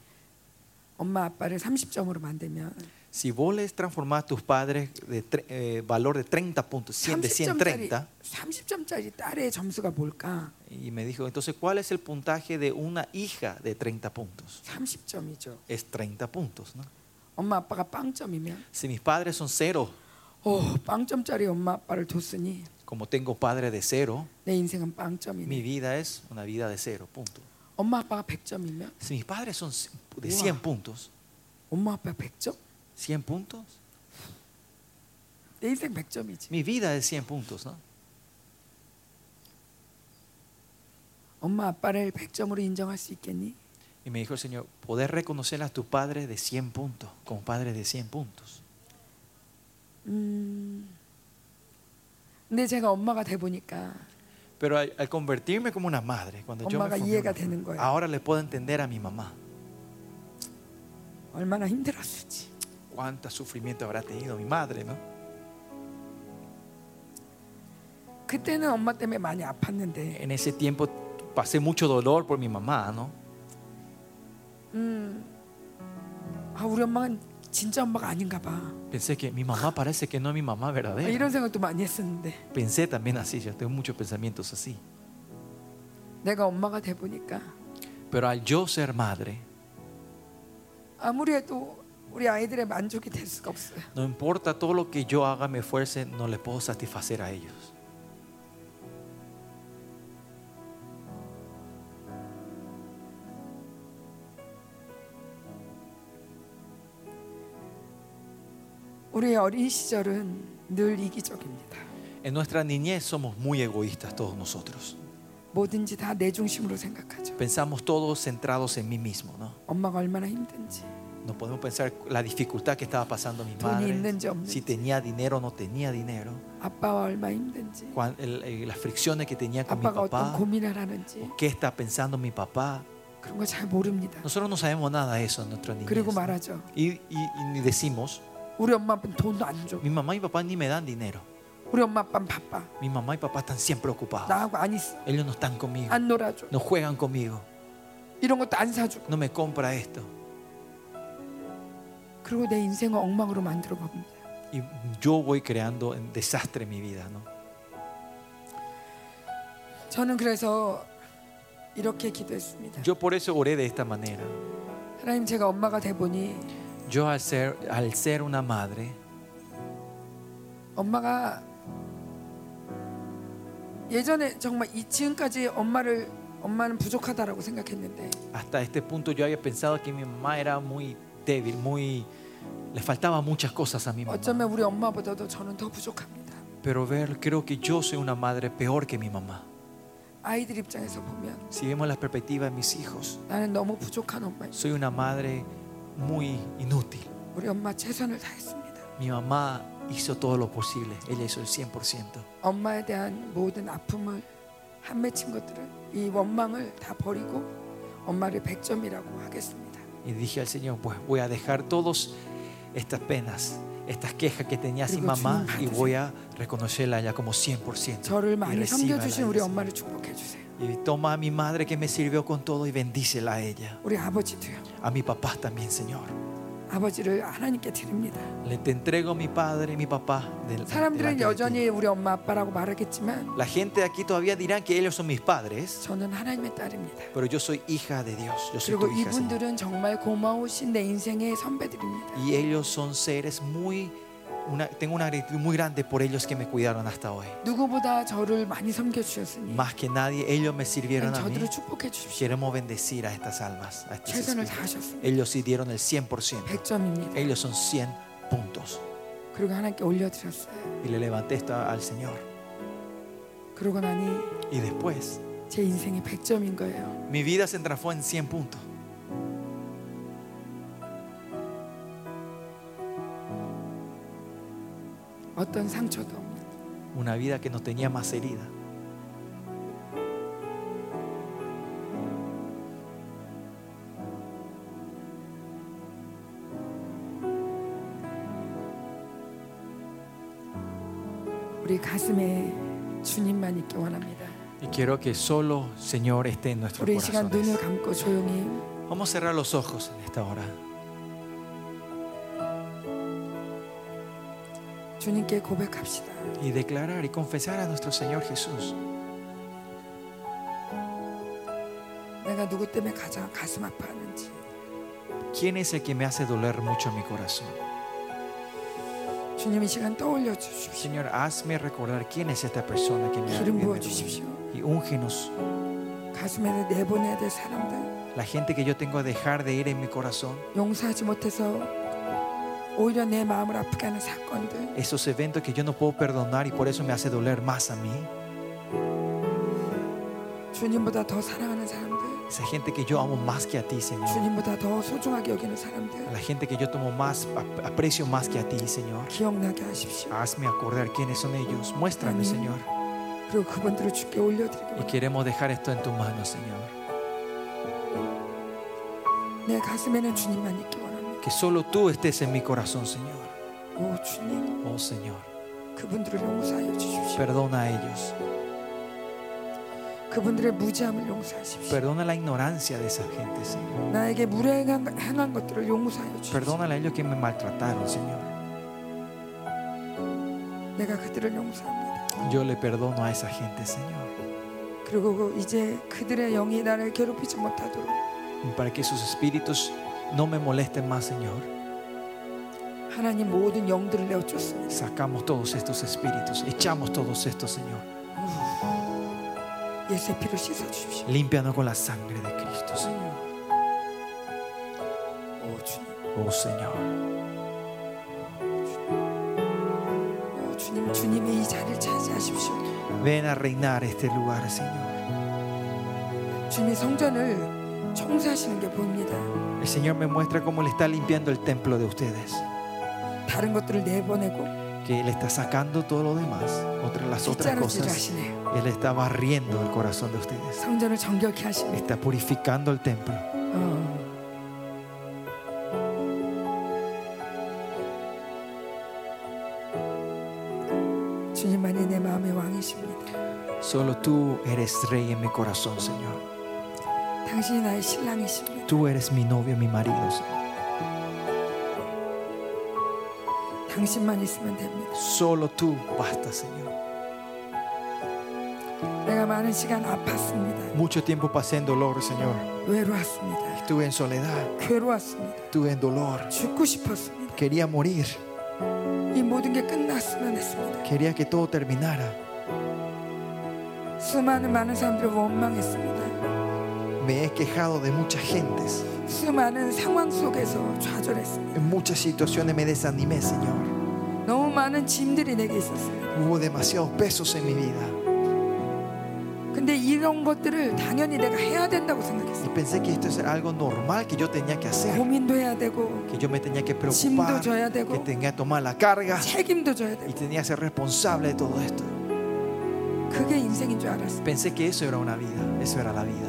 엄마 아빠를 30점으로 만들면 si vos les transformás a tus padres de tre- eh, valor de 30 puntos, 100 de 30점짜리 130, 30점짜리 딸의 점수가 뭘까? y me dijo, entonces, ¿cuál es el puntaje de una hija de 30 puntos? 30점이죠. Es 30 puntos, ¿no? 엄마 아빠가 빵점이면 Si mis padres son cero, 어, 빵점짜리 엄마 아빠를 뒀으니 como tengo padre de cero, mi vida es una vida de cero, punto. Si mis padres son de 100 puntos, 엄마 100점? puntos, mi vida es 100 puntos, ¿no? Y me dijo el Señor, poder reconocer a tus padres de 100 puntos, como padres de 100 puntos. 근데 제가 엄마가 돼 보니까 Pero al, al convertirme como una madre, cuando yo me 엄마가 formé 이해가 una- 되는 거예요. ahora le puedo entender a mi mamá. 얼마나 힘들었을지. Cuánto sufrimiento habrá tenido mi madre, ¿no? 그때는 엄마 때문에 많이 아팠는데 En ese tiempo pasé mucho dolor por mi mamá, ¿no? 음. 아, 우리 엄마는 진짜 엄마가 아닌가 봐. Pensé que mi mamá parece que no es mi mamá 아, verdadera. 이런 생각도 많이 했었는데 Pensé también así, yo tengo muchos pensamientos así. 내가 엄마가 돼 보니까 Pero al yo ser madre, 아무리 해도 우리 아이들의 만족이 될 수가 없어요. no importa todo lo que yo haga, me esfuerce, no le puedo satisfacer a ellos. 우리의 어린 시절은 늘 이기적입니다. En nuestra niñez somos muy egoístas todos nosotros. 뭐든지 다 내 중심으로 생각하죠. Pensamos todos centrados en mí mismo, ¿no? 엄마가 얼마나 힘든지, No podemos pensar la dificultad que estaba pasando mi 돈이 madre, 있는지 없는지, si tenía dinero o no tenía dinero, 아빠와 얼마 힘든지, cuán- el- eh, las fricciones que tenía con mi 아빠가 어떤 papá, 고민을 하는지 o qué está pensando mi papá. 그런 거 잘 모릅니다. Nosotros no sabemos nada de eso en nuestra niñez. 그리고 ¿no? 말하죠. Y, y- y decimos, 우리 엄마 아빠는 돈도 안 줘. mi mamá y papá ni me dan dinero. 우리 엄마 아빠는 바빠. Mi mamá y papá están siempre ocupados. 나하고 안 있어. Ellos no están conmigo, 안 놀아줘. no juegan conmigo, 이런 것도 안 사주고. no me compra esto. 그리고 내 인생을 엉망으로 만들어 봅니다. Y yo voy creando un desastre en mi vida, ¿no? 저는 그래서 이렇게 기도했습니다. Yo por eso oré de esta manera. 하나님 제가 엄마가 돼 보니 Yo al ser, al ser una madre, 엄마가 예전에 정말 이 지금까지 엄마를 엄마는 부족하다라고 생각했는데 hasta este punto yo había pensado que mi mamá era muy débil, muy... Le faltaba muchas cosas a mi mamá. 어쩌면 우리 엄마보다도 저는 더 부족합니다. Pero ver, creo que yo soy una madre peor que mi mamá. 아이들 입장에서 보면 Si vemos la perspectiva de mis hijos, 나는 너무 부족한 엄마입니다. soy una madre muy inútil. Mi mamá hizo todo lo posible. Ella hizo el 100%. Y dije al Señor, pues voy a dejar todas estas penas, estas quejas que tenía sin mamá y voy a reconocerla ya como 100%. Y y toma a mi madre que me sirvió con todo y bendícela a ella. A mi papá también, Señor. Le te entrego a mi padre y mi papá. Del, La gente de aquí todavía dirán que ellos son mis padres. Pero yo soy hija de Dios. Yo soy tu hija, y ellos son seres muy Una, tengo una gratitud muy grande por ellos que me cuidaron hasta hoy. 누구보다 저를 많이 섬겨주셨으니 Más que nadie, ellos me sirvieron a mí. 저들을 축복해 주십시오. Queremos bendecir a estas almas, a estos 최선을 espíritus. 다하셨습니다. Ellos sí dieron el 100%. 100점입니다. Ellos son 100 puntos. 그리고 하나님께 올려드렸어요. Y le levanté esto al Señor. 그러고 나니 Y después, 제 인생이 100점인 거예요. mi vida se transformó en 100 puntos. 어떤 상처도 없는 Una vida que no tenía más herida. 우리 가슴에 주님만 있기 원합니다. Y quiero que solo, Señor, esté en nuestros 우리 이 시간 눈을 corazones. 감고 조용히 Vamos a cerrar los ojos en esta hora. 주님께 고백합시다. Y declarar y confesar a nuestro Señor Jesús. 내가 누구 때문에 가장 가슴 아파하는지 ¿Quién es el que me hace doler mucho mi corazón? 주님 이 시간 떠올려 주십시오. Señor, hazme recordar quién es esta persona que me, 기름 que me 부어 duele. 주십시오. Y úngenos. 가슴에 내보내야 될 사람들 La gente que yo tengo que dejar de ir en mi corazón. 용서하지 못해서 esos eventos que yo no puedo perdonar y por eso me hace doler más a mí. Esa gente que yo amo más que a ti, Señor. La gente que yo tomo más, aprecio más que a ti, Señor. Hazme acordar quiénes son ellos. Muéstrame, Señor. Y queremos dejar esto en tu mano, Señor que solo tú estés en mi corazón, Señor. Oh Señor, oh, perdona a ellos. Perdona la ignorancia de esa gente, Señor. Perdónale a ellos que me maltrataron, Señor. Yo le perdono a esa gente, Señor. Para que sus espíritus no me molesten más, Señor. 하나님 모든 영들을 내어 쫓습니다. Sacamos todos estos espíritus. Echamos todos estos, Señor. 예수의 피로 씻어 주십시오. Límpianos con la sangre de Cristo, Señor. 오 주님, Oh, Señor. 오 주님, 주님이 이 자리를 차지하십시오. Ven a reinar este lugar, Señor. 주님이 성전을 El Señor me muestra cómo le está limpiando el templo de ustedes. Que Él está sacando todo lo demás, otras, las otras cosas. Él está barriendo el corazón de ustedes. Está purificando el templo. Solo tú eres rey en mi corazón, Señor. 당신이 나의 신랑이십니다. Tú eres mi novio, mi marido. Señor. 당신만 있으면 됩니다. Solo tú basta, Señor. 내가 많은 시간 아팠습니다. Mucho tiempo pasé en dolor, Señor. 외로웠습니다. Estuve en soledad. 괴로웠습니다. Estuve en dolor. 죽고 싶었습니다. Quería morir. 이 모든 게 끝났으면 했습니다. Quería que todo terminara. 수많은 많은 사람들을 원망했습니다. Me he quejado de muchas gentes. 수많은 상황 속에서 좌절했습니다. En muchas situaciones me desanimé, Señor. 너무 많은 짐들이 내게 있었습니다. Hubo demasiados pesos en mi vida. 근데 이런 것들을 당연히 내가 해야 된다고 Y 생각했어요. pensé que esto era algo normal que yo tenía que hacer. 고민도 해야 되고 Que yo me tenía que 짐도 preocupar. 져야 Que 되고 tenía que tomar la carga. 책임도 져야 Y 되고 tenía que ser responsable de todo esto. 그게 인생인 줄 알았어요. Pensé que eso era una vida. Eso era la vida.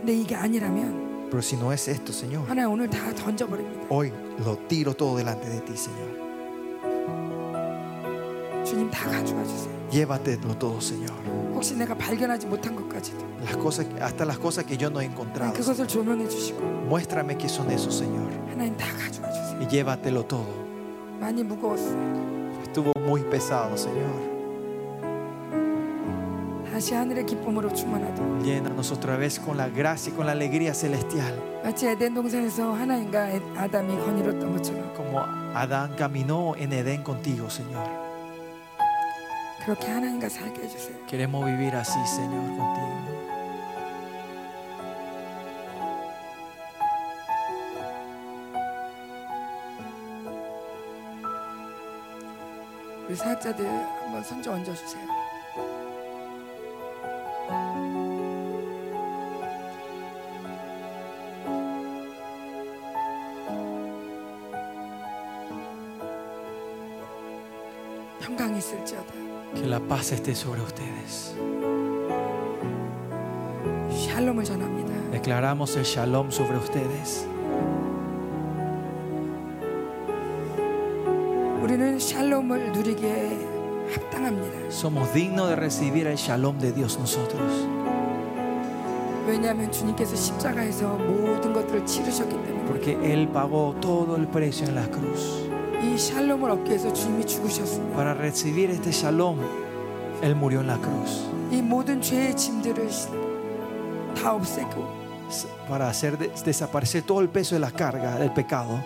근데 이게 아니라면 Pero si no es esto, Señor. 하나 오늘 다 던져버립니다. Hoy lo tiro todo delante de ti, Señor. 주님 다 가져가 주세요. Llévatelo todo, Señor. 혹시 내가 발견하지 못한 것까지도 Las cosas, hasta las cosas que yo no he encontrado. 그것을 조명해 주시고 Muéstrame qué son esos, Señor. 하나님 다 가져가 주세요. Y llévatelo todo. 많이 무거웠어요. Estuvo muy pesado, Señor. 다시 하늘의 기쁨으로 충만하도록 Llénanos otra vez con la gracia y con la alegría celestial. 마치 에덴 동산에서 하나님과 에- 아담이 거닐었던 것처럼 Como Adán caminó en Edén contigo, Señor. 그렇게 하나님과 살게 해주세요. Queremos vivir así, Señor, contigo. 우리 사역자들 한번 손 좀 얹어주세요. paz esté sobre ustedes. 샬롬을 전합니다. Declaramos el shalom sobre ustedes. 우리는 샬롬을 누리기에 합당합니다. Somos dignos de recibir el shalom de Dios nosotros. 왜냐하면 주님께서 십자가에서 모든 것들을 치르셨기 때문에 Porque Él pagó todo el precio en la cruz. 이 샬롬을 얻기 위해서 주님이 죽으셨습니다. Para recibir este shalom, Él murió en la cruz. 이 모든 죄의 짐들을 다 없애고 Para hacer de- desaparecer todo el peso de la carga del pecado.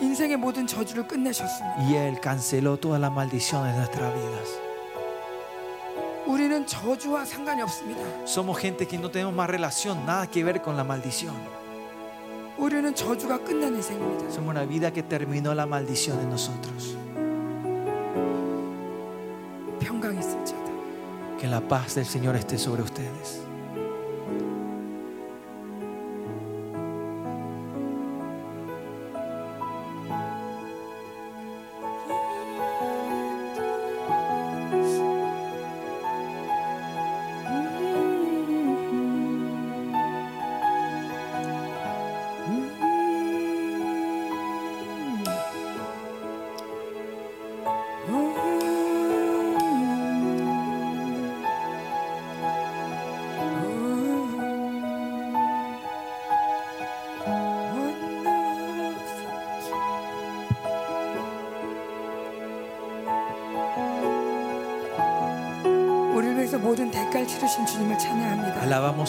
인생의 모든 저주를 끝내셨습니다. Y Él canceló todas las maldiciones de nuestras vidas. 우리는 저주와 상관이 없습니다. Somos gente que no tenemos más relación, nada que ver con la maldición. 우리는 저주가 끝난 인생입니다. Somos una vida que terminó la maldición en nosotros. La paz del Señor esté sobre ustedes.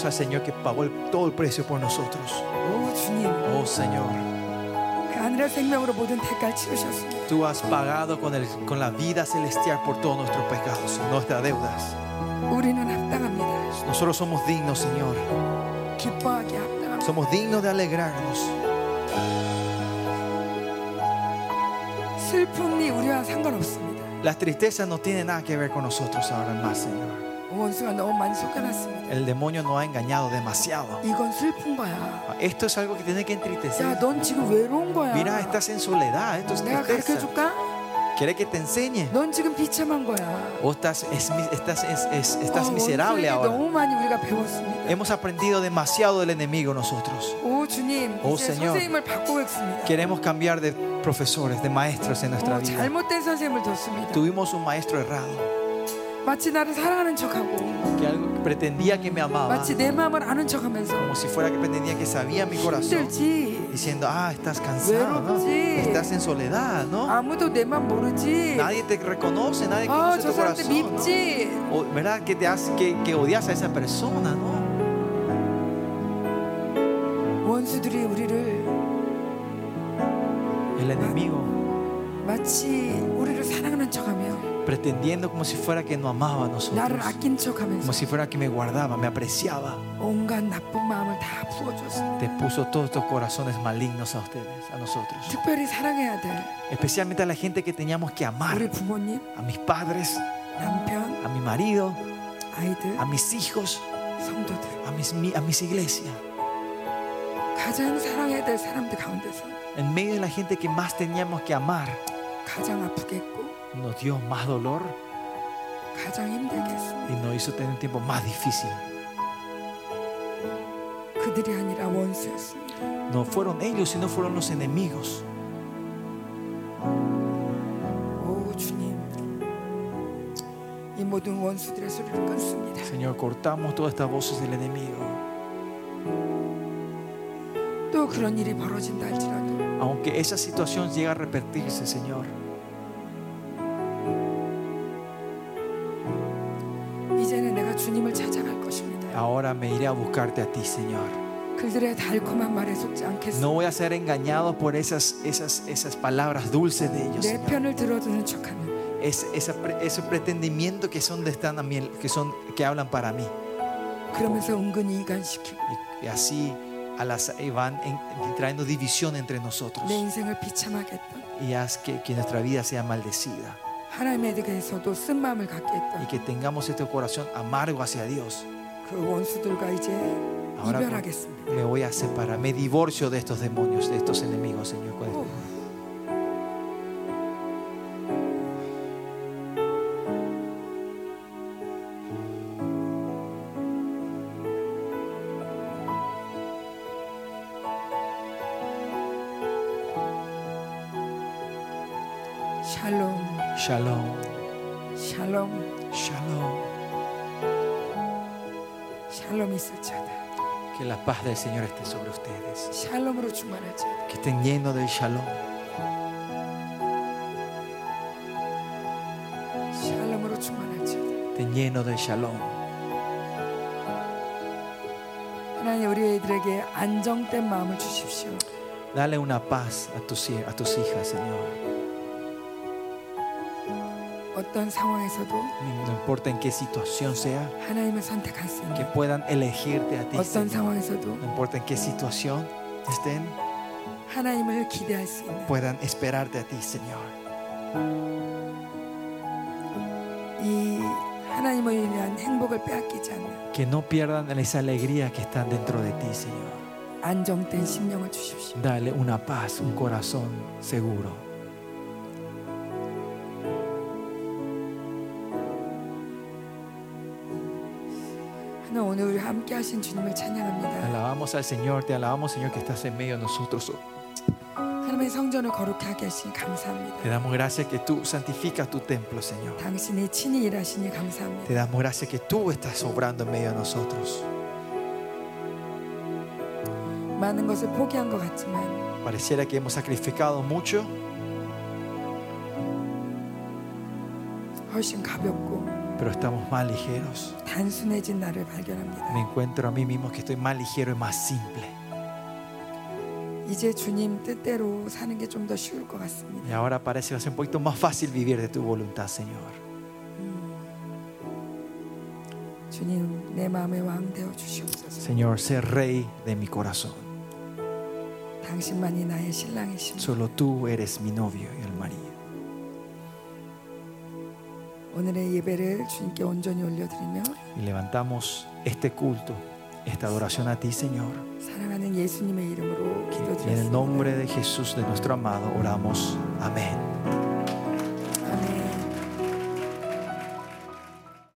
al Señor que pagó todo el precio por nosotros. Oh, Señor. Oh, Tú has pagado con la vida celestial por todos nuestros pecados, nuestras deudas. Nosotros somos dignos, Señor. Somos dignos de alegrarnos. Las tristezas no tienen nada que ver con nosotros ahora más, Señor. El demonio no ha engañado demasiado. Esto es algo que tiene que entristecer. Mira, estás en soledad. Esto es tristeza. Quiere que te enseñe. O estás, estás miserable ahora. Hemos aprendido demasiado del enemigo nosotros. Oh, oh Señor, queremos cambiar de profesores, de maestros en nuestra vida. Tuvimos un maestro errado 마치 나를 사랑하는 척하고 que algo que pretendía que me amaba, 마치 내 마음을 아는 척하면서 como si fuera que pretendía que sabía mi corazón, 힘들지. diciendo, ah, estás cansado, ¿no? 외롭지. Estás en soledad, ¿no? 아무도 내 마음 모르지. Nadie te reconoce, nadie 아, conoce 저 tu 사람한테 corazón. ¿no? 밉지. O, ¿Verdad? Que te hace que, que odias a esa persona, ¿no? 원수들이 우리를 El enemigo 마치 pretendiendo como si fuera que no amaba a nosotros, como si fuera que me guardaba, me apreciaba. Te puso todos estos corazones malignos a ustedes, a nosotros. Especialmente a la gente que teníamos que amar, a mis padres, a mi marido, a mis hijos, a mis, a mis iglesias. En medio de la gente que más teníamos que amar, nos dio más dolor y nos hizo tener un tiempo más difícil. No fueron ellos, sino fueron los enemigos. Señor, cortamos todas estas voces del enemigo. Aunque esa situación llegue a repetirse, Señor. 이제는 내가 주님을 찾아갈 것입니다. ahora me iré a buscarte a ti, Señor. 그들의 달콤한 말에 속지 않겠습니다. No voy a ser engañado por esas, esas, esas palabras dulces de ellos, 내 Señor. 편을 들어주는 척하는 Es, esa pre- ese pretendimiento que son de están a mí, que son que hablan para mí. 그러면서 은근히 이간시키고 Y, y así a las, y van en- trayendo división entre nosotros. 내 인생을 비참하게 했던 Y haz que, que nuestra vida sea maldecida. y que tengamos este corazón amargo hacia Dios. Ahora me voy a separar, me divorcio de estos demonios, de estos enemigos, Señor. Con este Señor esté sobre ustedes. 샬롬으로 충만할지어다. Que estén llenos del shalom. 샬롬으로 충만할지어다. Estén llenos del shalom. 하나님 우리 애들에게 안정된 마음을 주십시오. Dale una paz a tus, hij- a tus hijas, Señor. 어떤 상황에서도 No importa en qué situación sea, 하나님을 선택할 수 que 있는 puedan elegirte a ti. 어떤 Señor. 상황에서도 No importa en qué situación estén, 하나님을 기대할 수 있는 puedan esperarte a ti, Señor. 이 하나님을 위한 행복을 빼앗기지 않는 Que no pierdan esa alegría que están dentro de ti, Señor. 안정된 심령을 주십시오. Dale una paz, un corazón seguro. 하나 오늘 우리 함께 하신 주님을 찬양합니다. Alabamos al Señor, te alabamos, Señor, que estás en medio de nosotros. 하나님의 성전을 거룩하게 하게 하시니 Te 감사합니다. damos gracias que tú santificas tu templo, Señor. 당신이 친히 일하시니 Te 감사합니다. damos gracias que tú estás obrando en medio de nosotros. 많은 것을 포기한 것 같지만 Pareciera que hemos sacrificado mucho, 훨씬 가볍고 pero estamos más ligeros. Me encuentro a mí mismo que estoy más ligero y más simple. Y ahora parece que va a ser un poquito más fácil vivir de tu voluntad, Señor. Señor, sé rey de mi corazón. Solo tú eres mi novio y el marido. Y levantamos este culto, esta adoración a ti, Señor. En el nombre de Jesús, de nuestro amado, oramos. Amén.